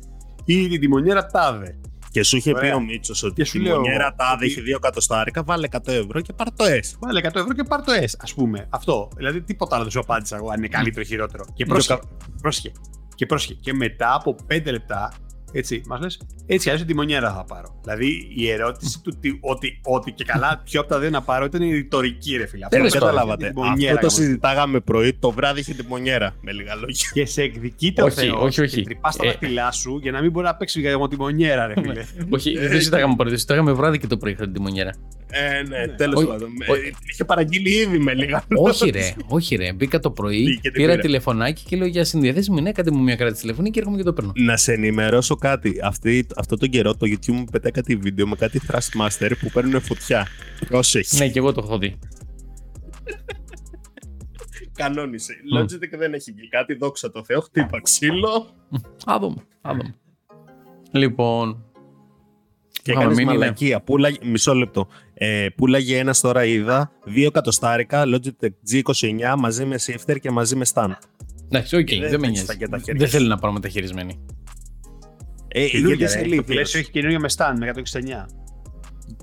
Ή την τιμονιέρα τάδε. Και σου είχε πει Ωραία. ο Μίτσος ότι Και σου η λέω μονιέρα τάδε ότι- έχει 2 εκατοστάρικα, βάλε 100 ευρώ και πάρ το S. Βάλε 100 ευρώ και πάρ το S, ας πούμε. Αυτό. Δηλαδή τίποτα άλλο δεν σου απάντησα εγώ αν είναι καλύτερο ή χειρότερο. Και πρόσχε. πρόσχε. Και πρόσχε. Και μετά από 5 λεπτά, έτσι, μας λες, έτσι αλλιώς την τιμονιέρα θα πάρω. Δηλαδή η ερώτηση του τι, ότι, ότι και καλά ποιο από τα δύο να πάρω ήταν η ρητορική, ρε φίλε. Αυτό Τέλος δεν πάντων. Καταλάβατε. την τιμονιέρα, Αυτό το γαμώ. συζητάγαμε πρωί, το βράδυ είχε τη μονιέρα. Με λίγα λόγια. Και σε εκδικείται ο Όχι, Θεός όχι, όχι. Και τρυπάς τα Ε. δάχτυλά σου για να μην μπορεί να παίξει για τη τιμονιέρα, ρε φίλε. Όχι, δεν συζητάγαμε πρωί, συζητάγαμε βράδυ και το πρωί είχα την τιμονιέρα. Ε, ναι, τέλος Όχι, πάντων. όχι. Ε, Είχε παραγγείλει ήδη με λίγα όχι ρε, όχι ρε. Μπήκα το πρωί, Τι, και την πήρα πήρα. τηλεφωνάκι και λέω για συνδιαθέσιμη ναι, κάντε μου μια κράτηση τηλεφωνή και έρχομαι και το παίρνω. Να σε ενημερώσω κάτι. Αυτή, αυτό τον καιρό το YouTube μου πετάει κάτι βίντεο με κάτι Thrustmaster που παίρνουν φωτιά. Πρόσεχε. Ναι, και εγώ το έχω δει. Κανόνισε. Logitech δεν έχει βγει κάτι, δόξα τω Θεώ. Χτύπα ξύλο. Α δούμε, α δούμε. Λοιπόν, Και Είχαμε έκανε μείνει, ναι. μαλακία. Πούλαγε, μισό λεπτό. Ε, πούλαγε ένας τώρα είδα, 2 εκατοστάρικα Logitech G29 μαζί με shifter και μαζί με stand. εντάξει, οκ, Και δεν δεν με έχεις τα νοιάζει. και τα χέρια Δεν σου. θέλει να πάρω μεταχειρισμένη. Ε, Καινούργια, γιατί είσαι ρε. Το ηλίθιος. πλαίσιο έχει καινούργια με stand με 169.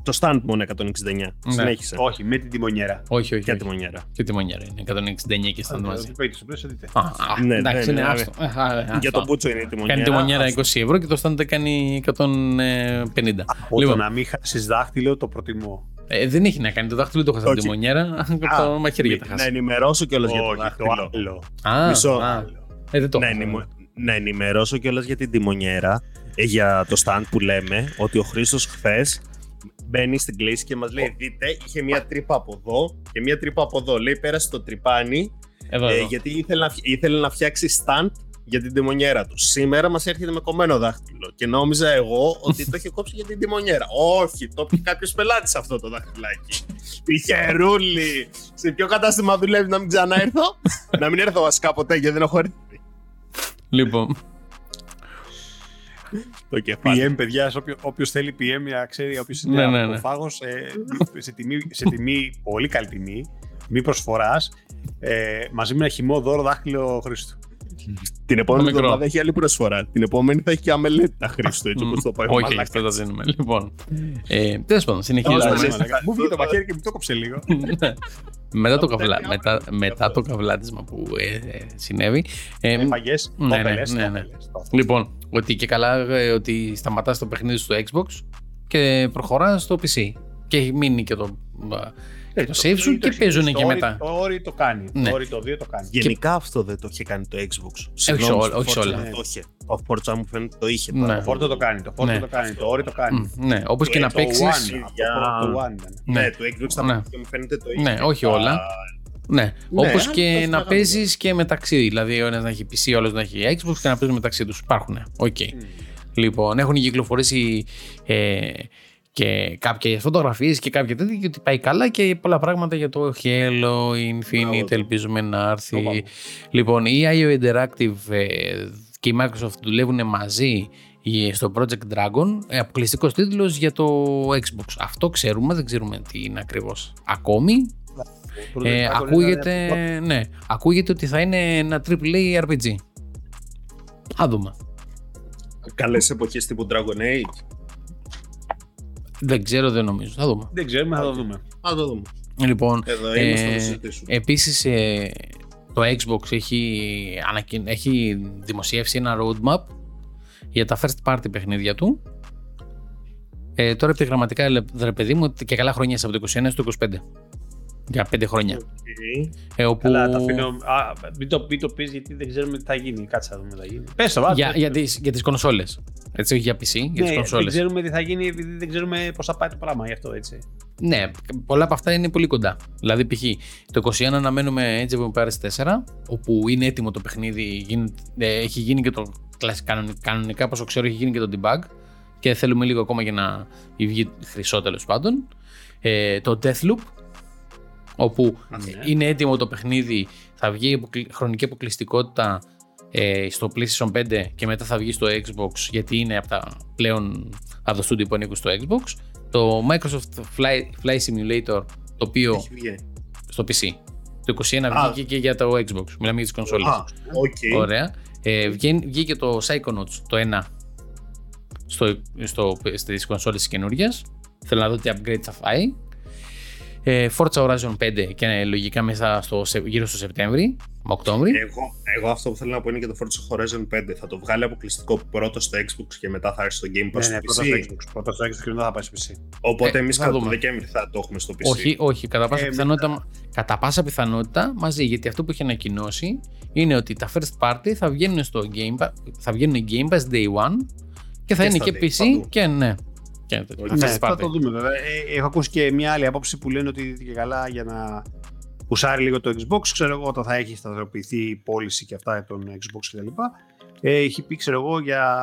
Το stand μόνο 169. Ναι. Συνέχισε. Όχι, με την τιμονιέρα. Όχι, όχι. Και όχι. τη μονιέρα. Και τη μονιέρα είναι 169 και στα μαζί. Στο πλαίσιο δείτε. Α, α, Ναι, εντάξει, ναι, είναι ναι, άστο. Ε, α, α, Για άστο. τον Μπούτσο είναι η τη Κάνει τη μονιέρα 20 ευρώ και το stand κάνει 150. Από Λοιπόν. το να μην χάσεις δάχτυλο το προτιμώ. Ε, δεν έχει να κάνει το δάχτυλο, το χάσα από τη Όχι. μονιέρα. Από το μαχαίρι για τα Να χάσει. ενημερώσω κιόλας για το Όχι, το δάχτυλο. άλλο. Α, Μισό. α. Ε, δεν το να, έχω. ενημε- να ενημερώσω κιόλας για την τιμονιέρα, ε, για το stand που λέμε, ότι ο Χρήστος χθες μπαίνει στην κλίση και μας λέει: Δείτε, είχε μία τρύπα από εδώ και μία τρύπα από εδώ. Λέει: Πέρασε το τρυπάνι, Εδώ, ε, εδώ. γιατί ήθελε να, φ- ήθελε να φτιάξει stand για την τιμονιέρα του. Σήμερα μας έρχεται με κομμένο δάχτυλο και νόμιζα εγώ ότι το είχε κόψει για την τιμονιέρα. Όχι, το είπε κάποιος πελάτης αυτό το δαχτυλάκι. Τυχερούλη! Σε ποιο κατάστημα δουλεύει να μην ξαναέρθω; να μην έρθω βασικά ποτέ γιατί δεν έχω έρθει. Λοιπόν, Το κεφάλι. PM, παιδιά, όποιο θέλει PM να ξέρει, όποιος είναι Ναι, ναι, ναι. φάγο, σε, τιμή, σε τιμή, πολύ καλή τιμή, τιμή προσφοράς, ε, μαζί με ένα χυμό δώρο δάχτυλο Χρήστου. Την επόμενη μικρό. εβδομάδα έχει άλλη προσφορά. Την επόμενη θα έχει και αμελέτα Χρήστο, έτσι όπως το πάει. ο όχι, μαλάκας. αυτό τα δίνουμε. Λοιπόν, ε, τέλος πάντων, Όλα, συνεχίζουμε. ναι. Μου βγήκε το μαχαίρι και μου το κόψε λίγο. μετά, το Από καβλά, τα μετά, διάφορα. μετά το καβλάτισμα που ε, ε, συνέβη. ε, Έφαγε. ναι, ναι, ναι, ναι. Λοιπόν, ότι και καλά ε, ότι σταματάς το παιχνίδι στο Xbox και προχωράς στο PC. Και έχει μείνει και το, ε, το save σου και παίζουν και μετά. Το όρι το κάνει. Ναι. Το όρι το 2 το κάνει. Γενικά αυτό δεν το είχε κάνει το Xbox. σε Συγγνώμη, όλα- στο όχι σε Forza όλα. δεν Το είχε. Το Forza μου φαίνεται το είχε. Ναι. τώρα. Το φόρτο το κάνει. Το φόρτο Ναι. το κάνει. Το όρι το κάνει. Μ, ναι, όπως και Ε, να το παίξεις. One. Από για- το- το One ήταν. Ναι, Ναι. το Xbox στα Ναι. παιχνίδια μου φαίνεται το είχε. Ναι, όχι όλα. Ναι, Ναι, όπως αλλά και το να φάγαμε παίζεις και μεταξύ. Δηλαδή, ο ένας να έχει PC, ο άλλος να έχει Xbox και να παίζουν μεταξύ τους. Υπάρχουν. Οκ. Λοιπόν, έχουν κυκλοφορήσει ε, και κάποιες φωτογραφίες και κάποια τέτοια και ότι πάει καλά και πολλά πράγματα για το Halo, Infinite, Μπράβο. ελπίζουμε να έρθει. Μπράβο. Λοιπόν, η IO Interactive ε, και η Microsoft δουλεύουν μαζί ε, στο Project Dragon, ε, αποκλειστικός τίτλος για το Xbox. Αυτό ξέρουμε, δεν ξέρουμε τι είναι ακριβώς ακόμη. Ε, ακούγεται, ναι, ακούγεται ότι θα είναι ένα AAA RPG. Α δούμε. Καλές εποχές τύπου Dragon Age. Δεν ξέρω, δεν νομίζω. Θα δούμε. Δεν ξέρουμε, θα το δούμε. Α το δούμε. Λοιπόν, Εδώ είμαστε να το ε, συζητήσουμε. επίσης ε, το Xbox έχει, ανακοιν... έχει δημοσιεύσει ένα roadmap για τα first party παιχνίδια του. Ε, τώρα επιγραμματικά, ρε παιδί μου, και καλά χρόνια από το 21 στο 25. Για 5 χρόνια. Okay. Ε, όπου... Καλά, τα αφήνω. Α, μην το, μην το πεις γιατί δεν ξέρουμε τι θα γίνει. Κάτσε να δούμε τι θα γίνει. Πες το, για, για, τις, για τις κονσόλες. Έτσι, όχι για PC, για ναι, τις κονσόλες. Δεν ξέρουμε τι θα γίνει επειδή δεν ξέρουμε πώς θα πάει το πράγμα γι' αυτό έτσι. Ναι, πολλά από αυτά είναι πολύ κοντά. Δηλαδή, π.χ. το 21 αναμένουμε Age of Empires 4, όπου είναι έτοιμο το παιχνίδι, γίνει, ε, έχει γίνει και το κανονικά, κανονικά, όσο ξέρω, έχει γίνει και το debug και θέλουμε λίγο ακόμα για να βγει χρυσό τέλος πάντων. Ε, το Deathloop, όπου ναι. είναι έτοιμο το παιχνίδι, θα βγει χρονική αποκλειστικότητα ε, στο PlayStation 5 και μετά θα βγει στο Xbox γιατί είναι από τα πλέον από το studio που ανήκουν στο Xbox. Το Microsoft Fly, Fly Simulator, το οποίο στο PC. Το 21 ah. βγήκε και για το Xbox. Μιλάμε για τις κονσόλες. Ah, okay. Ωραία. Ε, βγήκε το Psychonauts το 1 στο, στο, στις κονσόλες της καινούργιας. Θέλω να δω τι upgrade θα φάει. Ε, Forza Horizon 5 και λογικά μέσα στο, γύρω στο Σεπτέμβρη, Οκτώβρη. Εγώ, εγώ αυτό που θέλω να πω είναι και το Forza Horizon 5. Θα το βγάλει αποκλειστικό πρώτο στο Xbox και μετά θα έρθει στο Game Pass ναι, στο ναι, PC. Πρώτο στο Xbox, πρώτο στο Xbox και μετά θα πάει στο PC. Οπότε Ε, εμείς θα κατά το δούμε. Δεκέμβρη θα το έχουμε στο PC. Όχι, όχι, κατά πάσα, Ε, πιθανότητα, κατά πάσα πιθανότητα μαζί. Γιατί αυτό που έχει ανακοινώσει είναι ότι τα first party θα βγαίνουν στο Game Pass, θα βγαίνουν Game Pass Day One και θα Και είναι στα και Day, PC παντού. και ναι. Και τα Ναι, first θα party. το δούμε βέβαια. Ε, έχω ακούσει και μια άλλη άποψη που λένε ότι και καλά για να πουσάρει λίγο το Xbox, ξέρω εγώ, όταν θα έχει σταθεροποιηθεί η πώληση και αυτά των Xbox κτλ. Ε, έχει πει, ξέρω εγώ, για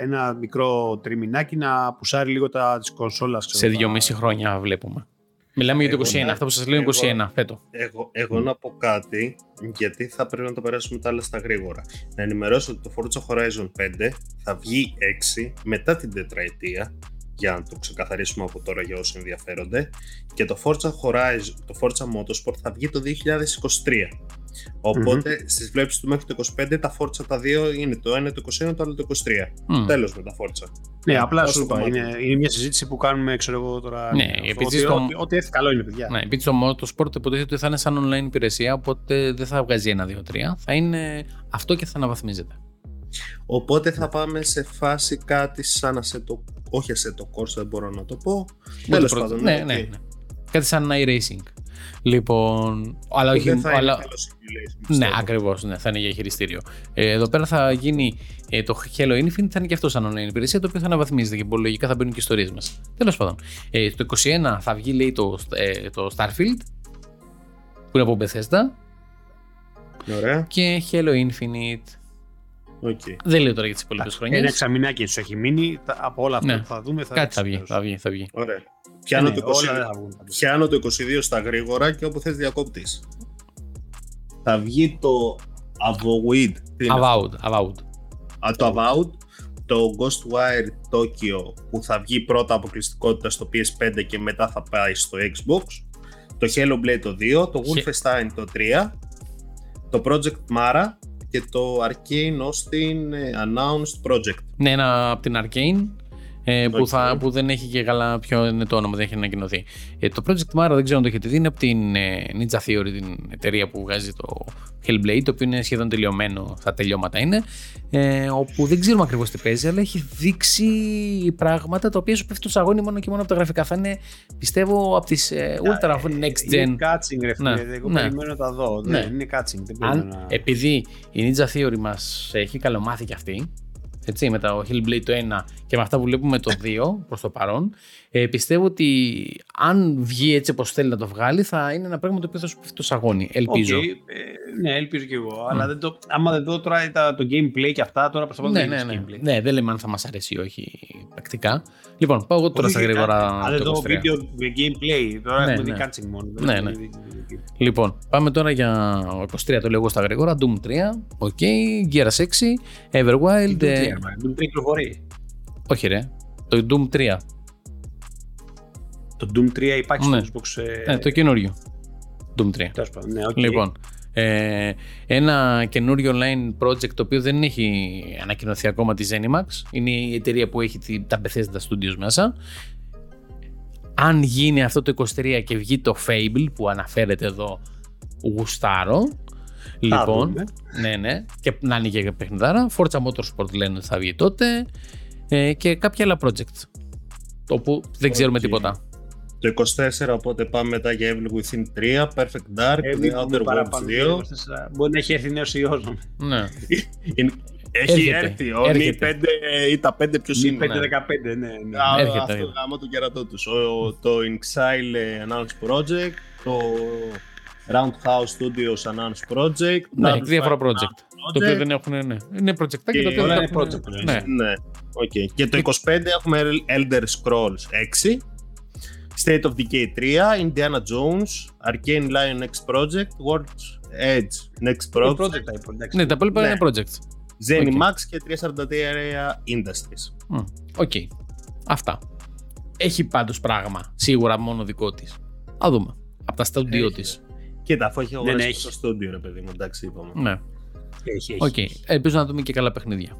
ένα μικρό τριμηνάκι να πουσάρει λίγο τα της κονσόλας. ξέρω, Σε τα- δυόμιση χρόνια βλέπουμε. Μιλάμε για το Εγώ 21, ναι. αυτό που σας λέω είναι Εγώ- 21 φέτο. Εγώ, εγώ να πω κάτι, γιατί θα πρέπει να το περάσουμε τα άλλα στα γρήγορα. Να ενημερώσω ότι το Forza Horizon 5 θα βγει 6 μετά την τετραετία, για να το ξεκαθαρίσουμε από τώρα για όσοι ενδιαφέρονται. Και το Forza Horizon, το Forza Motorsport θα βγει το 2023. οποτε στις βλέψεις του μέχρι το 25 τα Forza τα δύο είναι το ένα το 21, το άλλο το 23. Μμ. Τέλος με τα Forza. Ναι, απλά Όσο σου είπα, κομμάτι. είναι, είναι μια συζήτηση που κάνουμε, ξέρω εγώ τώρα. Ναι, αυτό, επειδή ότι, στο- ό,τι, ό,τι έρθει καλό είναι, παιδιά. Ναι, επειδή στο Motorsport υποτίθεται ότι θα είναι σαν online υπηρεσία, οπότε δεν θα βγάζει ένα, δύο, τρία. Θα είναι αυτό και θα αναβαθμίζεται. Οπότε θα πάμε σε φάση κάτι σαν Assetto, όχι Assetto Corsa, δεν μπορώ να το πω. Τέλος Πρώτο- πάντων, ναι, οκ. ναι, ναι. Κάτι σαν iRacing. Λοιπόν, αλλά Που όχι. δεν θα είναι αλλά... καλό simulation, Ναι, πιστεύω. ακριβώς. Ναι, θα είναι για χειριστήριο. Ε, εδώ πέρα θα γίνει ε, το Halo Infinite, θα είναι και αυτό σαν online υπηρεσία, το οποίο θα αναβαθμίζεται και λογικά θα μπαίνουν και ιστορίες μας. Τέλος πάντων. Ε, το 21 θα βγει, λέει, το, ε, το Starfield, που είναι από Bethesda, Ωραία. και Halo Infinite. Οκ. Δεν λέω τώρα για τις υπόλοιπες χρονιές. Ένα εξαμηνάκι τους έχει μείνει. τα- Από όλα αυτά Ναι. που θα δούμε θα Κάτι θα βγει, τέλος. θα βγει, θα βγει. Ωραία. Πιάνω, Ναι, το 22, όλα δεν θα βγουν. πιάνω το 22 στα γρήγορα και όπου θες διακόπτεις. Θα βγει το Avowed. Τι είναι αυτό; Avowed, Avowed. Α, το Avowed, το Ghostwire Tokyo που θα βγει πρώτα αποκλειστικότητα στο PS5 και μετά θα πάει στο Xbox. Το Hellblade το 2, το Χε- Wolfenstein το 3, το Project Mara και το Arkane Austin ε, Announced Project. Ναι, ένα από την Arkane. Ε, που, Οκ. θα, που δεν έχει και καλά ποιο είναι το όνομα, δεν έχει ανακοινωθεί. Ε, το Project Mara δεν ξέρω αν το έχετε δει, είναι από την ε, Ninja Theory, την εταιρεία που βγάζει το Hellblade, το οποίο είναι σχεδόν τελειωμένο, στα τελειώματα είναι. Ε, όπου δεν ξέρουμε ακριβώς τι παίζει, αλλά έχει δείξει πράγματα τα οποία σου πέφτουν στο αγώνι μόνο και μόνο από τα γραφικά. Θα είναι, πιστεύω, από τις ε, ultra next gen. Είναι catching, ρε φίλε. Ναι, Εγώ ναι. περιμένω να τα δω. Ναι. Ναι, είναι catching. Δεν Αν, περιμένω να... επειδή η Ninja Theory μας έχει καλομάθει κι αυτή, έτσι, με το Hellblade το 1 και με αυτά που βλέπουμε το 2 προς το παρόν, ε, πιστεύω ότι αν βγει έτσι όπως θέλει να το βγάλει, θα είναι ένα πράγμα το οποίο θα σου πέσει το σαγόνι. Ελπίζω. Οκ, ε, ναι, ελπίζω κι εγώ. Αλλά δεν το, άμα δεν δω τώρα τα- το gameplay και αυτά, τώρα προς το Ναι, παρόν ναι, δεν ναι. είναι gameplay. ναι, δεν λέμε αν θα μας αρέσει ή όχι πρακτικά. Λοιπόν, πάω εγώ τώρα Όχι, στα γρήγορα Αν δεν το δω 23. βίντεο με gameplay, τώρα Ναι, έχουμε δει ναι. cutscene μόνο. δεν Ναι, έχουμε ναι. δει gameplay. Λοιπόν, πάμε τώρα για 23 το λέγω στα γρήγορα. Doom 3, ok, Gears 6, Everwild. Doom 3, ε, ρε, Doom 3 κυκλοφορεί. όχι ρε, το Doom 3. Το Doom 3 υπάρχει Ναι. στο Xbox. ε, Ναι, το καινούριο. Doom 3. τέλος πάντων, ναι, οκ. Λοιπόν, ε, ένα καινούριο online project το οποίο δεν έχει ανακοινωθεί ακόμα της Zenimax. Είναι η εταιρεία που έχει τη- τα Bethesda Studios μέσα. Αν γίνει αυτό το 23 και βγει το Fable που αναφέρεται εδώ, γουστάρω. Λοιπόν, δούμε. ναι, ναι. Και να είναι και παιχνιδάρα. Forza Motorsport λένε ότι θα βγει τότε. Ε, και κάποια άλλα project. Το που δεν ξέρουμε Οκ. τίποτα. Το 24, οπότε πάμε μετά για Evil Within 3, Perfect Dark, Ε, The μην Outer πούμε Worlds παραπάνω, 2. Μπορεί να έχει έρθει νέος ιός. Ναι. Είναι- Έχει Έρχεται, έρθει ο έρχεται. Νι 5 ή τα 5 ποιος είναι. 5-15, ναι. ναι. Α, Έρχεται, αυτό έρχεται. γάμο του κερατό τους. Ο, το Inxile ε, Announced Project, το Roundhouse Studios Announced Project. Ναι, Double διάφορα Fine project. Το οποίο δεν έχουν, ναι. Είναι project και Και το οποίο όλα δεν είναι έχουν- project, Ναι. Ναι, οκ. Και το 25 έχουμε Elder Scrolls 6, State of Decay 3, Indiana Jones, Arcane Lion Next Project, World's Edge Next Project. Project, project τα υπόλοιπα, Ναι, τα υπόλοιπα Ναι. είναι project. Zenimax και 343 Industries. Μμ, Οκ. Αυτά. Έχει πάντως πράγμα. Σίγουρα μόνο δικό της. Α δούμε. Από τα στούντιο Έχει, της. Κοίτα, αφού έχει αγοράσει ναι, και έχει. στο στούντιο, ρε παιδί μου, εντάξει, είπαμε. Ναι. Έχει, έχει. Οκ. Ελπίζω να δούμε και καλά παιχνίδια.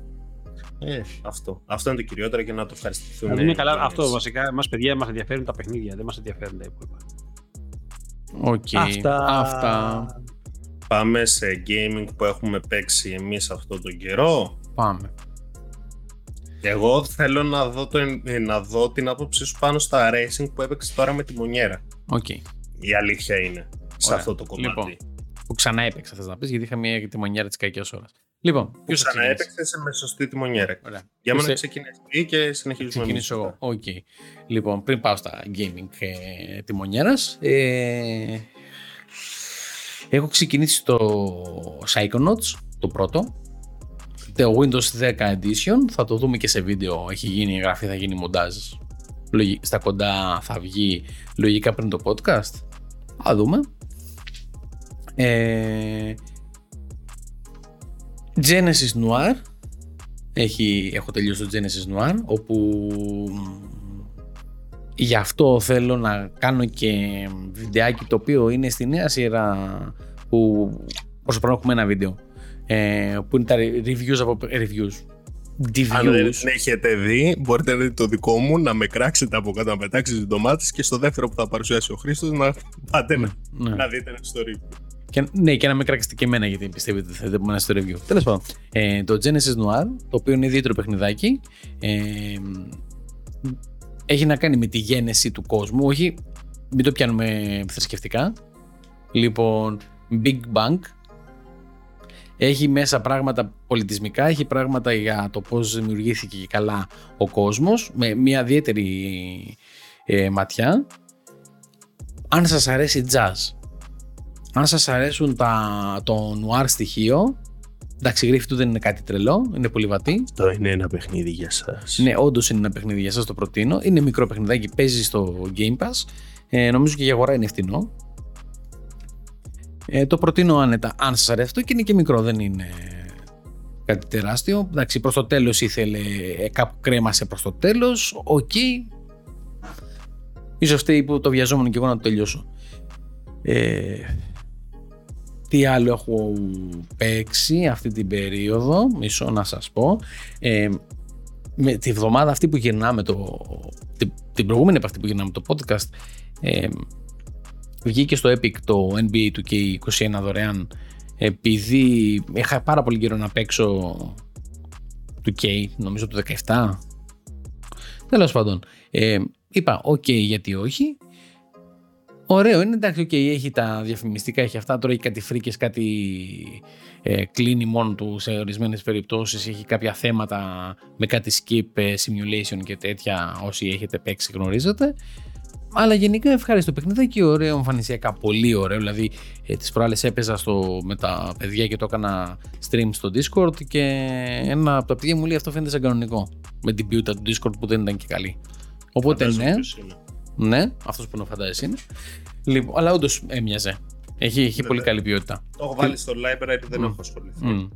Ε, αυτό. Αυτό είναι το κυριότερο και να το ευχαριστηθούμε. Να δούμε καλά. οι Αυτό gamers. βασικά. Εμάς παιδιά μας ενδιαφέρουν τα παιχνίδια. Δεν μας ενδιαφέρουν τα υπόλοιπα. Οκ. Αυτά. Πάμε σε gaming που έχουμε παίξει εμείς αυτό τον καιρό. Πάμε. Εγώ θέλω να δω, το, ε, να δω την άποψή σου πάνω στα racing που έπαιξες τώρα με τιμονιέρα. Οκ. Η αλήθεια είναι σε Ωραία. αυτό το κομμάτι. Λοιπόν, Που ξανά έπαιξα, θες να πεις, γιατί είχα μια τιμονιέρα της κακιάς ώρας. Λοιπόν, που ποιος θα ξεκινήσει; ξαναέπαιξε με σωστή τιμονιέρα. Ωραία. Για μένα Ποιος ξεκινήσει εσύ και συνεχίζουμε ξεκινήσω εμείς εγώ. μετά. Οκ. Λοιπόν, πριν πάω στα gaming ε, τιμονιέρας, ε, έχω ξεκινήσει το Psychonauts, το πρώτο, το Windows 10 Edition, θα το δούμε και σε βίντεο, έχει γίνει η εγγραφή, θα γίνει μοντάζ. Λογι- Στα κοντά θα βγει λογικά πριν το podcast. Θα δούμε. Ε, Genesis Noir έχει, έχω τελειώσει το Genesis Noir όπου γι' αυτό θέλω να κάνω και βιντεάκι το οποίο είναι στη νέα σειρά που προς το παρόν έχουμε ένα βίντεο ε, που είναι τα reviews από reviews Αν δεν reviews έχετε δει, μπορείτε να δείτε το δικό μου, να με κράξετε από κάτω, να πετάξετε ντομάτες και στο δεύτερο που θα παρουσιάσει ο Χρήστος να πάτε να, ναι. να δείτε ένα story. Και, ναι, και να με κράξετε και εμένα γιατί πιστεύετε ότι θέλετε που στο review. Τέλος πάντων. Ε, το Genesis Noir, το οποίο είναι ιδιαίτερο παιχνιδάκι, ε, έχει να κάνει με τη γένεση του κόσμου. Όχι, μην το πιάνουμε θρησκευτικά. Λοιπόν, Big Bang. Έχει μέσα πράγματα πολιτισμικά, έχει πράγματα για το πώς δημιουργήθηκε και καλά ο κόσμος, με μια ιδιαίτερη ε, ματιά. Αν σας αρέσει jazz, αν σας αρέσουν τα, το noir στοιχείο, εντάξει η γρήφη του δεν είναι κάτι τρελό, είναι πολύ βατή. Αυτό είναι ένα παιχνίδι για σας. Ναι, όντως είναι ένα παιχνίδι για σας το προτείνω. Είναι μικρό παιχνιδάκι, παίζει στο Game Pass. Ε, νομίζω και για αγορά είναι φτηνό. Ε, το προτείνω άνετα, αν σας αρέσει αυτό και είναι και μικρό, δεν είναι κάτι τεράστιο. Εντάξει, προς το τέλος ήθελε, ε, κάπου κρέμασε προς το τέλος, οκ. Ίσως φταίει που το βιαζόμουν και εγώ να το τελειώσω. Ε, τι άλλο έχω παίξει αυτή την περίοδο, μισό να σας πω. Ε, με τη βδομάδα αυτή που γυρνάμε το, την, την προηγούμενη από αυτή που γυρνάμε το podcast ε, βγήκε στο Epic το NBA 2K21 δωρεάν. Επειδή είχα πάρα πολύ καιρό να παίξω 2K νομίζω το 17 τέλος πάντων ε, είπα ok γιατί όχι Ωραίο είναι, εντάξει, okay, έχει τα διαφημιστικά, έχει αυτά, τώρα έχει κάτι φρίκες, κάτι ε, κλείνει μόνο του σε ορισμένες περιπτώσεις, έχει κάποια θέματα με κάτι skip, ε, simulation και τέτοια, όσοι έχετε παίξει γνωρίζετε. Αλλά γενικά ευχάριστο παιχνιδάκι, ωραίο, εμφανισιακά πολύ ωραίο, δηλαδή ε, τις προάλλες έπαιζα στο, με τα παιδιά και το έκανα stream στο Discord και ένα από τα παιδιά μου λέει αυτό φαίνεται σαν κανονικό, με την ποιότητα του Discord που δεν ήταν και καλή. Οπότε Φαντάζομαι ναι, ποιος είναι. Ναι, αυτός που να φαντάζεσαι είναι. Λοιπόν, αλλά όντως έμοιαζε. Έχει, έχει πολύ καλή ποιότητα. Το έχω βάλει στο library, δεν Μμ. έχω ασχοληθεί. Μμ.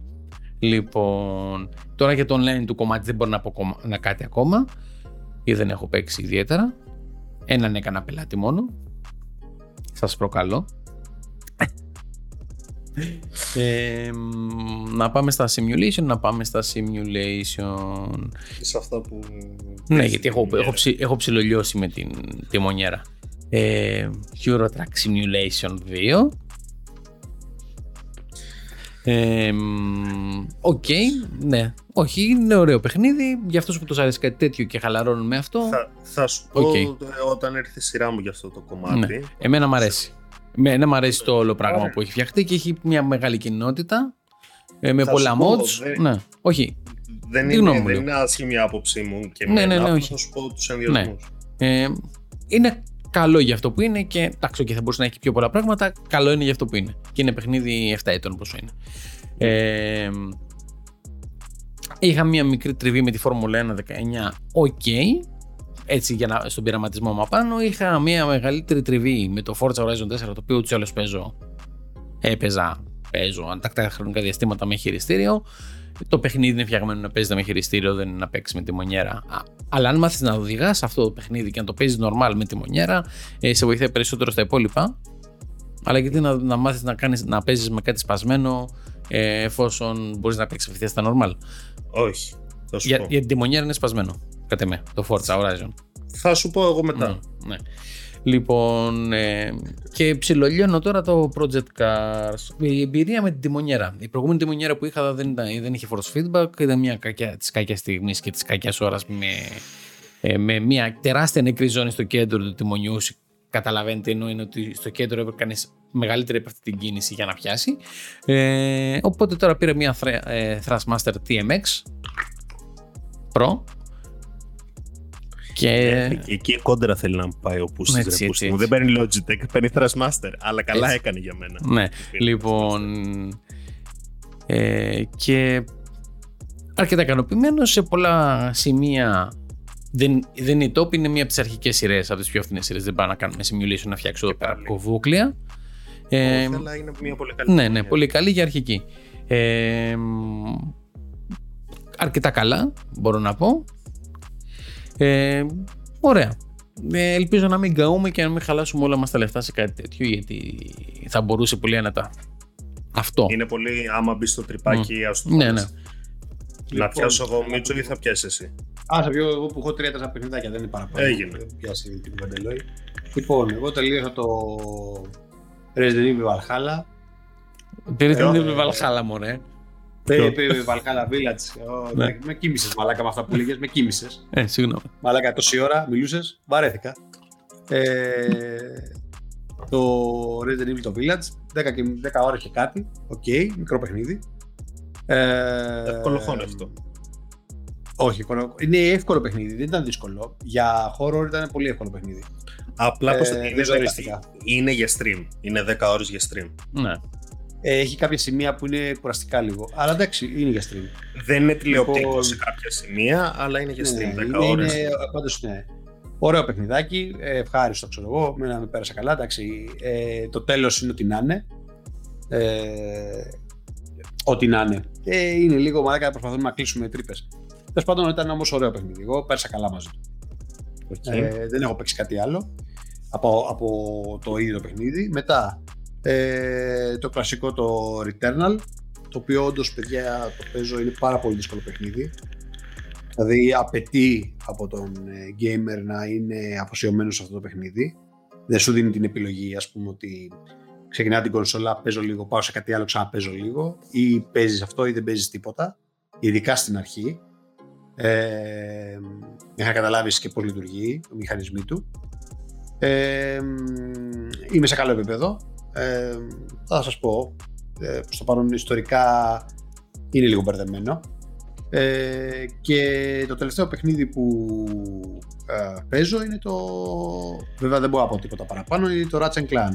Λοιπόν, τώρα για το online του κομμάτι δεν μπορώ να πω κομμα- να κάτι ακόμα ή δεν έχω παίξει ιδιαίτερα. Έναν έκανα πελάτη μόνο. Σας προκαλώ. Ε, μ, να πάμε στα simulation, να πάμε στα simulation. Και σε αυτά που... Ναι, γιατί έχω, έχω, ψι, έχω ψιλολιώσει με την τιμονιέρα. Ε, Euro Truck Simulation 2. Ε, μ, Οκ, ναι. Όχι, είναι ωραίο παιχνίδι. Για αυτούς που τους αρέσει κάτι τέτοιο και χαλαρώνουν με αυτό. Θα, θα σου πω Οκ. ε, όταν έρθει η σειρά μου για αυτό το κομμάτι. Ναι. Εμένα μου αρέσει. Εμένα μου αρέσει το όλο πράγμα Ωραία. που έχει φτιαχτεί και έχει μια μεγάλη κοινότητα. ε, με Θα πολλά σου πω, mods. δεν- Ναι, όχι. Δεν Τι είναι, γνώμη μου δεν λέω. είναι άσχημη η άποψή μου και Ναι, ναι, εμένα, ναι, απλά όχι. θα σου πω τους ενδοιασμούς. Ε, είναι καλό για αυτό που είναι και εντάξει, και θα μπορούσε να έχει πιο πολλά πράγματα. Καλό είναι για αυτό που είναι. Και είναι παιχνίδι 7 ετών πόσο είναι. Ε, είχα μια μικρή τριβή με τη Φόρμουλα 1 19. Οκ. Έτσι για να, στον πειραματισμό μου απάνω. Είχα μια μεγαλύτερη τριβή με το Forza Horizon 4 το οποίο ούτως ή άλλως παίζω. Έπαιζα, παίζω αντακτά χρονικά διαστήματα με χειριστήριο. Το παιχνίδι είναι φτιαγμένο να παίζει με χειριστήριο, δεν είναι να παίξεις με τη μονιέρα. Α, Αλλά αν μάθεις να οδηγάς αυτό το παιχνίδι και να το παίζεις normal με τη μονιέρα, ε, σε βοηθάει περισσότερο στα υπόλοιπα. Αλλά γιατί να, να μάθεις να, κάνεις, να παίζεις με κάτι σπασμένο, ε, εφόσον μπορείς να παίξεις ευθεία στα normal; Όχι. Θα σου, Για, πω. γιατί τη μονιέρα είναι σπασμένο. Κατά με, το Forza Horizon. θα σου πω εγώ μετά. Ναι, ναι. Λοιπόν, ε, και ψιλολιώνω τώρα το Project Cars. Η εμπειρία με την τιμονιέρα. Η προηγούμενη τιμονιέρα που είχα δεν, ήταν, δεν είχε force feedback, ήταν μια κακιά της κακιάς στιγμής και της κακιάς ώρας με, ε, με μια τεράστια νεκρή ζώνη στο κέντρο του τιμονιού. Καταλαβαίνετε, ενώ είναι ότι στο κέντρο έπρεπε κάνει μεγαλύτερη από αυτή την κίνηση για να πιάσει. Ε, οπότε τώρα πήρα μια Thra- ε, Thrustmaster TMX Pro. Και Και εκεί κόντρα θέλει να μου πάει ο Πούστης, Έτσι, ρε έτσι, Πούστη μου. έτσι. Δεν παίρνει Logitech, παίρνει Thrustmaster. Αλλά καλά Έτσι. έκανε για μένα. Ναι, Πήρε λοιπόν. Ε, και αρκετά ικανοποιημένος σε πολλά σημεία. Δεν, δεν είναι η top, είναι μία από τις αρχικές σειρές, από τις πιο φθηνές σειρές. Δεν πάω να κάνουμε simulation να φτιάξω εδώ πέρα πάλι. κοβούκλια. Ε, Όχι, αλλά είναι μια πολύ καλή. ναι, ναι, ταινία. πολύ καλή για αρχική. Ε, μ, αρκετά καλά, μπορώ να πω. Ε, ωραία. Ε, ελπίζω να μην καούμε και να μην χαλάσουμε όλα μας τα λεφτά σε κάτι τέτοιο, γιατί θα μπορούσε πολύ άνετα αυτό. Είναι πολύ, άμα μπεις στο τρυπάκι, ας το Ναι, πάρεις. ναι. Να Λοιπόν, πιάσω εγώ Μίτσο ή θα πιάσεις εσύ; Α, σε πιο εγώ που έχω τρία-τέσσερα παιχνιδάκια, δεν είναι παραπάνω. Έγινε. Δεν Πιάσει την Παντελόη. Λοιπόν, εγώ τελείωσα το Resident Evil Valhalla. Πήρε την Ε, ίδια Valhalla, μωρέ. Πήρε Valhalla Village. Ω, Ναι. Με κοίμησες μαλάκα με αυτά που έλεγες, με κοίμησες. Ε, συγγνώμη. Μαλάκα τόση ώρα μιλούσες, βαρέθηκα. Ε, το Resident Evil το Village, 10, και, 10 ώρες και κάτι. Οκ, μικρό παιχνίδι. Ε, Εύκολο χώρο αυτό. Όχι, εύκολο- είναι εύκολο παιχνίδι, δεν ήταν δύσκολο. Για horror ήταν πολύ εύκολο παιχνίδι. Απλά πως Ε, είναι, δεν δέκα- ζορίστηκα. είναι για stream. Είναι 10 ώρες για stream. Ναι. Ε, έχει κάποια σημεία που είναι κουραστικά λίγο. Αλλά εντάξει, είναι για stream. Δεν είναι τηλεοπτικό Λοιπόν, σε κάποια σημεία, αλλά είναι για stream 10 είναι, ώρες. είναι, πάντως ναι. Ωραίο παιχνιδάκι, ε, ευχάριστο ξέρω εγώ, μένα με πέρασα καλά, εντάξει. Ε, το τέλος είναι ό,τι να είναι. Ε, ό,τι να είναι. Ε, είναι λίγο μαλάκα, προσπαθούμε να κλείσουμε τρύπες. Τέλος πάντων ήταν όμως ωραίο παιχνίδι. Εγώ πέρασα καλά μαζί του. Οκ. Ε, δεν έχω παίξει κάτι άλλο από, από το ίδιο το παιχνίδι. Μετά ε, το κλασικό το Returnal, το οποίο όντως παιδιά το παίζω είναι πάρα πολύ δύσκολο παιχνίδι. Δηλαδή απαιτεί από τον ε, gamer να είναι αφοσιωμένος σε αυτό το παιχνίδι. Δεν σου δίνει την επιλογή, ας πούμε, ότι ξεκινάς την κονσόλα, παίζω λίγο, πάω σε κάτι άλλο, ξαναπαίζω λίγο, ή παίζεις αυτό ή δεν παίζεις τίποτα, ειδικά στην αρχή. Ε, για να καταλάβεις και πώς λειτουργεί ο μηχανισμοί του. Ε, είμαι σε καλό επίπεδο. Ε, θα σας πω, ε, προς το παρόν ιστορικά είναι λίγο μπερδεμένο. Ε, και το τελευταίο παιχνίδι που ε, παίζω είναι το... Βέβαια δεν μπορώ να πω τίποτα παραπάνω, είναι το Ratchet Clan.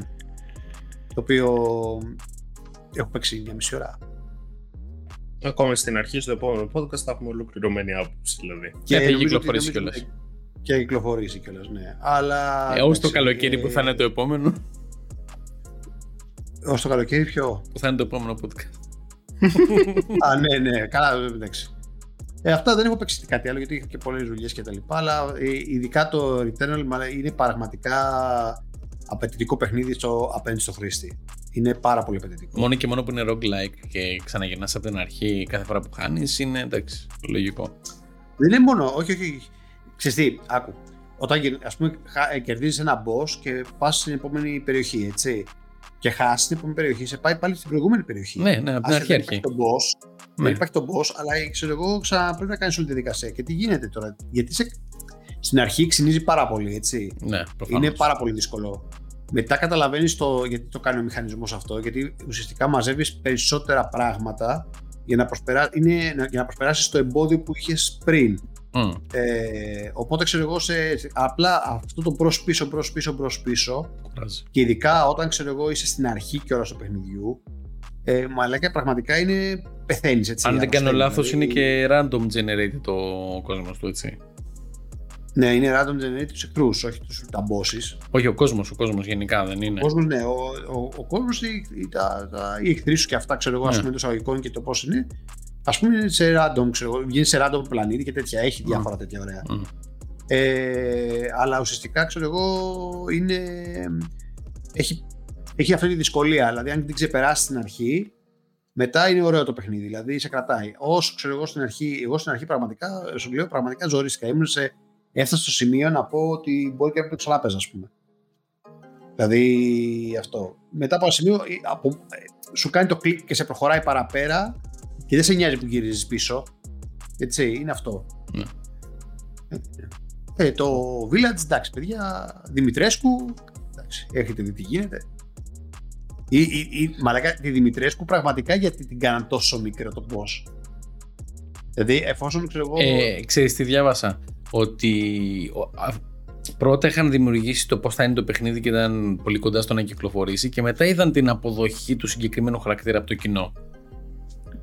Το οποίο έχω παίξει μια μισή ώρα. Ακόμα στην αρχή, στο επόμενο podcast θα έχουμε ολοκληρωμένη άποψη, δηλαδή. Και θα νομίζω κυκλοφορήσει ότι- νομίζω- κιόλας. Και θα κυκλοφορήσει κιόλας, ναι. Αλλά. Ε, ως το εντάξει, καλοκαίρι ε, που θα είναι το επόμενο. Ως το καλοκαίρι ποιο. Που θα είναι το επόμενο podcast. Α, ναι, ναι, καλά, εντάξει. Ε, αυτά δεν έχω παίξει κάτι άλλο γιατί είχα και πολλές δουλειές και τα λοιπά. Αλλά ε, ειδικά το Returnal μα- είναι πραγματικά απαιτητικό παιχνίδι στο, απέναντι στο χρήστη. Είναι πάρα πολύ απαιτητικό. Μόνο και μόνο που είναι roguelike και ξαναγυρνάς από την αρχή κάθε φορά που χάνεις είναι εντάξει, λογικό. Δεν είναι μόνο, όχι, όχι. όχι. Ξέρεις τι, άκου. Όταν γυρ- ας πούμε χα- ε, κερδίζεις ένα boss και πας στην επόμενη περιοχή, έτσι. Και χάσει την επόμενη περιοχή, σε πάει πάλι στην προηγούμενη περιοχή. Ναι, ναι, από την Άσε, αρχή δεν αρχή. υπάρχει τον boss, Ναι. δεν υπάρχει τον boss, αλλά ξέρω εγώ ξανά πρέπει να κάνεις όλη τη δικασία. Και τι γίνεται τώρα, γιατί σε... στην αρχή ξενίζει πάρα πολύ, έτσι. Ναι, προφανώς. Είναι πάρα πολύ δύσκολο. Μετά καταλαβαίνεις το, γιατί το κάνει ο μηχανισμός αυτό, γιατί ουσιαστικά μαζεύεις περισσότερα πράγματα για να, προσπερά... είναι, για να προσπεράσεις το εμπόδιο που είχες πριν. Μμ. Ε, οπότε ξέρω εγώ, σε, απλά αυτό το μπρος πίσω, μπρος πίσω, μπρος πίσω, Κουράζει. και ειδικά όταν ξέρω εγώ είσαι στην αρχή και ώρα του παιχνιδιού, ε, μαλάκα πραγματικά είναι πεθαίνεις έτσι. Αν δεν κάνω αρρωσταίνει, λάθος, δηλαδή. είναι και random generated το κόσμος του, έτσι. Ναι, είναι random generate τους εχθρούς, όχι τους, τα bosses. Όχι, ο κόσμος, ο κόσμος γενικά δεν είναι. Ο κόσμος, ναι, ο, ο, ο κόσμος, οι, οι, τα, τα, οι εχθροί σου και αυτά, ξέρω εγώ, Ναι. ας πούμε, το εισαγωγικών και το πώς είναι. Α πούμε, είναι σε random, ξέρω εγώ, βγαίνει σε random πλανήτη και τέτοια. Έχει διάφορα τέτοια ωραία. Μμ. Ε, αλλά ουσιαστικά, ξέρω εγώ, είναι. Έχει, έχει αυτή τη δυσκολία. Δηλαδή, αν την ξεπεράσεις στην αρχή, μετά είναι ωραίο το παιχνίδι. Δηλαδή, σε κρατάει. Όσο ξέρω εγώ στην αρχή, εγώ στην αρχή πραγματικά, σου λέω, πραγματικά ζωρίστηκα. Ήμουν σε, έφτασα στο σημείο να πω ότι μπορεί και να το ξανά παίζα, ας πούμε. Δηλαδή αυτό. Μετά από ένα σημείο ε, από, ε, σου κάνει το κλικ και σε προχωράει παραπέρα και δεν σε νοιάζει που γυρίζεις πίσω. Έτσι, είναι αυτό. Ναι. Ε, το Village, εντάξει παιδιά, Δημητρέσκου, εντάξει, έχετε δει τι γίνεται. Ή, ή, ή, μαλάκα, τη Δημητρέσκου πραγματικά γιατί την κάναν τόσο μικρό το boss; Δηλαδή, εφόσον ξέρω εγώ. Ε, ξέρεις τι διάβασα, ότι ο- α- πρώτα είχαν δημιουργήσει το πώς θα είναι το παιχνίδι και ήταν πολύ κοντά στο να κυκλοφορήσει και μετά είδαν την αποδοχή του συγκεκριμένου χαρακτήρα από το κοινό.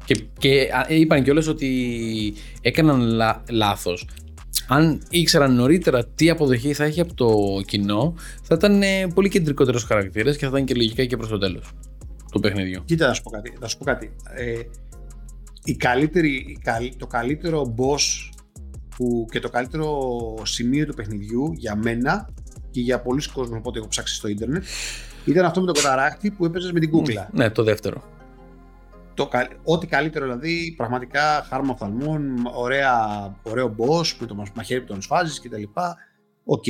Και, και α, είπαν κιόλας ότι έκαναν λα, λάθος. Αν ήξεραν νωρίτερα τι αποδοχή θα έχει από το κοινό, θα ήταν ε, πολύ κεντρικότερος χαρακτήρας και θα ήταν και λογικά και προς το τέλος του παιχνιδιού. Κοίτα, να σου πω κάτι. Να σου πω κάτι. Ε, η καλύτερη, η καλ- το καλύτερο boss που, και το καλύτερο σημείο του παιχνιδιού για μένα και για πολλοί κόσμοι από ό,τι έχω ψάξει στο ίντερνετ ήταν αυτό με τον καταράκτη που έπαιζες με την κούκλα. Ναι, το δεύτερο. Το, κα- ό,τι καλύτερο δηλαδή, πραγματικά χάρμα οφθαλμών, ωραία, ωραίο boss με το μα- μαχαίρι που τον σφάζεις κτλ. Οκ.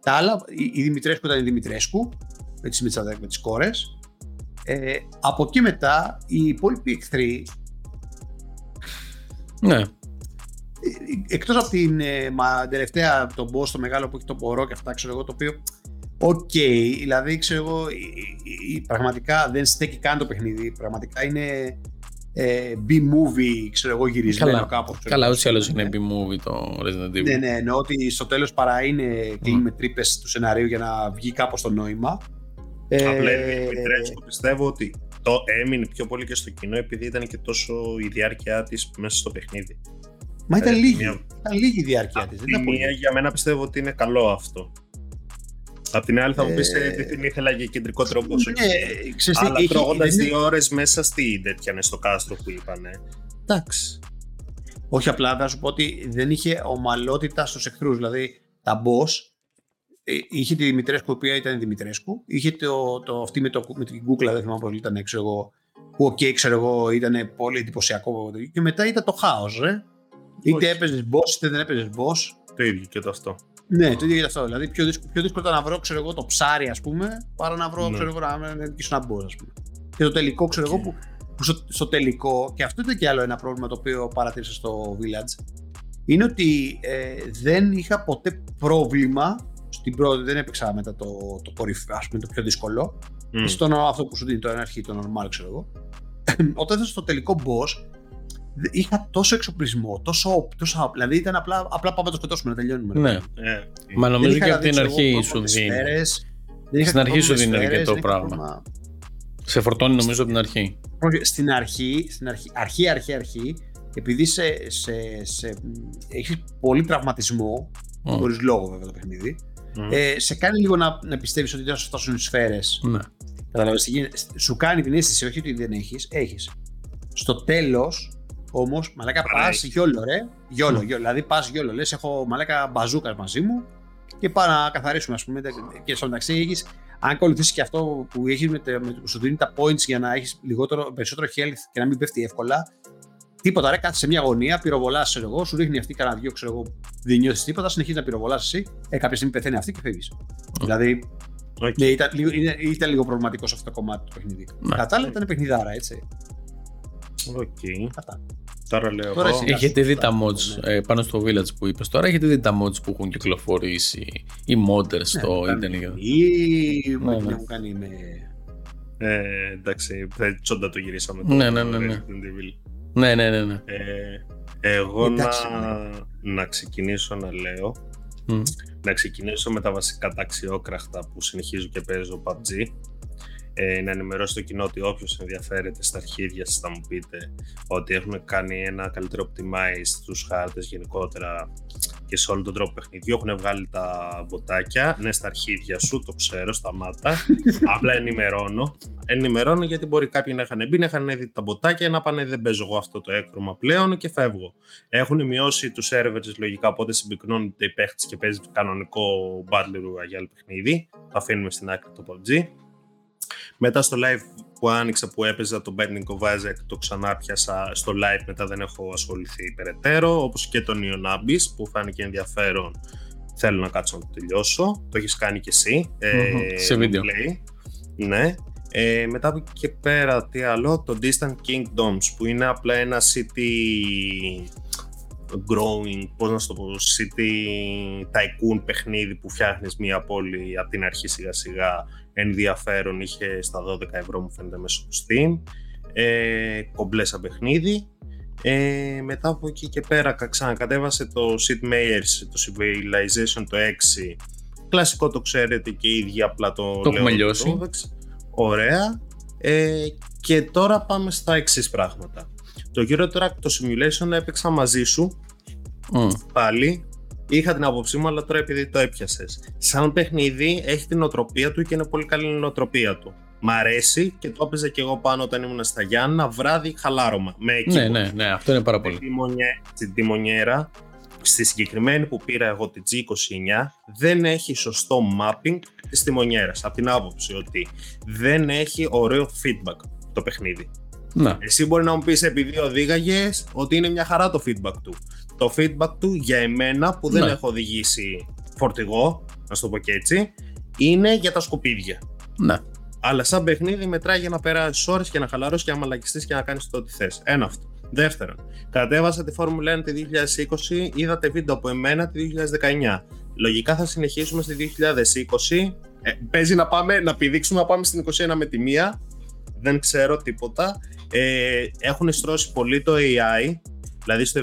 Τα άλλα, η, η Δημητρέσκου ήταν η Δημητρέσκου, έτσι με τις, αδε- με τις κόρες. Ε, από εκεί μετά, οι υπόλοιποι εχθροί, Ναι, ε, εκτός από την ε, μα, τελευταία, τον boss, το μεγάλο που έχει το πορό και αυτά, ξέρω εγώ, το οποίο Οκ, δηλαδή ξέρω εγώ, η- η- η- πραγματικά δεν στέκει καν το παιχνίδι. Πραγματικά είναι ε, B-movie, ξέρω εγώ, γυρισμένο Καλά. κάπως. ξέρω καλά εγώ, ούτως ή άλλως ναι. είναι B-movie το Resident Evil. Ναι, ναι, εννοώ ότι στο τέλος παρά είναι κλείνει με τρύπες του σενάριου για να βγει κάπως το νόημα. Ε, Απλά η Δημητρέσκου πιστεύω ότι το έμεινε πιο πολύ και στο κοινό επειδή ήταν και τόσο η διάρκεια της μέσα στο παιχνίδι. Μα ήταν Ε, λίγη. μία- Ήταν λίγη η διάρκεια Απ' της. τη Δεν ήταν πολύ. μία για μένα πιστεύω ότι είναι καλό αυτό. Απ' την άλλη θα μου πεις Ε, ε, τι την ήθελα για κεντρικότερο boss. Ναι, ξέρεις τι, Αλλά έχει- τρώγοντας δεν είναι- δύο ώρες μέσα στη τέτοια στο κάστρο που είπανε. Εντάξει. Όχι απλά θα σου πω ότι δεν είχε ομαλότητα στους εχθρούς. Δηλαδή τα boss ε, είχε τη Δημητρέσκου, η οποία ήταν η Δημητρέσκου. Είχε το, το, αυτή με, το, με την κούκλα, δεν θυμάμαι πώς ήταν, ξέρω εγώ. Που οκ, ξέρω εγώ, ήταν πολύ εντυπωσιακό. Και μετά ήταν το χάος, ρε. Είτε Όχι. έπαιζες boss, είτε δεν έπαιζες boss. Το ίδιο και το αυτό. Ναι, το ίδιο για αυτό. Δηλαδή, πιο δύσκολο, πιο δύσκολο ήταν να βρω ξέρω εγώ, το ψάρι, ας πούμε, παρά να βρω Ναι. ξέρω εγώ, να να νικήσω ένα boss, ας πούμε. Και το τελικό, ξέρω εγώ, που, που στο, στο τελικό, και αυτό ήταν και άλλο ένα πρόβλημα το οποίο παρατήρησα στο Village, είναι ότι ε, δεν είχα ποτέ πρόβλημα. Στην πρώτη δεν έπαιξα μετά το, το κορυφαίο, ας πούμε, το πιο δύσκολο. Μμ. Στον αυτό που σου δίνει το ένα αρχή, το normal, ξέρω εγώ. Όταν ήταν στο τελικό boss, δε- είχα τόσο εξοπλισμό, τόσο, τόσο δηλαδή ήταν απλά, απλά πάμε να το σκοτώσουμε, να τελειώνουμε. Ναι. Ε, Μα νομίζω Δεν είχα, και από δηλαδή, την ξέρω εγώ, αρχή πρόβλημα σου με δίνει. σφαίρες, δεν είχα Στην αρχή πρόβλημα σου με δίνει σφαίρες, αρκετό δεν είχα πράγμα. πρόβλημα. Σε φορτώνει νομίζω από την αρχή. Όχι, Στην αρχή, στην αρχή, αρχή, αρχή, αρχή, επειδή σε, σε, σε, έχεις πολύ τραυματισμό, Μμ. χωρίς λόγο βέβαια το παιχνίδι, μμ. ε, σε κάνει λίγο να, να πιστεύεις ότι δεν θα σου φτάσουν οι σφαίρες. Ναι. Καταλαβαίνεις τι γίνεται. Σου κάνει την αίσθηση, όχι ότι δεν έχεις, έχεις. Στο τέλος, όμως, μαλάκα Παρά πας έχεις. γιόλο ρε, γιόλο, γιόλο, δηλαδή πας γιόλο, λες έχω μαλάκα μπαζούκας μαζί μου και πάω να καθαρίσουμε ας πούμε και στο μεταξύ έχεις αν ακολουθήσεις και αυτό που έχεις με, τα- με, που σου δίνει τα points για να έχεις περισσότερο health και να μην πέφτει εύκολα. Τίποτα, ρε, κάτσε σε μια γωνία, πυροβολάς, ξέρω εγώ, σου ρίχνει αυτή κανένα δυο, ξέρω εγώ, δεν νιώθεις τίποτα, συνεχίζεις να πυροβολάς εσύ. Ε, κάποια στιγμή πεθαίνει αυτή και φεύγεις. Δηλαδή, Οκ. Ναι, ήταν, λίγο, είναι- ήταν λίγο προβληματικό σε αυτό το κομμάτι του παιχνίδι. Ναι. Κατά τα άλλα ήταν παιχνιδάρα, έτσι. Οκ. Αυτά. Τώρα λέω Τώρα εγώ. εσύ. Έχετε δει τα Ναι. mods ε, πάνω στο Village που είπες τώρα, έχετε δει τα mods που έχουν κυκλοφορήσει οι modders στο Ναι, ίντερνετ; Ή Ναι, ναι. έχουν κάνει με. Ε, εντάξει, θα- τσόντα το γυρίσαμε. Ναι, ναι, ναι, ναι. Resident Evil. Ναι, ναι, ναι. ναι. Ε, εγώ Εντάξει, να, να ξεκινήσω να λέω. Μμ. Να ξεκινήσω με τα βασικά τα αξιόκραχτα που συνεχίζω και παίζω PUBG. Ε, να ενημερώσω το κοινό ότι όποιος ενδιαφέρεται στα αρχίδια σας θα μου πείτε ότι έχουν κάνει ένα καλύτερο optimize στους χάρτες γενικότερα και σε όλο τον τρόπο παιχνιδιού. Έχουν βγάλει τα μποτάκια, ναι στα αρχίδια σου, το ξέρω, σταμάτα. Απλά ενημερώνω. Ενημερώνω γιατί μπορεί κάποιοι να είχαν μπει, να είχαν δει τα μποτάκια, να πάνε δεν παίζω εγώ αυτό το έκρωμα πλέον και φεύγω. Έχουν μειώσει τους servers λογικά, οπότε συμπυκνώνεται οι παίχτες και παίζει κανονικό Battle Royale παιχνίδι. Το αφήνουμε στην άκρη το PUBG. Μετά στο live που άνοιξα που έπαιζα το Bending of Isaac το ξανά πιάσα στο live μετά δεν έχω ασχοληθεί περαιτέρω όπως και τον Neon Abyss που φάνηκε ενδιαφέρον θέλω να κάτσω να το τελειώσω το έχεις κάνει και εσύ Μμμ, σε βίντεο. play. ναι ε, μετά από εκεί και πέρα τι άλλο το Distant Kingdoms που είναι απλά ένα city growing, πώς να σου το πω, city tycoon παιχνίδι που φτιάχνεις μια πόλη από την αρχή σιγά σιγά ενδιαφέρον, είχε στα 12 ευρώ μου φαίνεται μέσω του Steam, ε, κομπλές σαν παιχνίδι. Ε, μετά από εκεί και πέρα κα- ξανακατέβασε το Sid Meier's, το Civilization το 6. Κλασικό το ξέρετε και οι ίδιοι απλά το, Το λέω έχουμε λιώσει. το Vex. Ωραία. Ε, και τώρα πάμε στα εξής πράγματα. Το Euro Track, το Simulation έπαιξα μαζί σου Μμ. πάλι. Είχα την άποψή μου, αλλά τώρα επειδή το έπιασες. Σαν παιχνίδι έχει την οτροπία του και είναι πολύ καλή η νοοτροπία του. Μ' αρέσει και το έπαιζα και εγώ πάνω όταν ήμουν στα Γιάννα, βράδυ χαλάρωμα. Με εκεί Ναι, ναι, ναι, αυτό είναι πάρα πολύ. Στη μονιέ- Στην τιμονιέρα, στη συγκεκριμένη που πήρα εγώ τη G29, δεν έχει σωστό mapping της τιμονιέρας. Από την άποψη ότι δεν έχει ωραίο feedback το παιχνίδι. Να. Εσύ μπορεί να μου πεις επειδή οδήγαγες ότι είναι μια χαρά το feedback του. Το feedback του για εμένα που δεν Ναι. έχω οδηγήσει φορτηγό, να σου το πω και έτσι, είναι για τα σκουπίδια. Ναι. Αλλά σαν παιχνίδι μετράει για να περάσεις ώρες και να χαλαρώσεις και να μαλακιστεί και να κάνεις το ό,τι θες. Ένα αυτό. Δεύτερον, κατέβασα τη Φόρμουλα 1 τη 2020, είδατε βίντεο από εμένα τη 2019. Λογικά θα συνεχίσουμε στη 2020. Ε, παίζει να, πάμε, να πηδήξουμε να πάμε στην 21 με τη μία. Δεν ξέρω τίποτα. Ε, έχουν στρώσει πολύ το AI, δηλαδή στο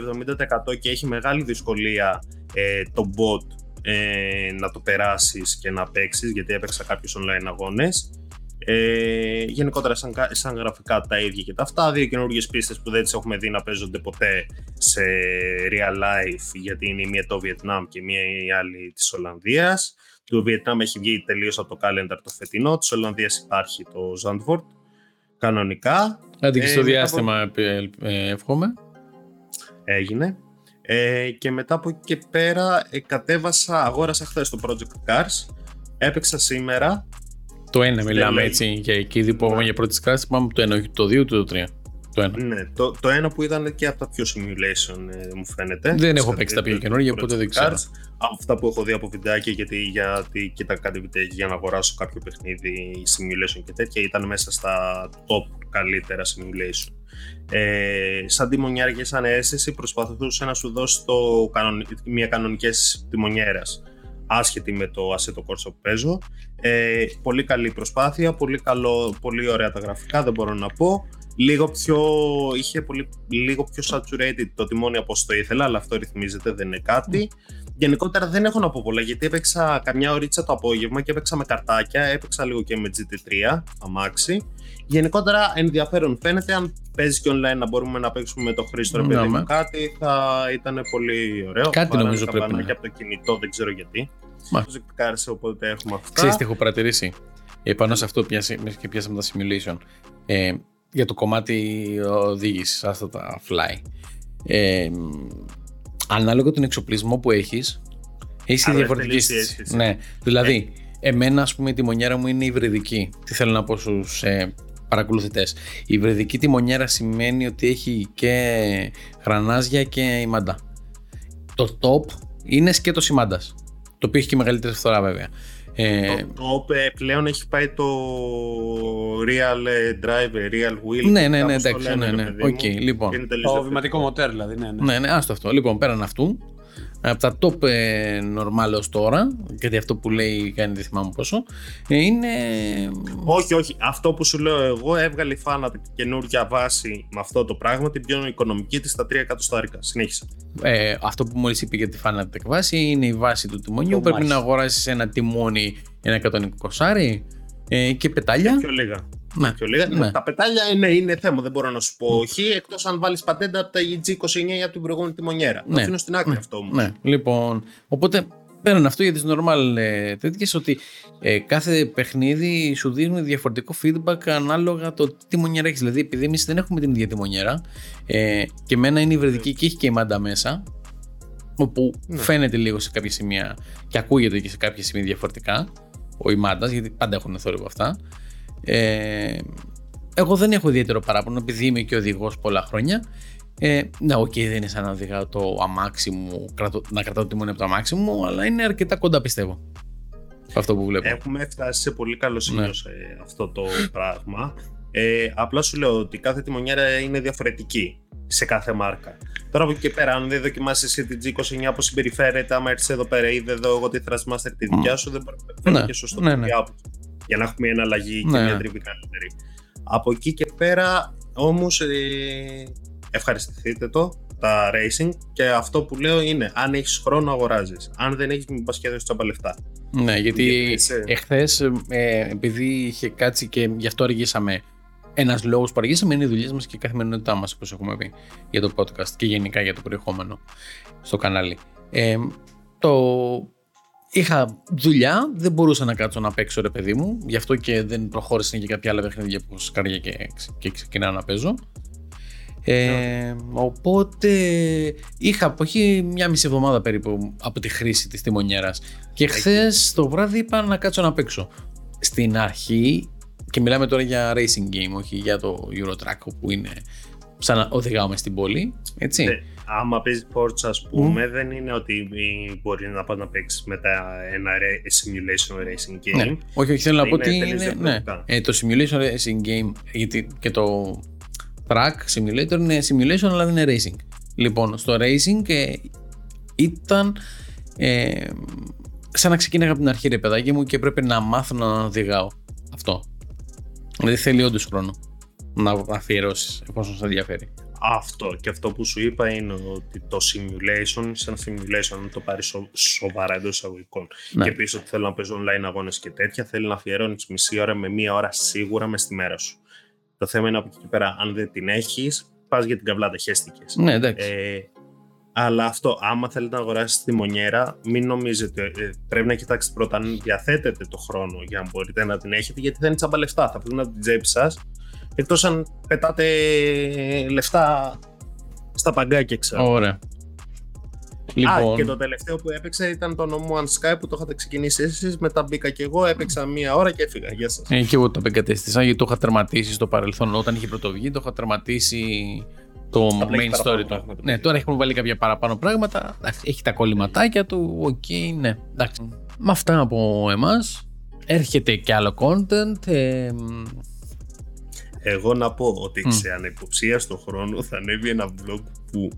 70% και έχει μεγάλη δυσκολία ε, το bot ε, να το περάσεις και να παίξεις, γιατί έπαιξα κάποιους online αγώνες. Ε, γενικότερα σαν, κα- σαν γραφικά τα ίδια και τα αυτά. Δύο καινούργιες πίστες που δεν τις έχουμε δει να παίζονται ποτέ σε real life, γιατί είναι η μία το Βιετνάμ και η μία η άλλη της Ολλανδίας. Το Βιετνάμ έχει βγει τελείως από το calendar το φετινό, της Ολλανδίας υπάρχει το Zandvoort κανονικά. Άντε και Ε, στο μετά διάστημα ε, ε, εύχομαι. Έγινε. Ε, και μετά από εκεί και πέρα ε, κατέβασα, αγόρασα χθες το Project Cars, έπαιξα σήμερα. Το ένα μιλάμε λέει. έτσι για εκεί που έχουμε για πρώτη κράση. Πάμε από το ένα, όχι το δύο, ούτε το τρία. Το ένα. Ναι, το, το ένα που ήταν και από τα πιο simulation ε, μου φαίνεται. Δεν έχω Στα- παίξει τα πιο το καινούργια, Project οπότε δεν ξέρω. Cars. Από αυτά που έχω δει από βιντεάκια, γιατί, γιατί κοίτα κάτι βιντεάκια για να αγοράσω κάποιο παιχνίδι simulation και τέτοια, ήταν μέσα στα top καλύτερα simulation. Ε, σαν τιμονιέρα και σαν αίσθηση προσπαθούσε να σου δώσει το, κανονι- μια κανονική αίσθηση τιμονιέρας άσχετη με το Assetto Corsa που παίζω. Ε, πολύ καλή προσπάθεια, πολύ, καλό, πολύ ωραία τα γραφικά, δεν μπορώ να πω. Λίγο πιο, είχε πολύ, λίγο πιο saturated το τιμόνι από όσο το ήθελα, αλλά αυτό ρυθμίζεται, δεν είναι κάτι. Γενικότερα δεν έχω να πω πολλά, γιατί έπαιξα καμιά ωρίτσα το απόγευμα και έπαιξα με καρτάκια, έπαιξα λίγο και με GT3, αμάξι. Γενικότερα ενδιαφέρον φαίνεται, αν παίζεις και online να μπορούμε να παίξουμε με το Χρήστο ρε Ναι, παιδί μου με. κάτι, θα ήταν πολύ ωραίο. Κάτι Βάλανε νομίζω τα πρέπει μπανάκια να από το κινητό, δεν ξέρω γιατί. Μα. Το ζεκτικάρισε, οπότε έχουμε αυτά. Ξέρεις τι έχω παρατηρήσει; Επάνω σε αυτό πιάσε, μιας και πιάσαμε τα simulation. Ε, για το κομμάτι οδήγησης, αυτά τα fly. Ε, ανάλογα τον εξοπλισμό που έχεις, έχεις και Αλλά διαφορετική εκτελείς η αίσθηση. αίσθηση. Ναι, δηλαδή, εμένα ας πούμε η τιμονιέρα μου είναι υβριδική. Τι θέλω να πω στους ε, παρακολουθητές. Η υβριδική τιμονιέρα σημαίνει ότι έχει και γρανάζια και ιμάντα. Το top είναι σκέτος ιμάντας, το οποίο έχει και μεγαλύτερη φθορά βέβαια. Ε, Το, το ε, πλέον έχει πάει το real ε, driver, real wheel. ναι, ναι, ναι, κάπως το εντάξει, λένε, ναι, ρε ναι. παιδί μου. Οκ, λοιπόν. Είναι τελείως Το διαφορετικό. βηματικό μοτέρ δηλαδή. Ναι, ναι. Ναι, ναι, άστο αυτό. Λοιπόν, πέραν αυτού, από τα top ε, normal ως τώρα, γιατί αυτό που λέει κάνει δεν θυμάμαι πόσο, ε, είναι... Όχι, όχι. Αυτό που σου λέω εγώ έβγαλε η Fanat καινούργια βάση με αυτό το πράγμα, την πιο οικονομική της στα 3 εκατοστάρικα. Συνέχισε. Ε, αυτό που μόλις είπε για τη Fanatec βάση είναι η βάση του τιμονιού. Το Πρέπει μάχη. να αγοράσεις ένα τιμόνι ένα 120 ε, και πετάλια. Πιο λίγα. Ναι. Πιο λίγα. Ναι. Τα πετάλια είναι, είναι θέμα, δεν μπορώ να σου πω όχι, εκτός αν βάλεις πατέντα από τα EG29 ή από την προηγούμενη τιμονιέρα. Το Ναι. αφήνω στην άκρη Ναι. αυτό όμως. Ναι, λοιπόν, οπότε πέραν αυτό για τις normal ε, τέτοιες ότι ε, κάθε παιχνίδι σου δίνει διαφορετικό feedback ανάλογα το τι μονιέρα έχεις. Δηλαδή επειδή εμείς δεν έχουμε την ίδια τη μονιέρα ε, και εμένα είναι υβριδική και έχει και η μάντα μέσα όπου Ναι. φαίνεται λίγο σε κάποια σημεία και ακούγεται και σε κάποια σημεία διαφορετικά ο η μάντας γιατί πάντα έχουν θόρυβο αυτά. Ε, εγώ δεν έχω ιδιαίτερο παράπονο επειδή είμαι και οδηγός πολλά χρόνια. Ε, ναι, οκ, δεν είναι σαν να οδηγάω το αμάξι μου, κρατώ, να κρατάω το τιμόνι από το αμάξι μου, αλλά είναι αρκετά κοντά πιστεύω. Αυτό που βλέπω. Έχουμε φτάσει σε πολύ καλό σημείο Ναι. σε αυτό το πράγμα. Ε, απλά σου λέω ότι κάθε τιμονιέρα είναι διαφορετική σε κάθε μάρκα. Τώρα από εκεί και πέρα, αν δεν δοκιμάσεις εσύ την G29 πώς συμπεριφέρεται, άμα έρθεις εδώ πέρα ή δεν δω εγώ τη Thrustmaster τη δικιά σου, δεν μπορεί να φέρεις Ναι, και σωστό ναι, ναι, ναι. Για να έχουμε μια εναλλαγή Ναι, και μια ναι. τριβή καλύτερη. Από εκεί και πέρα, όμως, ε, ευχαριστηθείτε το, τα racing και αυτό που λέω είναι αν έχεις χρόνο αγοράζεις. Αν δεν έχεις, μην πας και δώσεις τσάμπα λεφτά. Ναι, γιατί Γιατί είσαι- εχθές, ε, επειδή είχε κάτσει και γι' αυτό αργήσαμε. Ένας λόγος που αργήσαμε είναι οι δουλειές μας και η καθημερινότητά μας, όπως έχουμε πει για το podcast και γενικά για το περιεχόμενο στο κανάλι. Ε, το... Είχα δουλειά, δεν μπορούσα να κάτσω να παίξω ρε παιδί μου, γι' αυτό και δεν προχώρησαν και κάποια άλλα παιχνίδια που σκάρια και, και ξεκινάω να παίζω. Ε, οπότε είχα από εκεί μια μισή εβδομάδα περίπου από τη χρήση της τιμονιέρας και χθες το βράδυ είπα να κάτσω να παίξω. Στην αρχή, και μιλάμε τώρα για racing game, όχι για το Eurotrack που είναι σαν να οδηγάω μες στην πόλη, έτσι. Ναι, άμα παίζει Forza, ας πούμε, δεν είναι ότι μπορεί να πας να παίξει μετά ένα re- simulation racing game. Ναι. Όχι, όχι, θέλω να πω Είναι ότι τελείως είναι. Ναι. διαφορετικά. Ε, το simulation racing game γιατί και το track simulator είναι simulation αλλά δεν είναι racing. Λοιπόν, στο racing ε, ήταν ε, σαν να ξεκίναγα από την αρχή ρε παιδάκι μου και πρέπει να μάθω να οδηγάω. Αυτό. Δηλαδή θέλει όντως χρόνο να αφιερώσεις εφόσον σε ενδιαφέρει. Αυτό και αυτό που σου είπα είναι ότι το simulation, σαν simulation, αν το πάρεις σοβαρά εντός εισαγωγικών. Ναι. Και επίση ότι θέλω να παίζω online αγώνες και τέτοια, θέλει να αφιερώνεις μισή ώρα με μία ώρα σίγουρα μες στη μέρα σου. Το θέμα είναι από εκεί και πέρα, αν δεν την έχεις, πας για την καβλάτα, χέστηκε. Ναι, εντάξει. Ε, αλλά αυτό, άμα θέλετε να αγοράσετε τη μονιέρα, μην νομίζετε. ε, πρέπει να κοιτάξετε πρώτα αν διαθέτετε το χρόνο για να μπορείτε να την έχετε, γιατί θα είναι τσάμπα λεφτά. Θα βγουν από την τσέπη σας. Εκτός αν πετάτε λεφτά στα παγκάκια, ξέρω. Ωραία. Α, Λοιπόν, και το τελευταίο που έπαιξα ήταν το No Man's Sky που το είχατε ξεκινήσει εσείς, μετά μπήκα και εγώ, έπαιξα μία ώρα και έφυγα. Γεια σας. Ε, και εγώ το απεγκατέστησα γιατί το είχα τερματίσει στο παρελθόν. Όταν είχε πρωτοβγεί, το είχα τερματίσει το Απλά έχει main παραπάνω story του. πράγματα. Ναι, τώρα έχουμε βάλει κάποια παραπάνω πράγματα. Εντάξει, έχει τα κολληματάκια του. Οκ, ναι. Εντάξει. Με αυτά από εμάς. Έρχεται και άλλο content. Ε, μ, Εγώ να πω ότι Μμ. σε ανύποπτο χρόνο θα ανέβει ένα vlog που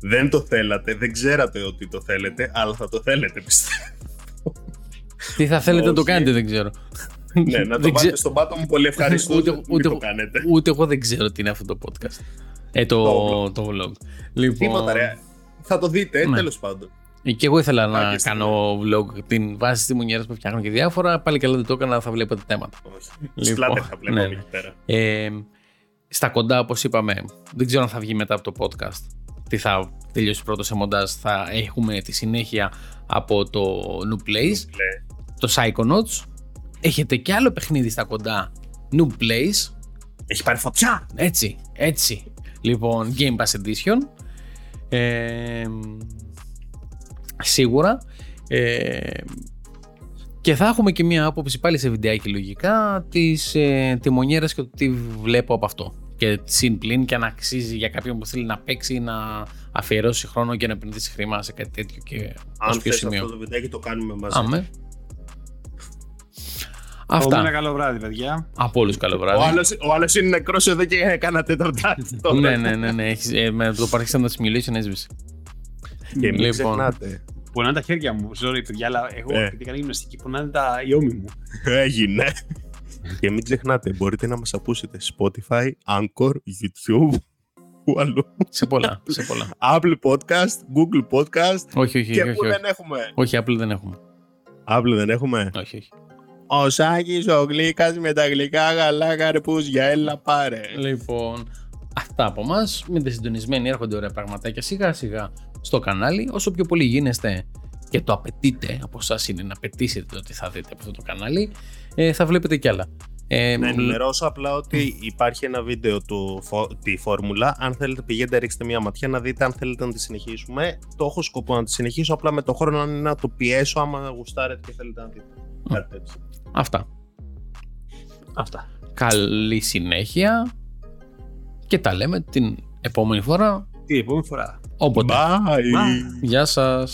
δεν το θέλατε, δεν ξέρατε ότι το θέλετε, αλλά θα το θέλετε πιστεύω. τι θα θέλετε να το Όχι. κάνετε, δεν ξέρω. ναι, να το Δεν πάτε ξέ- στον πάτο μου, πολύ ευχαριστώ. Ούτε- Ούτε, ούτε- το κάνετε. Ούτε εγώ δεν ξέρω τι είναι αυτό το podcast. Ε, το, Το το vlog. Λοιπόν, Τίποτα ρε. Θα το δείτε, Ναι. τέλος πάντων. Ε, Και εγώ ήθελα να Άκες, κάνω vlog την βάση τη μονιέρα που φτιάχνω και διάφορα. Πάλι καλά δεν το έκανα, θα βλέπετε θέματα. Όχι. Λοιπόν, Σπλάτερ θα βλέπω ναι, από ναι. εκεί πέρα. Ε, στα κοντά, όπως είπαμε, δεν ξέρω αν θα βγει μετά από το podcast. Τι θα τελειώσει πρώτο σε μοντάζ. Θα έχουμε τη συνέχεια από το New Plays, Ναι. το Psychonauts. Έχετε και άλλο παιχνίδι στα κοντά, New Plays. Έχει πάρει φωτιά! Έτσι, έτσι. Λοιπόν, Game Pass Edition. Ε, σίγουρα. Ε, και θα έχουμε και μία άποψη πάλι σε βιντεάκι λογικά της ε, τιμονιέρας και το τι βλέπω από αυτό. Και συν πλήν και αν αξίζει για κάποιον που θέλει να παίξει, να αφιερώσει χρόνο και να επενδύσει χρήμα σε κάτι τέτοιο και ως Αν ποιο θες σημείο. αυτό το βιντεάκι το κάνουμε μαζί. Άμε. Από ένα Αυτά. καλό βράδυ, παιδιά. Από όλους καλό Ο βράδυ. άλλος, ο άλλος είναι νεκρός εδώ και κάνα τέταρτάκι τώρα. ναι, ναι, ναι, ναι. Έχεις, ε, με το παρέχει τα simulation έσβησε. Και μην Λοιπόν. ξεχνάτε. Πονάνε τα χέρια μου. Sorry, παιδιά, αλλά εγώ Ε. επειδή έκανα γυμναστική πονάνε τα οι ώμοι μου. Έγινε. και μην ξεχνάτε, μπορείτε να μας ακούσετε Spotify, Anchor, YouTube, που αλλού. σε πολλά. Σε πολλά. Apple Podcast, Google Podcast όχι, όχι, και όχι. που Όχι, δεν έχουμε. όχι, Apple δεν έχουμε. Apple δεν έχουμε. Όχι, όχι. Ο Σάκης, ο Γλύκας με τα γλυκά γαλά καρπούζια, έλα πάρε. Λοιπόν, αυτά από εμά. Μείνετε συντονισμένοι, έρχονται ωραία πραγματάκια σιγά σιγά στο κανάλι. Όσο πιο πολύ γίνεστε και το απαιτείτε από εσάς είναι να απαιτήσετε το ότι θα δείτε από αυτό το κανάλι, ε, θα βλέπετε κι άλλα. Ε, Να μ, ενημερώσω απλά ότι υπάρχει ένα βίντεο του φο- τη φόρμουλα. Αν θέλετε, πηγαίνετε, ρίξτε μια ματιά να δείτε αν θέλετε να τη συνεχίσουμε. Το έχω σκοπό να τη συνεχίσω. Απλά με το χρόνο αν είναι να το πιέσω, άμα γουστάρετε και θέλετε να δείτε. Κάτι τέτοιο. αυτά. Αυτά. Καλή συνέχεια και τα λέμε την επόμενη φορά. Τι επόμενη φορά. Όποτε. Bye. Γεια σας.